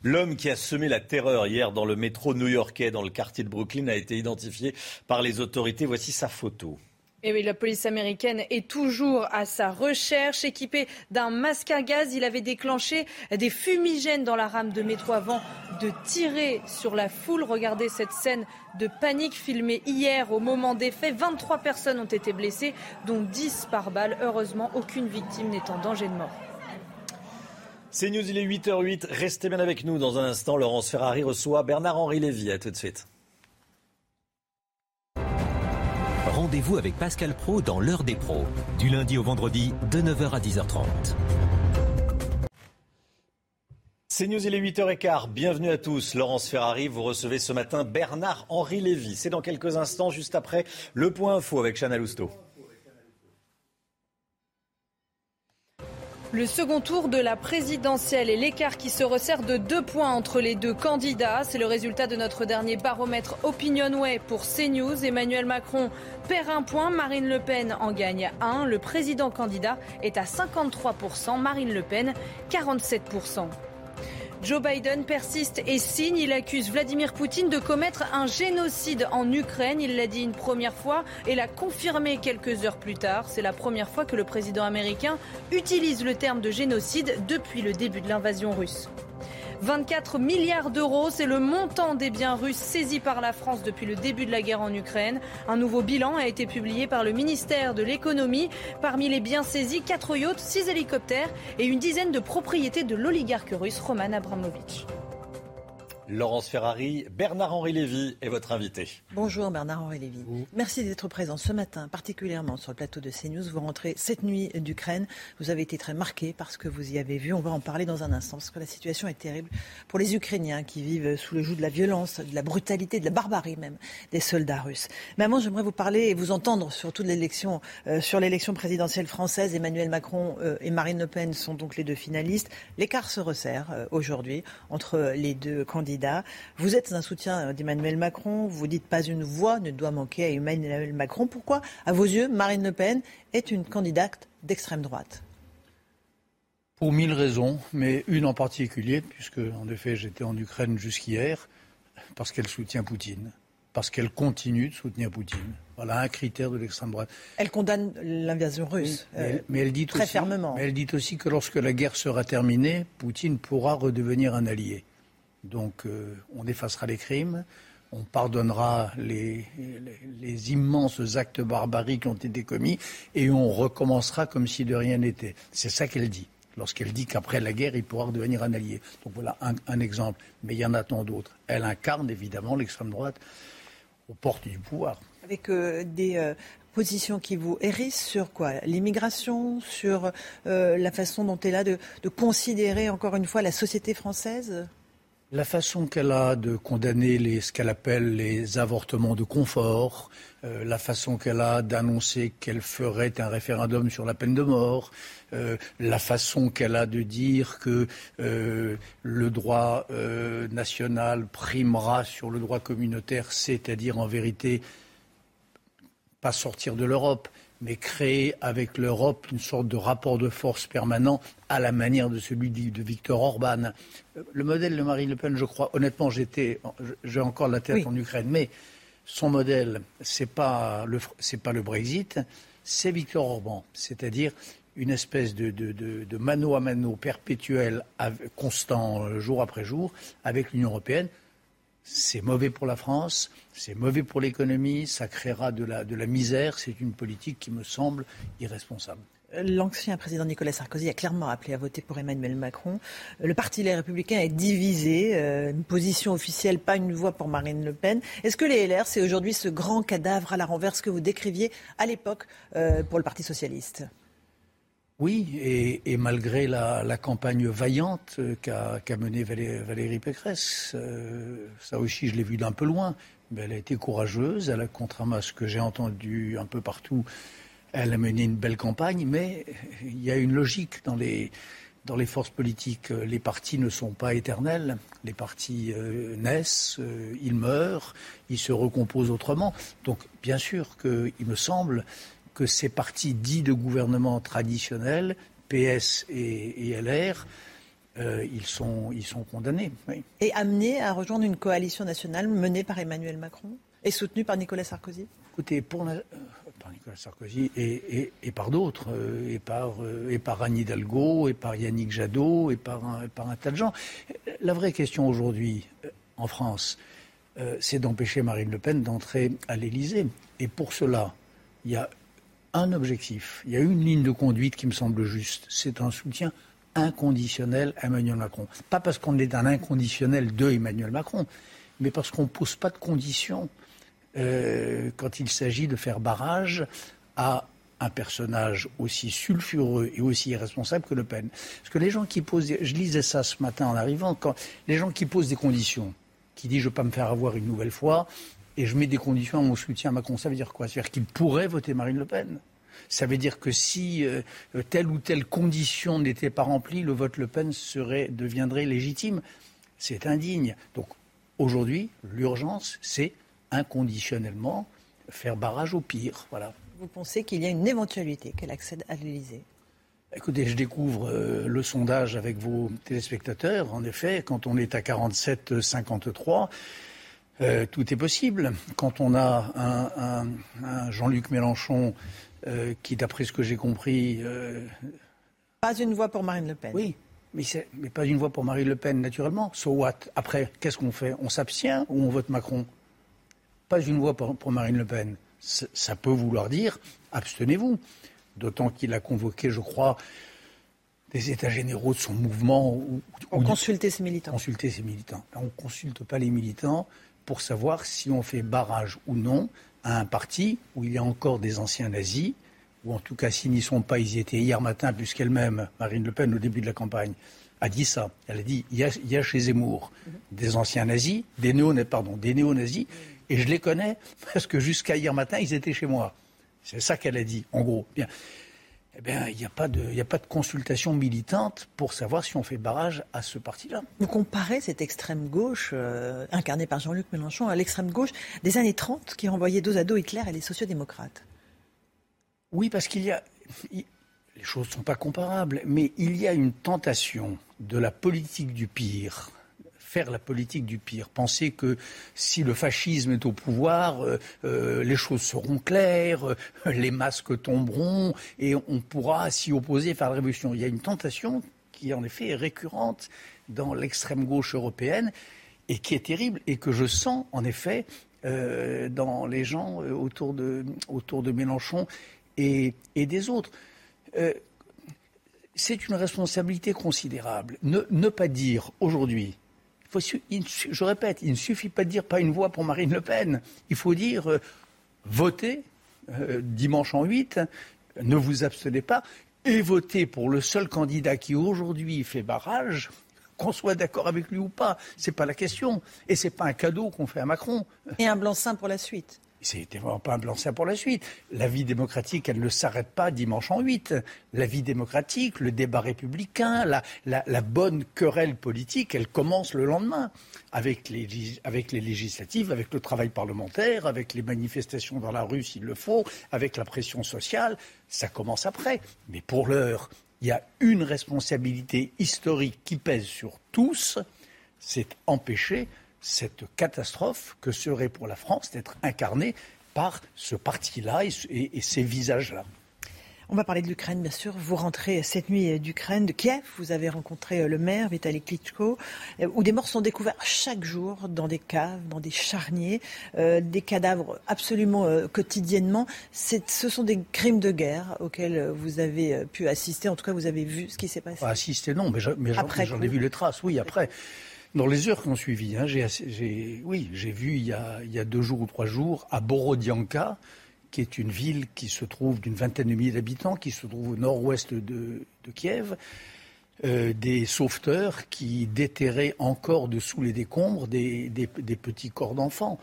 L'homme qui a semé la terreur hier dans le métro new-yorkais, dans le quartier de Brooklyn, a été identifié par les autorités. Voici sa photo. Et oui, la police américaine est toujours à sa recherche. Équipé d'un masque à gaz, il avait déclenché des fumigènes dans la rame de métro avant de tirer sur la foule. Regardez cette scène de panique filmée hier au moment des faits. 23 personnes ont été blessées, dont 10 par balle. Heureusement, aucune victime n'est en danger de mort. C'est News, il est 8h08. Restez bien avec nous dans un instant. Laurence Ferrari reçoit Bernard-Henri Lévy. À tout de suite. Rendez-vous avec Pascal Pro dans l'heure des pros, du lundi au vendredi de 9h à 10h30. C'est News, il est 8h15. Bienvenue à tous. Laurence Ferrari, vous recevez ce matin Bernard-Henri Lévy. C'est dans quelques instants, juste après le point info avec Chana Lousteau. Le second tour de la présidentielle et l'écart qui se resserre de deux points entre les deux candidats. C'est le résultat de notre dernier baromètre Opinionway pour CNews. Emmanuel Macron perd un point, Marine Le Pen en gagne un. Le président candidat est à 53%, Marine Le Pen 47%. Joe Biden persiste et signe. Il accuse Vladimir Poutine de commettre un génocide en Ukraine. Il l'a dit une première fois et l'a confirmé quelques heures plus tard. C'est la première fois que le président américain utilise le terme de génocide depuis le début de l'invasion russe. 24 milliards d'euros, c'est le montant des biens russes saisis par la France depuis le début de la guerre en Ukraine. Un nouveau bilan a été publié par le ministère de l'économie. Parmi les biens saisis, 4 yachts, 6 hélicoptères et une dizaine de propriétés de l'oligarque russe Roman Abramovich. Laurence Ferrari, Bernard-Henri Lévy est votre invité. Bonjour Bernard-Henri Lévy. Merci d'être présent ce matin, particulièrement sur le plateau de CNews. Vous rentrez cette nuit d'Ukraine. Vous avez été très marqué parce que vous y avez vu. On va en parler dans un instant parce que la situation est terrible pour les Ukrainiens qui vivent sous le joug de la violence, de la brutalité, de la barbarie même des soldats russes. Mais avant, j'aimerais vous parler et vous entendre sur toute l'élection, euh, sur l'élection présidentielle française. Emmanuel Macron euh, et Marine Le Pen sont donc les deux finalistes. L'écart se resserre euh, aujourd'hui entre les deux candidats vous êtes un soutien d'Emmanuel Macron. Vous dites pas une voix ne doit manquer à Emmanuel Macron. Pourquoi, à vos yeux, Marine Le Pen est une candidate d'extrême droite? Pour mille raisons, mais une en particulier, puisque en effet j'étais en Ukraine jusqu'hier, parce qu'elle soutient Poutine parce qu'elle continue de soutenir Poutine. Voilà un critère de l'extrême droite. Elle condamne l'invasion russe. mais, elle, dit très aussi, fermement. Mais elle dit aussi que lorsque la guerre sera terminée, Poutine pourra redevenir un allié. Donc euh, on effacera les crimes, on pardonnera les, immenses actes barbariques qui ont été commis et on recommencera comme si de rien n'était. C'est ça qu'elle dit. Lorsqu'elle dit qu'après la guerre, il pourra devenir un allié. Donc voilà un, exemple. Mais il y en a tant d'autres. Elle incarne évidemment l'extrême droite aux portes du pouvoir. Avec euh, des euh, positions qui vous hérissent sur quoi? L'immigration, sur la façon dont elle a de considérer encore une fois la société française? La façon qu'elle a de condamner ce qu'elle appelle les avortements de confort, euh, la façon qu'elle a d'annoncer qu'elle ferait un référendum sur la peine de mort, euh, la façon qu'elle a de dire que euh, le droit national primera sur le droit communautaire, c'est-à-dire en vérité pas sortir de l'Europe, mais créer avec l'Europe une sorte de rapport de force permanent à la manière de celui de Victor Orban. Le modèle de Marine Le Pen, je crois, honnêtement, j'étais, j'ai encore la tête en Ukraine, mais son modèle, c'est pas le, c'est pas le Brexit, c'est Victor Orban, c'est-à-dire une espèce de, de, mano à mano perpétuel, constant, euh, jour après jour, avec l'Union européenne. C'est mauvais pour la France, c'est mauvais pour l'économie, ça créera de la, misère. C'est une politique qui me semble irresponsable. L'ancien président Nicolas Sarkozy a clairement appelé à voter pour Emmanuel Macron. Le parti Les Républicains est divisé, euh, une position officielle, pas une voix pour Marine Le Pen. Est-ce que les LR, c'est aujourd'hui ce grand cadavre à la renverse que vous décriviez à l'époque euh, pour le Parti socialiste? Oui, et, malgré la, campagne vaillante qu'a menée Valérie, Pécresse, euh, ça aussi je l'ai vu d'un peu loin, Mais elle a été courageuse. Elle a, contrairement à ce que j'ai entendu un peu partout, elle a mené une belle campagne. Mais il y a une logique dans les, forces politiques. Les partis ne sont pas éternels. Les partis euh, naissent, euh, ils meurent, ils se recomposent autrement. Donc, bien sûr qu'il me semble que ces partis dits de gouvernement traditionnels, PS et, et LR, euh, ils, sont, ils sont condamnés. Et amenés à rejoindre une coalition nationale menée par Emmanuel Macron et soutenue par Nicolas Sarkozy? Écoutez, pour euh, par Nicolas Sarkozy et, et, par d'autres, euh, et, par, et par Anne Hidalgo, et par Yannick Jadot, et par un, par un tas de gens. La vraie question aujourd'hui, en France, c'est d'empêcher Marine Le Pen d'entrer à l'Élysée. Et pour cela, il y a un objectif, il y a une ligne de conduite qui me semble juste, c'est un soutien inconditionnel à Emmanuel Macron. Pas parce qu'on est un inconditionnel de Emmanuel Macron, mais parce qu'on ne pose pas de conditions euh, quand il s'agit de faire barrage à un personnage aussi sulfureux et aussi irresponsable que Le Pen. Parce que les gens qui posent, je lisais ça ce matin en arrivant, les gens qui posent des conditions, qui disent je ne veux pas me faire avoir une nouvelle fois, et je mets des conditions à mon soutien à Macron, ça veut dire quoi? C'est-à-dire qu'il pourrait voter Marine Le Pen. Ça veut dire que si euh, telle ou telle condition n'était pas remplie, le vote Le Pen serait, deviendrait légitime. C'est indigne. Donc aujourd'hui, l'urgence, c'est inconditionnellement faire barrage au pire. Voilà. Vous pensez qu'il y a une éventualité qu'elle accède à l'Élysée? Écoutez, je découvre euh, le sondage avec vos téléspectateurs. En effet, quand on est à 47-53, euh, tout est possible. Quand on a un Jean-Luc Mélenchon euh, qui, d'après ce que j'ai compris. Euh, pas une voix pour Marine Le Pen. Oui, mais, mais, pas une voix pour Marine Le Pen, naturellement. So what? Après, qu'est-ce qu'on fait? On s'abstient ou on vote Macron? Pas une voix pour, Marine Le Pen. Ça peut vouloir dire abstenez-vous. D'autant qu'il a convoqué, je crois, des états généraux de son mouvement. Ou, on consulter ses militants. Consulter ses militants. on ne consulte pas les militants pour savoir si on fait barrage ou non à un parti où il y a encore des anciens nazis, ou en tout cas s'ils n'y sont pas, ils y étaient hier matin, puisqu'elle-même, Marine Le Pen, au début de la campagne, a dit ça. Elle a dit il y a, chez Zemmour des anciens nazis, des néo-nazis, et je les connais parce que jusqu'à hier matin, ils étaient chez moi. C'est ça qu'elle a dit, en gros. Eh bien, il n'y a, pas de, a pas de consultation militante pour savoir si on fait barrage à ce parti-là. Vous comparez cette extrême gauche, euh, incarnée par Jean-Luc Mélenchon, à l'extrême gauche des années 30 qui renvoyait dos à dos Hitler et les sociodémocrates Oui, parce qu'il y a. les choses ne sont pas comparables, mais il y a une tentation de la politique du pire faire la politique du pire. Penser que si le fascisme est au pouvoir, euh, euh, les choses seront claires, euh, les masques tomberont et on pourra s'y opposer et faire la révolution. Il y a une tentation qui, en effet, est récurrente dans l'extrême gauche européenne et qui est terrible et que je sens, en effet, dans les gens autour, de, autour de Mélenchon et, des autres c'est une responsabilité considérable. Ne, pas dire aujourd'hui je répète, il ne suffit pas de dire pas une voix pour Marine Le Pen. Il faut dire euh, votez euh, dimanche en 8, ne vous abstenez pas, et votez pour le seul candidat qui aujourd'hui fait barrage, qu'on soit d'accord avec lui ou pas. Ce n'est pas la question. Et ce n'est pas un cadeau qu'on fait à Macron. Et un blanc-seing pour la suite c'était vraiment pas un blanc-seing pour la suite. La vie démocratique, elle ne s'arrête pas dimanche en 8. La vie démocratique, le débat républicain, la, bonne querelle politique, elle commence le lendemain. Avec les, avec les législatives, avec le travail parlementaire, avec les manifestations dans la rue s'il le faut, avec la pression sociale, ça commence après. Mais pour l'heure, il y a une responsabilité historique qui pèse sur tous, c'est empêcher cette catastrophe que serait pour la France d'être incarnée par ce parti-là et, ces visages-là. On va parler de l'Ukraine, bien sûr. Vous rentrez cette nuit d'Ukraine, de Kiev. Vous avez rencontré euh, le maire, Vitaly Klitschko, euh, où des morts sont découverts chaque jour dans des caves, dans des charniers, euh, des cadavres absolument quotidiennement. Ce sont des crimes de guerre auxquels vous avez pu assister. En tout cas, vous avez vu ce qui s'est passé. assister, non, mais j'en ai vu les traces, oui, après. Dans les heures qui ont suivi, hein, j'ai, vu il y, a, deux jours ou trois jours à Borodianka, qui est une ville qui se trouve d'une vingtaine de milliers d'habitants, qui se trouve au nord-ouest de, Kiev, euh, des sauveteurs qui déterraient encore dessous les décombres des, petits corps d'enfants.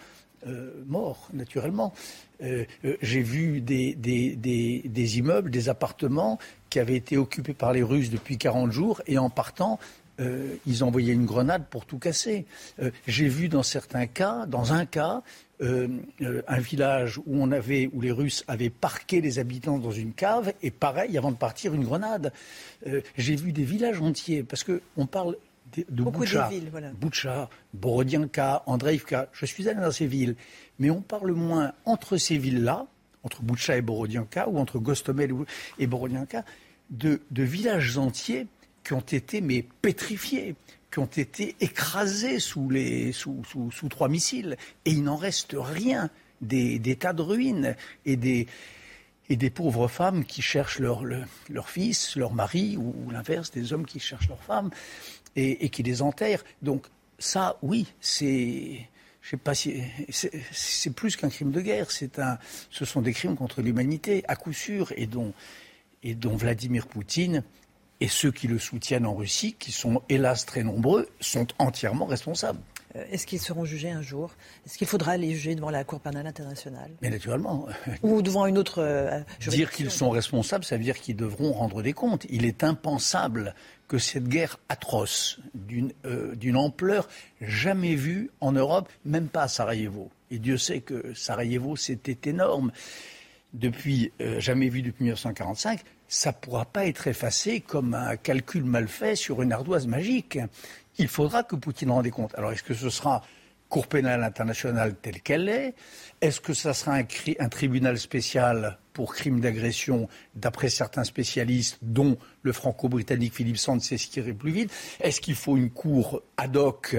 morts, naturellement. J'ai vu des, immeubles, des appartements qui avaient été occupés par les Russes depuis 40 jours et en partant, euh, ils envoyaient une grenade pour tout casser. Euh, j'ai vu dans certains cas, dans un cas, euh, un village où on avait, où les Russes avaient parqué les habitants dans une cave et pareil, avant de partir, une grenade. j'ai vu des villages entiers parce que on parle de, de Boucha, villes, voilà. Boucha, Borodianka, Andreivka. Je suis allé dans ces villes, mais on parle moins entre ces villes-là, entre Boucha et Borodianka, ou entre Gostomel et Borodianka, de, de villages entiers qui ont été mais pétrifiés, qui ont été écrasés sous, les, sous, sous, trois missiles. Et il n'en reste rien des, tas de ruines et des, et des pauvres femmes qui cherchent leur, leur, leur fils, leur mari, ou, l'inverse, des hommes qui cherchent leurs femmes et, et, qui les enterrent. Donc ça, oui, c'est... Je sais pas si c'est plus qu'un crime de guerre. C'est un, ce sont des crimes contre l'humanité, à coup sûr, et dont, et dont Vladimir Poutine et ceux qui le soutiennent en Russie, qui sont hélas très nombreux, sont entièrement responsables. Euh, est-ce qu'ils seront jugés un jour? Est-ce qu'il faudra les juger devant la Cour pénale internationale? Mais naturellement. Ou devant une autre euh, Dire qu'ils sont responsables, ça veut dire qu'ils devront rendre des comptes. Il est impensable que cette guerre atroce, d'une euh, ampleur jamais vue en Europe, même pas à Sarajevo, et Dieu sait que Sarajevo, c'était énorme, depuis, euh, jamais vu depuis 1945, ça ne pourra pas être effacé comme un calcul mal fait sur une ardoise magique. Il faudra que Poutine rende compte. Alors, est-ce que ce sera Cour pénale internationale telle qu'elle est? Est-ce que ça sera un, un, tribunal spécial pour crimes d'agression, d'après certains spécialistes, dont le franco-britannique Philippe Sand qui irait plus vite? Est-ce qu'il faut une cour ad hoc,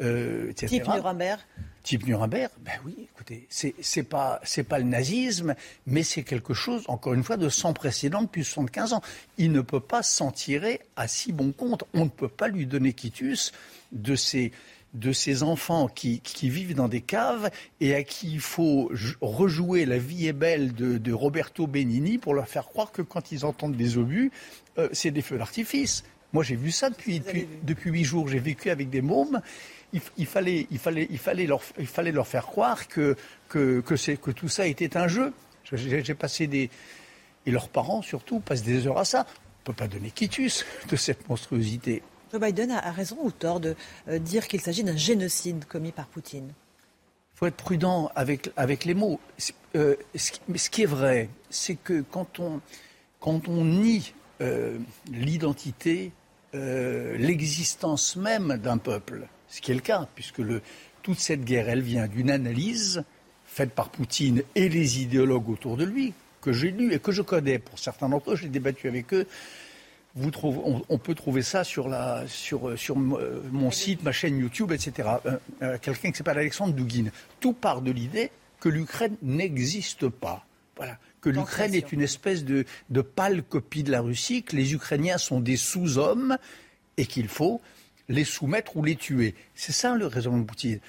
euh, etc. Type Nuremberg type Nuremberg, ben oui, écoutez, c'est pas pas le nazisme, mais c'est quelque chose, encore une fois, de sans précédent depuis 75 ans. Il ne peut pas s'en tirer à si bon compte. On ne peut pas lui donner quitus de ces de ces enfants qui, qui, vivent dans des caves et à qui il faut rejouer La vie est belle de, de Roberto Benigni pour leur faire croire que quand ils entendent des obus, euh, c'est des feux d'artifice. Moi, j'ai vu ça depuis, depuis, depuis huit jours. J'ai vécu avec des mômes il, il, fallait, il, fallait, il, fallait leur, il fallait leur faire croire que, que, que, que tout ça était un jeu. J'ai passé des. Et leurs parents, surtout, passent des heures à ça. On ne peut pas donner quitus de cette monstruosité. Joe Biden a raison ou tort de euh, dire qu'il s'agit d'un génocide commis par Poutine? Il faut être prudent avec, avec les mots. Euh, ce, ce, qui est vrai, c'est que quand on, quand on nie euh, l'identité, euh, l'existence même d'un peuple, ce qui est le cas, puisque le, toute cette guerre, elle vient d'une analyse faite par Poutine et les idéologues autour de lui, que j'ai lu et que je connais. Pour certains d'entre eux, j'ai débattu avec eux. Vous trouvez, on, on, peut trouver ça sur, la, sur, sur mon site, ma chaîne YouTube, etc. Euh, euh, Quelqu'un qui s'appelle Alexandre Douguin. Tout part de l'idée que l'Ukraine n'existe pas. Voilà. Que l'Ukraine est une espèce de, de pâle copie de la Russie, que les Ukrainiens sont des sous-hommes et qu'il faut les soumettre ou les tuer. C'est ça le raisonnement de Poutine.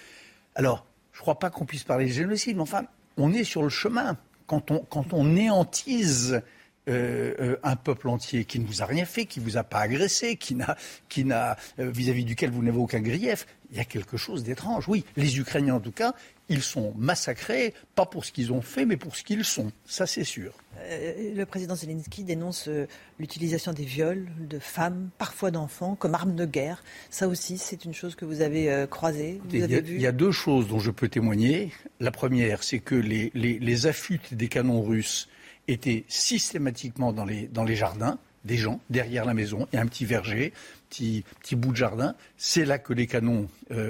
Alors, je ne crois pas qu'on puisse parler de génocide, mais enfin, on est sur le chemin. Quand on, quand on néantise euh, euh, un peuple entier qui ne vous a rien fait, qui ne vous a pas agressé, qui n'a, qui n'a euh, vis-à-vis duquel vous n'avez aucun grief, il y a quelque chose d'étrange. Oui, les Ukrainiens en tout cas, ils sont massacrés, pas pour ce qu'ils ont fait, mais pour ce qu'ils sont. Ça, c'est sûr. Euh, le président Zelensky dénonce euh, l'utilisation des viols de femmes, parfois d'enfants, comme arme de guerre. Ça aussi, c'est une chose que vous avez euh, croisée. Vous il, avez y a, vu il y a deux choses dont je peux témoigner. La première, c'est que les, les, les affûts des canons russes étaient systématiquement dans les, dans les jardins des gens derrière la maison. Il y a un petit verger, petit, petit bout de jardin. C'est là que les canons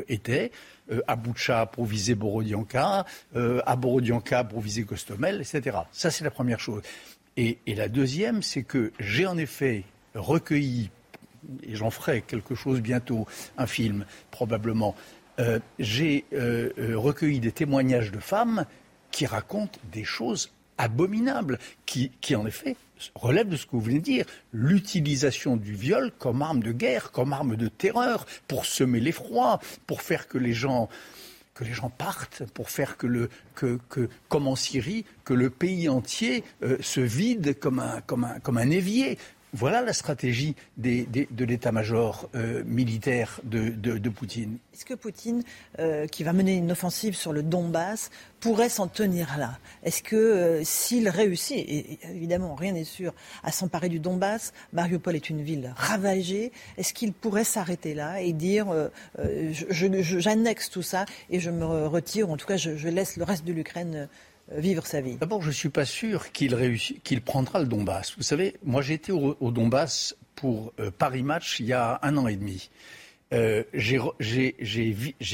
étaient. Euh, à Boucha pour viser Borodianka, euh, à Borodianka pour viser Costomel, etc. Ça, c'est la première chose. Et, la deuxième, c'est que j'ai en effet recueilli, et j'en ferai quelque chose bientôt, un film probablement, euh, j'ai recueilli des témoignages de femmes qui racontent des choses abominables, qui, qui en effet relève de ce que vous venez de dire, l'utilisation du viol comme arme de guerre, comme arme de terreur, pour semer l'effroi, pour faire que les gens partent, pour faire que, comme en Syrie, que le pays entier euh, se vide comme un évier. Voilà la stratégie de l'état-major euh, militaire de, Poutine. Est-ce que Poutine, euh, qui va mener une offensive sur le Donbass, pourrait s'en tenir là? Est-ce que euh, s'il réussit, et évidemment rien n'est sûr, à s'emparer du Donbass, Mariupol est une ville ravagée, est-ce qu'il pourrait s'arrêter là et dire j'annexe tout ça et je me retire, ou en tout cas je, je laisse le reste de l'Ukraine vivre sa vie D'abord, je ne suis pas sûr qu'il qu'il prendra le Donbass. Vous savez, moi j'ai été au, Donbass pour euh, Paris Match il y a un an et demi. Euh, j'ai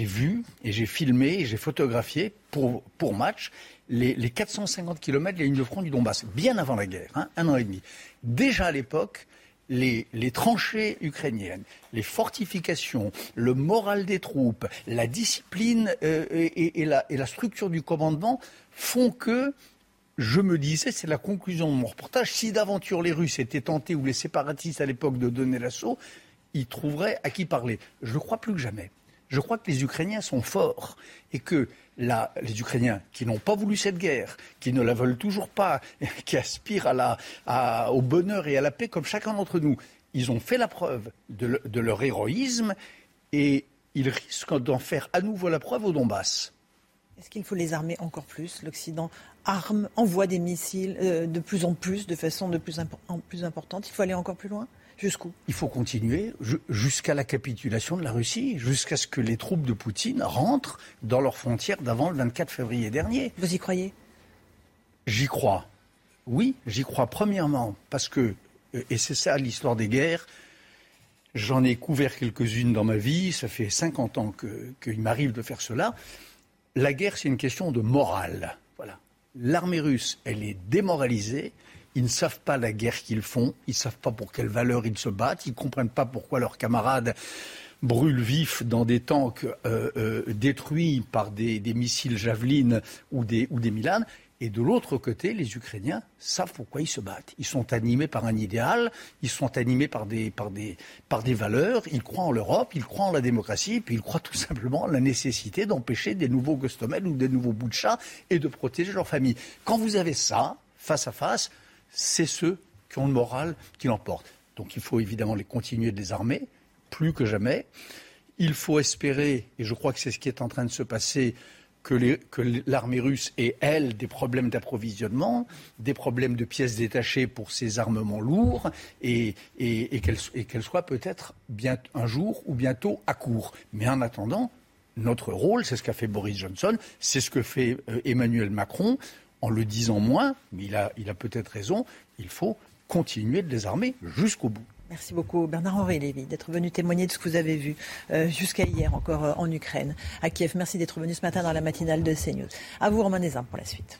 vu et j'ai filmé et j'ai photographié pour, pour match les, les, 450 km de la ligne de front du Donbass, bien avant la guerre, hein, un an et demi. Déjà à l'époque, les, tranchées ukrainiennes, les fortifications, le moral des troupes, la discipline euh, et, et, la, et, la, structure du commandement font que je me disais, c'est la conclusion de mon reportage, si d'aventure les Russes étaient tentés ou les séparatistes à l'époque de donner l'assaut, ils trouveraient à qui parler. Je ne crois plus que jamais. Je crois que les Ukrainiens sont forts et que les Ukrainiens qui n'ont pas voulu cette guerre, qui ne la veulent toujours pas, qui aspirent au bonheur et à la paix comme chacun d'entre nous, ils ont fait la preuve de leur héroïsme et ils risquent d'en faire à nouveau la preuve au Donbass. Est-ce qu'il faut les armer encore plus? L'Occident arme, envoie des missiles euh, de plus en plus, de façon de plus en plus importante. Il faut aller encore plus loin? Jusqu'où Il faut continuer jusqu'à la capitulation de la Russie, jusqu'à ce que les troupes de Poutine rentrent dans leurs frontières d'avant le 24 février dernier. Vous y croyez? J'y crois. Oui, j'y crois premièrement parce que, euh, et c'est ça l'histoire des guerres, j'en ai couvert quelques-unes dans ma vie, ça fait 50 ans qu'il m'arrive de faire cela la guerre, c'est une question de morale. Voilà. L'armée russe, elle est démoralisée. Ils ne savent pas la guerre qu'ils font. Ils ne savent pas pour quelle valeur ils se battent. Ils ne comprennent pas pourquoi leurs camarades brûlent vifs dans des tanks euh, euh, détruits par des, missiles Javelin ou des, ou Milan. Et de l'autre côté, les Ukrainiens savent pourquoi ils se battent. Ils sont animés par un idéal, ils sont animés par des, valeurs, ils croient en l'Europe, ils croient en la démocratie, puis ils croient tout simplement en la nécessité d'empêcher des nouveaux Gostomel ou des nouveaux chat et de protéger leur famille. Quand vous avez ça, face à face, c'est ceux qui ont le moral qui l'emportent. Donc il faut évidemment les continuer de les armer, plus que jamais. Il faut espérer, et je crois que c'est ce qui est en train de se passer, que l'armée russe ait, elle, des problèmes d'approvisionnement, des problèmes de pièces détachées pour ses armements lourds, et, qu'elle soit peut-être un jour ou bientôt à court. Mais en attendant, notre rôle, c'est ce qu'a fait Boris Johnson, c'est ce que fait euh, Emmanuel Macron, en le disant moins, mais il a, il a peut-être raison, il faut continuer de les armer jusqu'au bout. Merci beaucoup Bernard-Henri Lévy d'être venu témoigner de ce que vous avez vu euh, jusqu'à hier encore euh, en Ukraine, à Kiev. Merci d'être venu ce matin dans la matinale de CNews. À vous Romain Nézin pour la suite.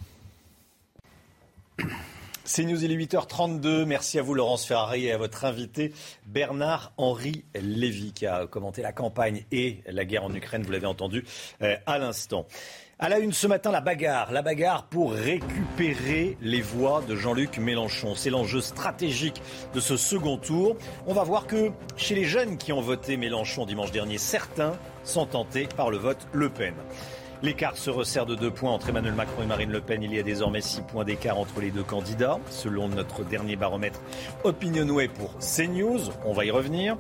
CNews, il est 8h32. Merci à vous Laurence Ferrari et à votre invité Bernard-Henri Lévy qui a commenté la campagne et la guerre en Ukraine, vous l'avez entendu euh, à l'instant. À la une ce matin, la bagarre. La bagarre pour récupérer les voix de Jean-Luc Mélenchon. C'est l'enjeu stratégique de ce second tour. On va voir que chez les jeunes qui ont voté Mélenchon dimanche dernier, certains sont tentés par le vote Le Pen. L'écart se resserre de deux points entre Emmanuel Macron et Marine Le Pen. Il y a désormais six points d'écart entre les deux candidats, selon notre dernier baromètre Opinionway pour CNews. On va y revenir.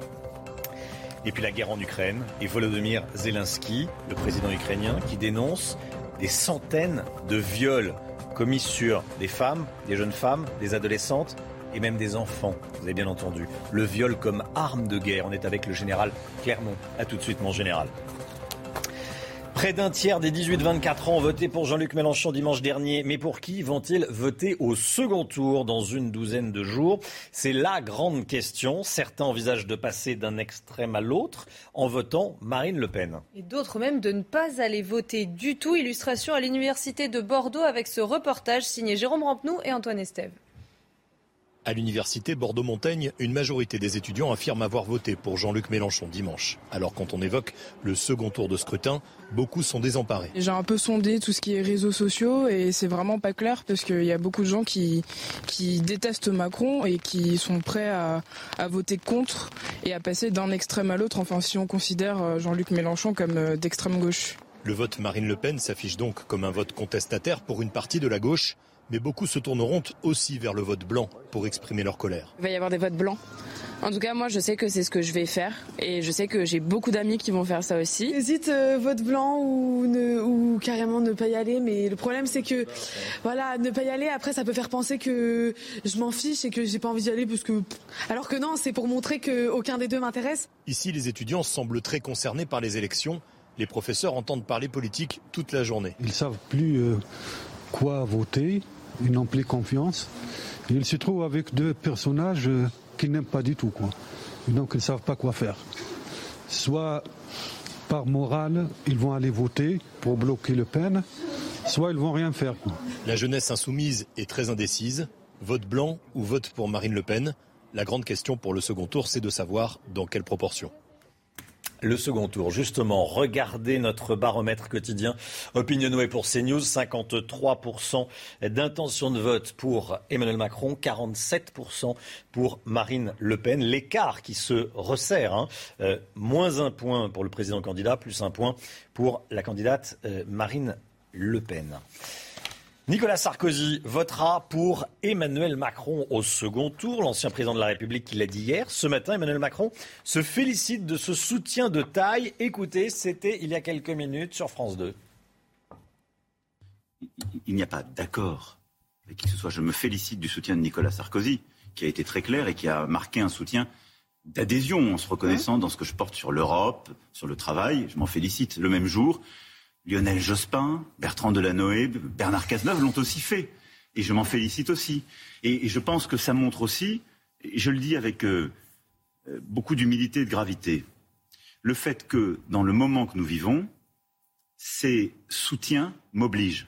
Et puis la guerre en Ukraine et Volodymyr Zelensky, le président ukrainien, qui dénonce des centaines de viols commis sur des femmes, des jeunes femmes, des adolescentes et même des enfants. Vous avez bien entendu. Le viol comme arme de guerre. On est avec le général Clermont. A tout de suite, mon général. Près d'un tiers des 18-24 ans ont voté pour Jean-Luc Mélenchon dimanche dernier. Mais pour qui vont-ils voter au second tour dans une douzaine de jours? C'est la grande question. Certains envisagent de passer d'un extrême à l'autre en votant Marine Le Pen. Et d'autres même de ne pas aller voter du tout. Illustration à l'université de Bordeaux avec ce reportage signé Jérôme Rampenou et Antoine Estève. À l'université Bordeaux-Montaigne, une majorité des étudiants affirment avoir voté pour Jean-Luc Mélenchon dimanche. Alors quand on évoque le second tour de scrutin, beaucoup sont désemparés. J'ai un peu sondé tout ce qui est réseaux sociaux et c'est vraiment pas clair parce qu'il y a beaucoup de gens qui, qui détestent Macron et qui sont prêts à, à voter contre et à passer d'un extrême à l'autre, enfin si on considère euh, Jean-Luc Mélenchon comme euh, d'extrême gauche. Le vote Marine Le Pen s'affiche donc comme un vote contestataire pour une partie de la gauche, mais beaucoup se tourneront aussi vers le vote blanc pour exprimer leur colère. Il va y avoir des votes blancs. En tout cas, moi, je sais que c'est ce que je vais faire et je sais que j'ai beaucoup d'amis qui vont faire ça aussi. J'hésite euh, vote blanc ou, ne, ou carrément ne pas y aller, mais le problème c'est que voilà, ne pas y aller. Après, ça peut faire penser que je m'en fiche et que j'ai pas envie d'y aller parce que alors que non, c'est pour montrer que aucun des deux m'intéresse. Ici, les étudiants semblent très concernés par les élections. Les professeurs entendent parler politique toute la journée. Ils savent plus euh, quoi voter, ils n'ont plus confiance. Ils se trouvent avec deux personnages. Qu'ils n'aiment pas du tout. Quoi. donc ils ne savent pas quoi faire. Soit par morale, ils vont aller voter pour bloquer Le Pen, soit ils vont rien faire. La jeunesse insoumise est très indécise. Vote blanc ou vote pour Marine Le Pen? La grande question pour le second tour, c'est de savoir dans quelle proportion. Le second tour, justement, regardez notre baromètre quotidien Opinionway pour CNews, 53% d'intention de vote pour Emmanuel Macron, 47% pour Marine Le Pen. L'écart qui se resserre, hein. euh, moins un point pour le président candidat, plus un point pour la candidate euh, Marine Le Pen. Nicolas Sarkozy votera pour Emmanuel Macron au second tour. L'ancien président de la République qui l'a dit hier. Ce matin, Emmanuel Macron se félicite de ce soutien de taille. Écoutez, c'était il y a quelques minutes sur France 2. Il n'y a pas d'accord avec qui que ce soit. Je me félicite du soutien de Nicolas Sarkozy, qui a été très clair et qui a marqué un soutien d'adhésion en se reconnaissant dans ce que je porte sur l'Europe, sur le travail. Je m'en félicite. Le même jour, Lionel Jospin, Bertrand Delanoë, Bernard Cazeneuve l'ont aussi fait. Et je m'en félicite aussi. Et, je pense que ça montre aussi, et je le dis avec euh, euh, beaucoup d'humilité et de gravité, le fait que dans le moment que nous vivons, ces soutiens m'obligent.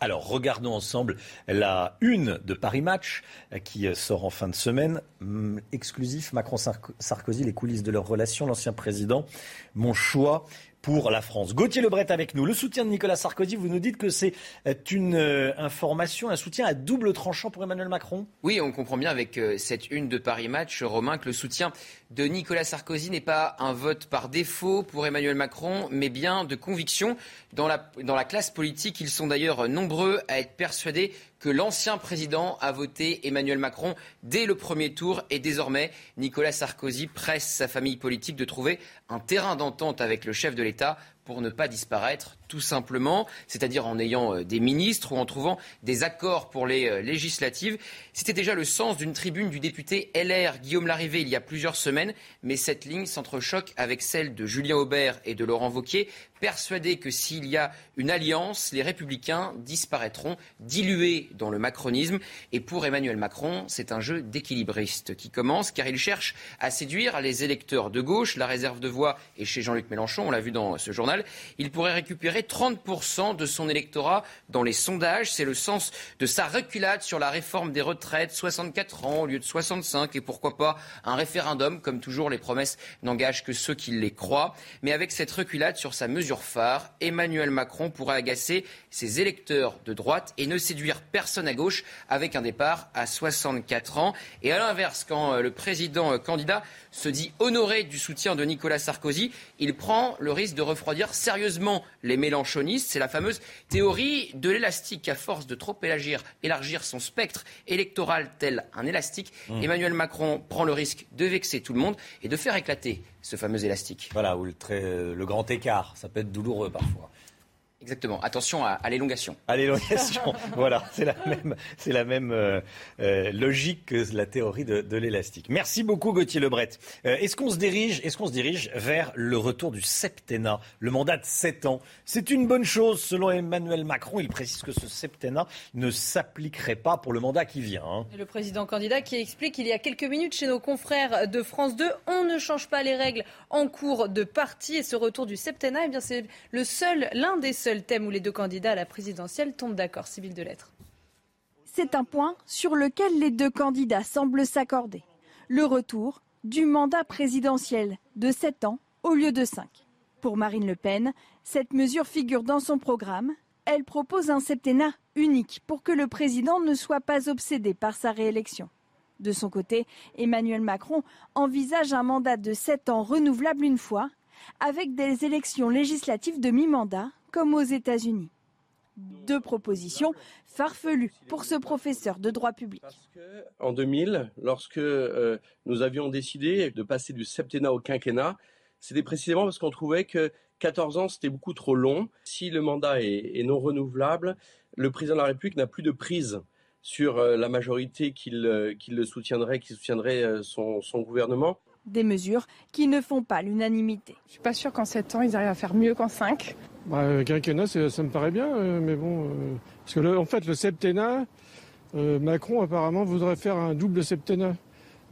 Alors regardons ensemble la une de Paris Match euh, qui sort en fin de semaine. Hum, exclusif Macron-Sarkozy, les coulisses de leur relation. L'ancien président, mon choix pour la France. Gauthier Lebret avec nous. Le soutien de Nicolas Sarkozy, vous nous dites que c'est euh, une euh, information, un soutien à double tranchant pour Emmanuel Macron? Oui, on comprend bien avec euh, cette une de Paris Match, Romain, que le soutien de Nicolas Sarkozy n'est pas un vote par défaut pour Emmanuel Macron, mais bien de conviction. Dans la, classe politique, ils sont d'ailleurs nombreux à être persuadés que l'ancien président a voté Emmanuel Macron dès le premier tour et désormais Nicolas Sarkozy presse sa famille politique de trouver un terrain d'entente avec le chef de l'État pour ne pas disparaître tout simplement, c'est-à-dire en ayant euh, des ministres ou en trouvant des accords pour les euh, législatives. C'était déjà le sens d'une tribune du député LR Guillaume Larrivé il y a plusieurs semaines, mais cette ligne s'entrechoque avec celle de Julien Aubert et de Laurent Wauquiez, persuadés que s'il y a une alliance, les républicains disparaîtront, dilués dans le macronisme. Et pour Emmanuel Macron, c'est un jeu d'équilibriste qui commence, car il cherche à séduire les électeurs de gauche. La réserve de voix est chez Jean-Luc Mélenchon, on l'a vu dans ce journal. Il pourrait récupérer 30% de son électorat dans les sondages. C'est le sens de sa reculade sur la réforme des retraites, 64 ans au lieu de 65, et pourquoi pas un référendum, comme toujours les promesses n'engagent que ceux qui les croient. Mais avec cette reculade sur sa mesure phare, Emmanuel Macron pourrait agacer ses électeurs de droite et ne séduire personne à gauche avec un départ à 64 ans. Et à l'inverse, quand euh, le président euh, candidat se dit honoré du soutien de Nicolas Sarkozy, il prend le risque de refroidir sérieusement les mélanchonistes. C'est la fameuse théorie de l'élastique. À force de trop élargir, élargir son spectre électoral tel un élastique, mmh. Emmanuel Macron prend le risque de vexer tout le monde et de faire éclater ce fameux élastique. Voilà, ou le, euh, le grand écart. Ça peut être douloureux parfois. Exactement. Attention à, l'élongation. À l'élongation. voilà, c'est la même, c'est la même euh, euh, logique que la théorie de, l'élastique. Merci beaucoup Gauthier Lebret. Euh, est-ce qu'on se dirige, est-ce qu'on se dirige vers le retour du septennat, le mandat de 7 ans? C'est une bonne chose selon Emmanuel Macron. Il précise que ce septennat ne s'appliquerait pas pour le mandat qui vient. Hein. Le président candidat qui explique il y a quelques minutes chez nos confrères de France 2, on ne change pas les règles en cours de parti et ce retour du septennat, eh bien c'est le seul, l'un des seuls le thème où les deux candidats à la présidentielle tombent d'accord, civil de lettres. C'est un point sur lequel les deux candidats semblent s'accorder. Le retour du mandat présidentiel de 7 ans au lieu de 5. Pour Marine Le Pen, cette mesure figure dans son programme. Elle propose un septennat unique pour que le président ne soit pas obsédé par sa réélection. De son côté, Emmanuel Macron envisage un mandat de 7 ans renouvelable une fois avec des élections législatives de mi-mandat, comme aux États-Unis. Deux propositions farfelues pour ce professeur de droit public. En 2000, lorsque euh, nous avions décidé de passer du septennat au quinquennat, c'était précisément parce qu'on trouvait que 14 ans, c'était beaucoup trop long. Si le mandat est, non renouvelable, le président de la République n'a plus de prise sur euh, la majorité qui le, le soutiendrait, qui soutiendrait euh, son, gouvernement. Des mesures qui ne font pas l'unanimité. Je suis pas sûr qu'en 7 ans, ils arrivent à faire mieux qu'en 5. Bah, quinquennat, ça me paraît bien, euh, mais bon. parce que, en fait, le septennat, Macron apparemment voudrait faire un double septennat.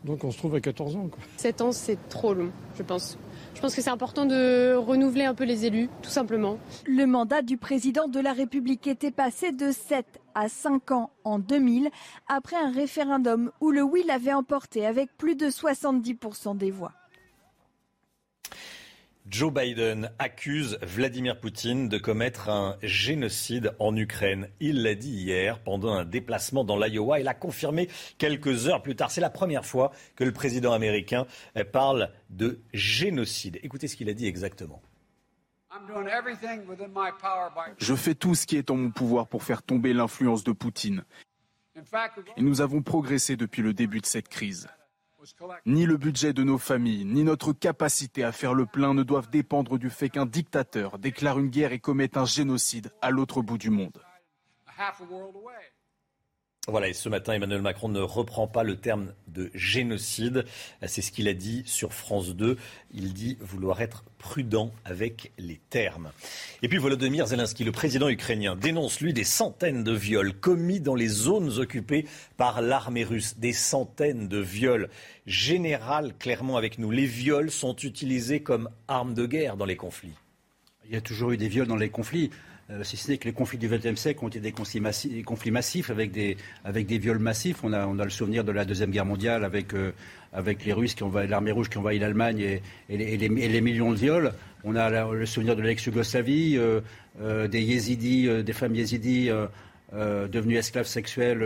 Donc on se trouve à 14 ans. Quoi. 7 ans, c'est trop long, je pense. Je pense que c'est important de renouveler un peu les élus, tout simplement. Le mandat du président de la République était passé de 7 à 5 ans en 2000, après un référendum où le oui l'avait emporté avec plus de 70% des voix. Joe Biden accuse Vladimir Poutine de commettre un génocide en Ukraine. Il l'a dit hier pendant un déplacement dans l'Iowa. Il l'a confirmé quelques heures plus tard. C'est la première fois que le président américain parle de génocide. Écoutez ce qu'il a dit exactement. Je fais tout ce qui est en mon pouvoir pour faire tomber l'influence de Poutine. Et nous avons progressé depuis le début de cette crise. Ni le budget de nos familles, ni notre capacité à faire le plein ne doivent dépendre du fait qu'un dictateur déclare une guerre et commette un génocide à l'autre bout du monde. Voilà, et ce matin, Emmanuel Macron ne reprend pas le terme de génocide. C'est ce qu'il a dit sur France 2. Il dit vouloir être prudent avec les termes. Et puis Volodymyr Zelensky, le président ukrainien, dénonce lui des centaines de viols commis dans les zones occupées par l'armée russe. Des centaines de viols. Général, clairement avec nous, les viols sont utilisés comme arme de guerre dans les conflits. Il y a toujours eu des viols dans les conflits. Euh, si ce n'est que les conflits du XXe siècle ont été des conflits massifs, avec, des, avec des viols massifs. On a, on a le souvenir de la Deuxième Guerre mondiale avec, euh, avec les Russes qui ont l'armée rouge qui envahit l'Allemagne et, les, millions de viols. On a le souvenir de l'ex-Yougoslavie, euh, des yézidis, des femmes yézidis devenues esclaves sexuelles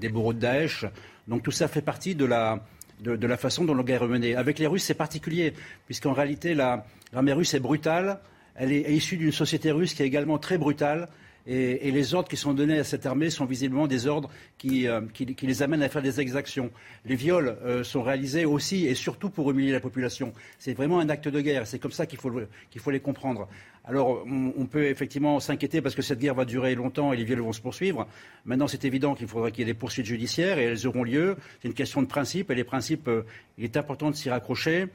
des bourreaux de Daesh. Donc tout ça fait partie de la, de, la façon dont la guerre est menée. Avec les Russes, c'est particulier, puisqu'en réalité, l'armée russe est brutale elle est issue d'une société russe qui est également très brutale. Et, les ordres qui sont donnés à cette armée sont visiblement des ordres qui, euh, les amènent à faire des exactions. Les viols euh, sont réalisés aussi et surtout pour humilier la population. C'est vraiment un acte de guerre. C'est comme ça qu'il faut, les comprendre. Alors, on, peut effectivement s'inquiéter parce que cette guerre va durer longtemps et les viols vont se poursuivre. Maintenant, c'est évident qu'il faudra qu'il y ait des poursuites judiciaires et elles auront lieu. C'est une question de principe et les principes, euh, il est important de s'y raccrocher.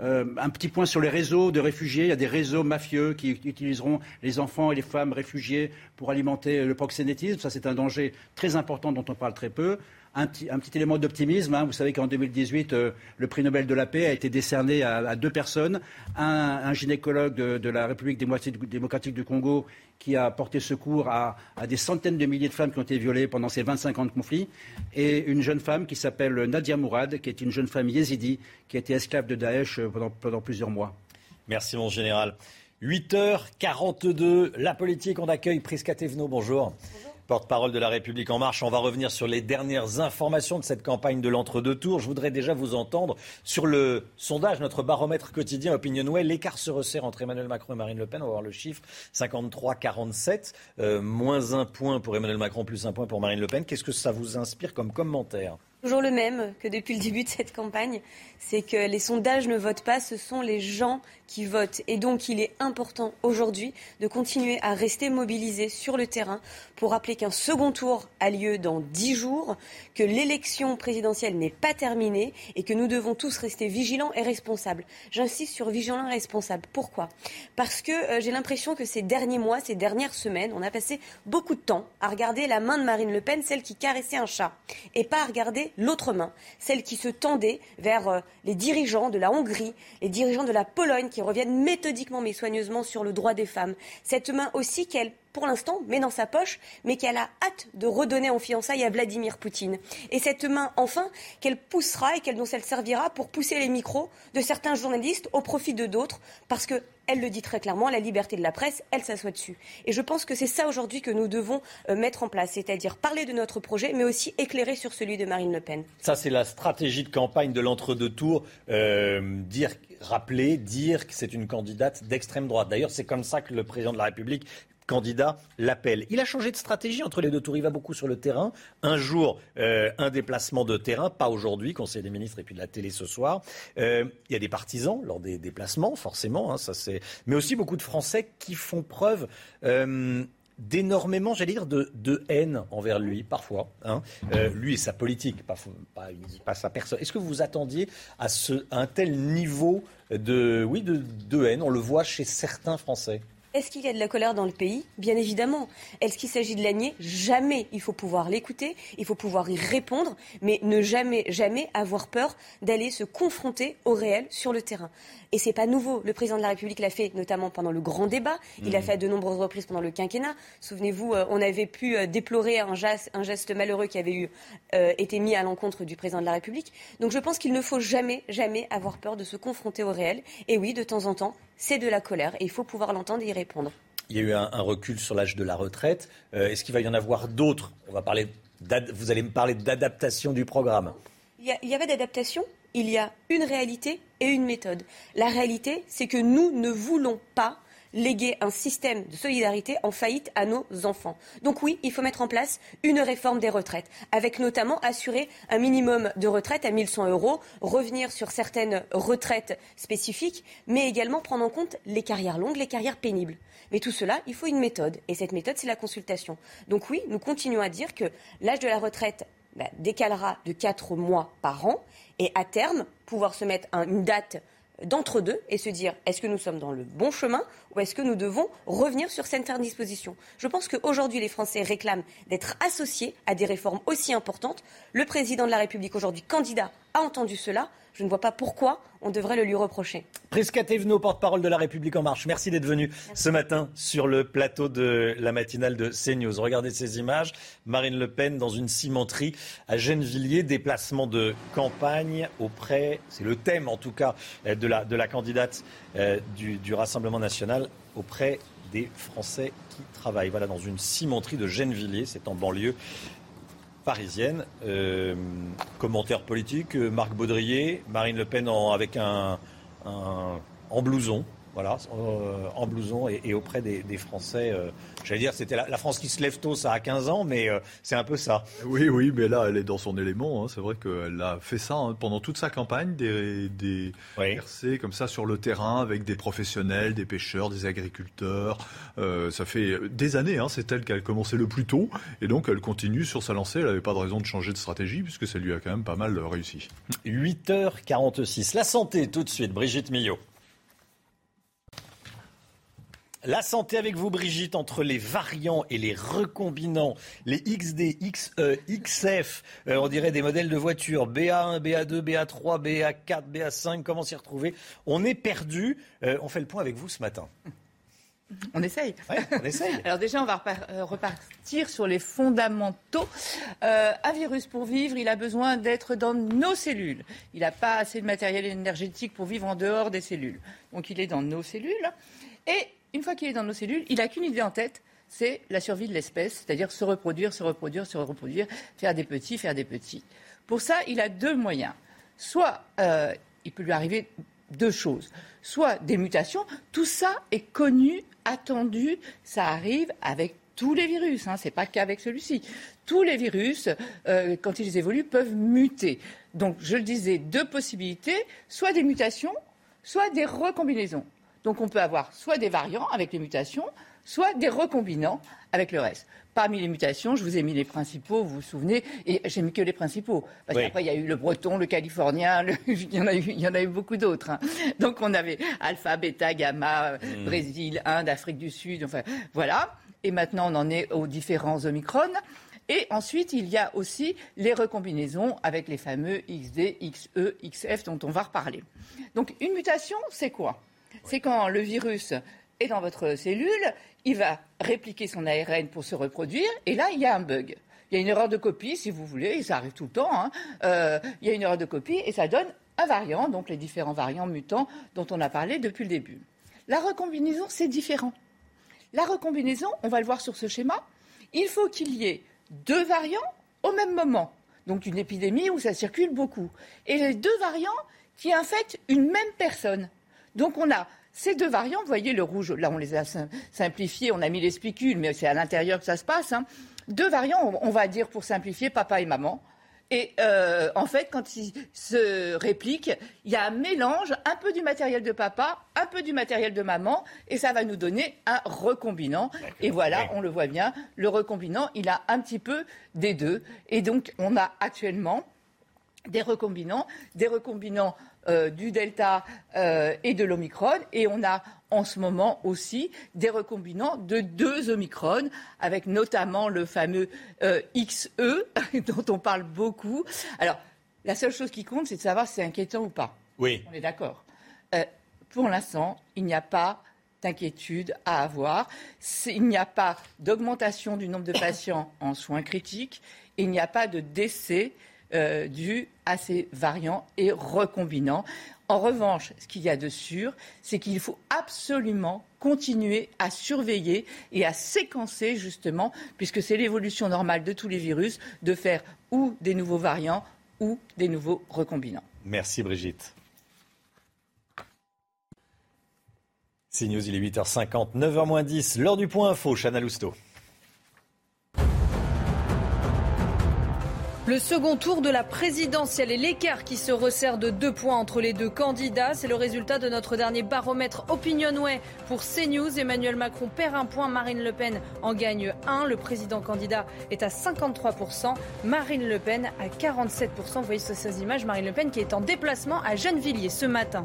Euh, un petit point sur les réseaux de réfugiés. Il y a des réseaux mafieux qui utiliseront les enfants et les femmes réfugiés pour alimenter le proxénétisme. Ça, c'est un danger très important dont on parle très peu. Un petit, élément d'optimisme. Hein. Vous savez qu'en 2018, euh, le prix Nobel de la paix a été décerné à, deux personnes. Un, gynécologue de, la République démocratique du Congo qui a porté secours à, des centaines de milliers de femmes qui ont été violées pendant ces 25 ans de conflit, et une jeune femme qui s'appelle Nadia Mourad, qui est une jeune femme yézidi, qui a été esclave de Daesh euh, pendant, plusieurs mois. Merci mon général. 8h42, la politique, on accueille Prisca Thévenot, bonjour. bonjour porte-parole de la République en marche. On va revenir sur les dernières informations de cette campagne de l'entre-deux tours. Je voudrais déjà vous entendre sur le sondage, notre baromètre quotidien Opinionway. L'écart se resserre entre Emmanuel Macron et Marine Le Pen. On va voir le chiffre 53-47, euh, moins un point pour Emmanuel Macron, plus un point pour Marine Le Pen. Qu'est-ce que ça vous inspire comme commentaire? Toujours le même que depuis le début de cette campagne, c'est que les sondages ne votent pas, ce sont les gens qui votent. Et donc il est important aujourd'hui de continuer à rester mobilisés sur le terrain pour rappeler qu'un second tour a lieu dans dix jours, que l'élection présidentielle n'est pas terminée et que nous devons tous rester vigilants et responsables. J'insiste sur vigilants et responsables. Pourquoi? Parce que euh, j'ai l'impression que ces derniers mois, ces dernières semaines, on a passé beaucoup de temps à regarder la main de Marine Le Pen, celle qui caressait un chat, et pas à regarder l'autre main, celle qui se tendait vers euh, les dirigeants de la Hongrie, les dirigeants de la Pologne qui reviennent méthodiquement mais soigneusement sur le droit des femmes. Cette main aussi qu'elle pour l'instant, met dans sa poche, mais qu'elle a hâte de redonner en fiançailles à Vladimir Poutine. Et cette main, enfin, qu'elle poussera et qu'elle, dont elle servira pour pousser les micros de certains journalistes au profit de d'autres, parce que elle le dit très clairement, la liberté de la presse, elle s'assoit dessus. Et je pense que c'est ça aujourd'hui que nous devons euh, mettre en place, c'est-à-dire parler de notre projet, mais aussi éclairer sur celui de Marine Le Pen. Ça, c'est la stratégie de campagne de l'entre-deux tours, euh, dire rappeler, dire que c'est une candidate d'extrême droite. D'ailleurs, c'est comme ça que le président de la République candidat l'appelle. Il a changé de stratégie entre les deux tours. Il va beaucoup sur le terrain. Un jour, euh, un déplacement de terrain, pas aujourd'hui, Conseil des ministres et puis de la télé ce soir. Euh, il y a des partisans lors des déplacements, forcément. Hein, ça c'est. Mais aussi beaucoup de Français qui font preuve. Euh, d'énormément, j'allais dire, de, haine envers lui, parfois. Hein. lui et sa politique, pas, sa personne. Est-ce que vous vous attendiez à, un tel niveau de, oui, de haine? On le voit chez certains Français. Est-ce qu'il y a de la colère dans le pays Bien évidemment. Est-ce qu'il s'agit de l'agner Jamais. Il faut pouvoir l'écouter, il faut pouvoir y répondre, mais ne jamais, jamais avoir peur d'aller se confronter au réel sur le terrain. Et c'est pas nouveau. Le président de la République l'a fait notamment pendant le grand débat. Il l'a mmh. fait à de nombreuses reprises pendant le quinquennat. Souvenez-vous, euh, on avait pu euh, déplorer un geste, un geste malheureux qui avait eu, euh, été mis à l'encontre du président de la République. Donc je pense qu'il ne faut jamais, jamais avoir peur de se confronter au réel. Et oui, de temps en temps, c'est de la colère et il faut pouvoir l'entendre et y répondre. Il y a eu un, recul sur l'âge de la retraite. Est-ce qu'il va y en avoir d'autres? On va parler. Vous allez me parler d'adaptation du programme. Il y, il y avait d'adaptation il y a une réalité et une méthode. La réalité, c'est que nous ne voulons pas léguer un système de solidarité en faillite à nos enfants. Donc oui, il faut mettre en place une réforme des retraites, avec notamment assurer un minimum de retraite à 1100 euros, revenir sur certaines retraites spécifiques, mais également prendre en compte les carrières longues, les carrières pénibles. Mais tout cela, il faut une méthode, et cette méthode, c'est la consultation. Donc oui, nous continuons à dire que l'âge de la retraite bah, décalera de 4 mois par an et à terme pouvoir se mettre une date d'entre-deux et se dire est-ce que nous sommes dans le bon chemin ou est-ce que nous devons revenir sur certaines dispositions? Je pense qu'aujourd'hui, les Français réclament d'être associés à des réformes aussi importantes. Le président de la République, aujourd'hui candidat, a entendu cela. Je ne vois pas pourquoi on devrait le lui reprocher. Prisca Thévenot, porte-parole de la République En Marche, merci d'être venu ce matin sur le plateau de la matinale de CNews. Regardez ces images. Marine Le Pen dans une cimenterie à Gennevilliers, déplacement de campagne auprès, c'est le thème en tout cas, de la, de la candidate euh, du, du Rassemblement national auprès des Français qui travaillent. Voilà, dans une cimenterie de Gennevilliers, c'est en banlieue parisienne. Euh, commentaire politique, euh, Marc Baudrier, Marine Le Pen avec un, en blouson, voilà, euh, en blouson et, auprès des, Français. Euh, j'allais dire, c'était la, France qui se lève tôt, ça a 15 ans, mais euh, c'est un peu ça. Oui, oui, mais là, elle est dans son élément. Hein. C'est vrai qu'elle a fait ça hein, pendant toute sa campagne, des, des comme ça sur le terrain avec des professionnels, des pêcheurs, des agriculteurs. ça fait des années, hein, c'est elle qui a commencé le plus tôt, et donc elle continue sur sa lancée. Elle n'avait pas de raison de changer de stratégie, puisque ça lui a quand même pas mal réussi. 8h46. La santé, tout de suite, Brigitte Millot. La santé avec vous, Brigitte, entre les variants et les recombinants, les XD, XE, XF, euh, on dirait des modèles de voitures, BA1, BA2, BA3, BA4, BA5, comment s'y retrouver? On est perdu. Euh, on fait le point avec vous ce matin. On essaye. on essaye. Alors déjà, on va euh, repartir sur les fondamentaux. un virus, pour vivre, il a besoin d'être dans nos cellules. Il n'a pas assez de matériel énergétique pour vivre en dehors des cellules. Donc il est dans nos cellules. Et une fois qu'il est dans nos cellules, il n'a qu'une idée en tête, c'est la survie de l'espèce, c'est-à-dire se reproduire, se reproduire, se reproduire, faire des petits, faire des petits. Pour ça, il a deux moyens. Soit euh, il peut lui arriver deux choses. Soit des mutations, tout ça est connu, attendu, ça arrive avec tous les virus, hein, ce n'est pas qu'avec celui-ci. Tous les virus, euh, quand ils évoluent, peuvent muter. Donc, je le disais, deux possibilités, soit des mutations, soit des recombinaisons. Donc on peut avoir soit des variants avec les mutations, soit des recombinants avec le reste. Parmi les mutations, je vous ai mis les principaux, vous vous souvenez, et j'ai mis que les principaux. Parce qu'après, il y a eu le breton, le californien, il, y en a eu, il y en a eu beaucoup d'autres. Hein. Donc on avait alpha, bêta, gamma, hmm. Brésil, Inde, Afrique du Sud, enfin voilà. Et maintenant, on en est aux différents omicrons. Et ensuite, il y a aussi les recombinaisons avec les fameux XD, XE, XF dont on va reparler. Donc une mutation, c'est quoi? C'est quand le virus est dans votre cellule, il va répliquer son ARN pour se reproduire, et là, il y a un bug. Il y a une erreur de copie, si vous voulez, et ça arrive tout le temps. Hein. Euh, il y a une erreur de copie, et ça donne un variant, donc les différents variants mutants dont on a parlé depuis le début. La recombinaison, c'est différent. La recombinaison, on va le voir sur ce schéma, il faut qu'il y ait deux variants au même moment. Donc une épidémie où ça circule beaucoup. Et les deux variants qui infectent une même personne. Donc on a ces deux variants, vous voyez le rouge, là on les a simplifiés, on a mis les spicules, mais c'est à l'intérieur que ça se passe. Hein. Deux variants, on va dire pour simplifier, papa et maman. Et euh, en fait, quand ils se répliquent, il y a un mélange, un peu du matériel de papa, un peu du matériel de maman, et ça va nous donner un recombinant. Et voilà, on le voit bien, le recombinant, il a un petit peu des deux. Et donc, on a actuellement des recombinants, des recombinants euh, du Delta euh, et de l'Omicron. Et on a en ce moment aussi des recombinants de deux Omicron, avec notamment le fameux euh, XE, dont on parle beaucoup. Alors, la seule chose qui compte, c'est de savoir si c'est inquiétant ou pas. Oui. On est d'accord. pour l'instant, il n'y a pas d'inquiétude à avoir. Il n'y a pas d'augmentation du nombre de patients en soins critiques. Il n'y a pas de décès euh, dû à ces variants et recombinants. En revanche, ce qu'il y a de sûr, c'est qu'il faut absolument continuer à surveiller et à séquencer justement, puisque c'est l'évolution normale de tous les virus, de faire ou des nouveaux variants ou des nouveaux recombinants. Merci Brigitte. CNews, il est 8h50, 9h10, l'heure du point info, Chana Lousteau. Le second tour de la présidentielle et l'écart qui se resserre de deux points entre les deux candidats, c'est le résultat de notre dernier baromètre Opinionway pour CNews. Emmanuel Macron perd un point, Marine Le Pen en gagne un. Le président candidat est à 53%, Marine Le Pen à 47%. Vous voyez ces images, Marine Le Pen qui est en déplacement à Gennevilliers ce matin.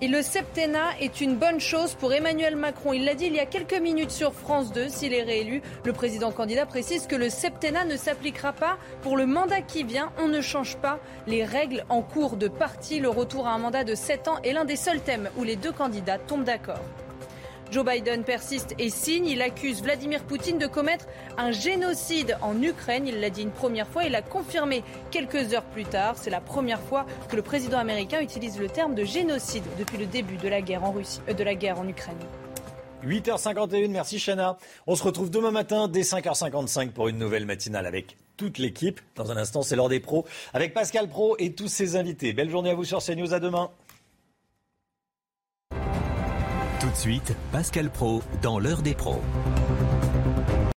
Et le septennat est une bonne chose pour Emmanuel Macron. Il l'a dit il y a quelques minutes sur France 2. S'il est réélu, le président candidat précise que le septennat ne s'appliquera pas pour le mandat qui vient. On ne change pas les règles en cours de parti. Le retour à un mandat de 7 ans est l'un des seuls thèmes où les deux candidats tombent d'accord. Joe Biden persiste et signe. Il accuse Vladimir Poutine de commettre un génocide en Ukraine. Il l'a dit une première fois et l'a confirmé quelques heures plus tard. C'est la première fois que le président américain utilise le terme de génocide depuis le début de la guerre en Russie, euh, de la guerre en Ukraine. 8h51, merci Chana. On se retrouve demain matin dès 5h55 pour une nouvelle matinale avec toute l'équipe. Dans un instant, c'est l'heure des pros avec Pascal Pro et tous ses invités. Belle journée à vous sur CNews. À demain. Tout de suite, Pascal Pro dans l'heure des pros.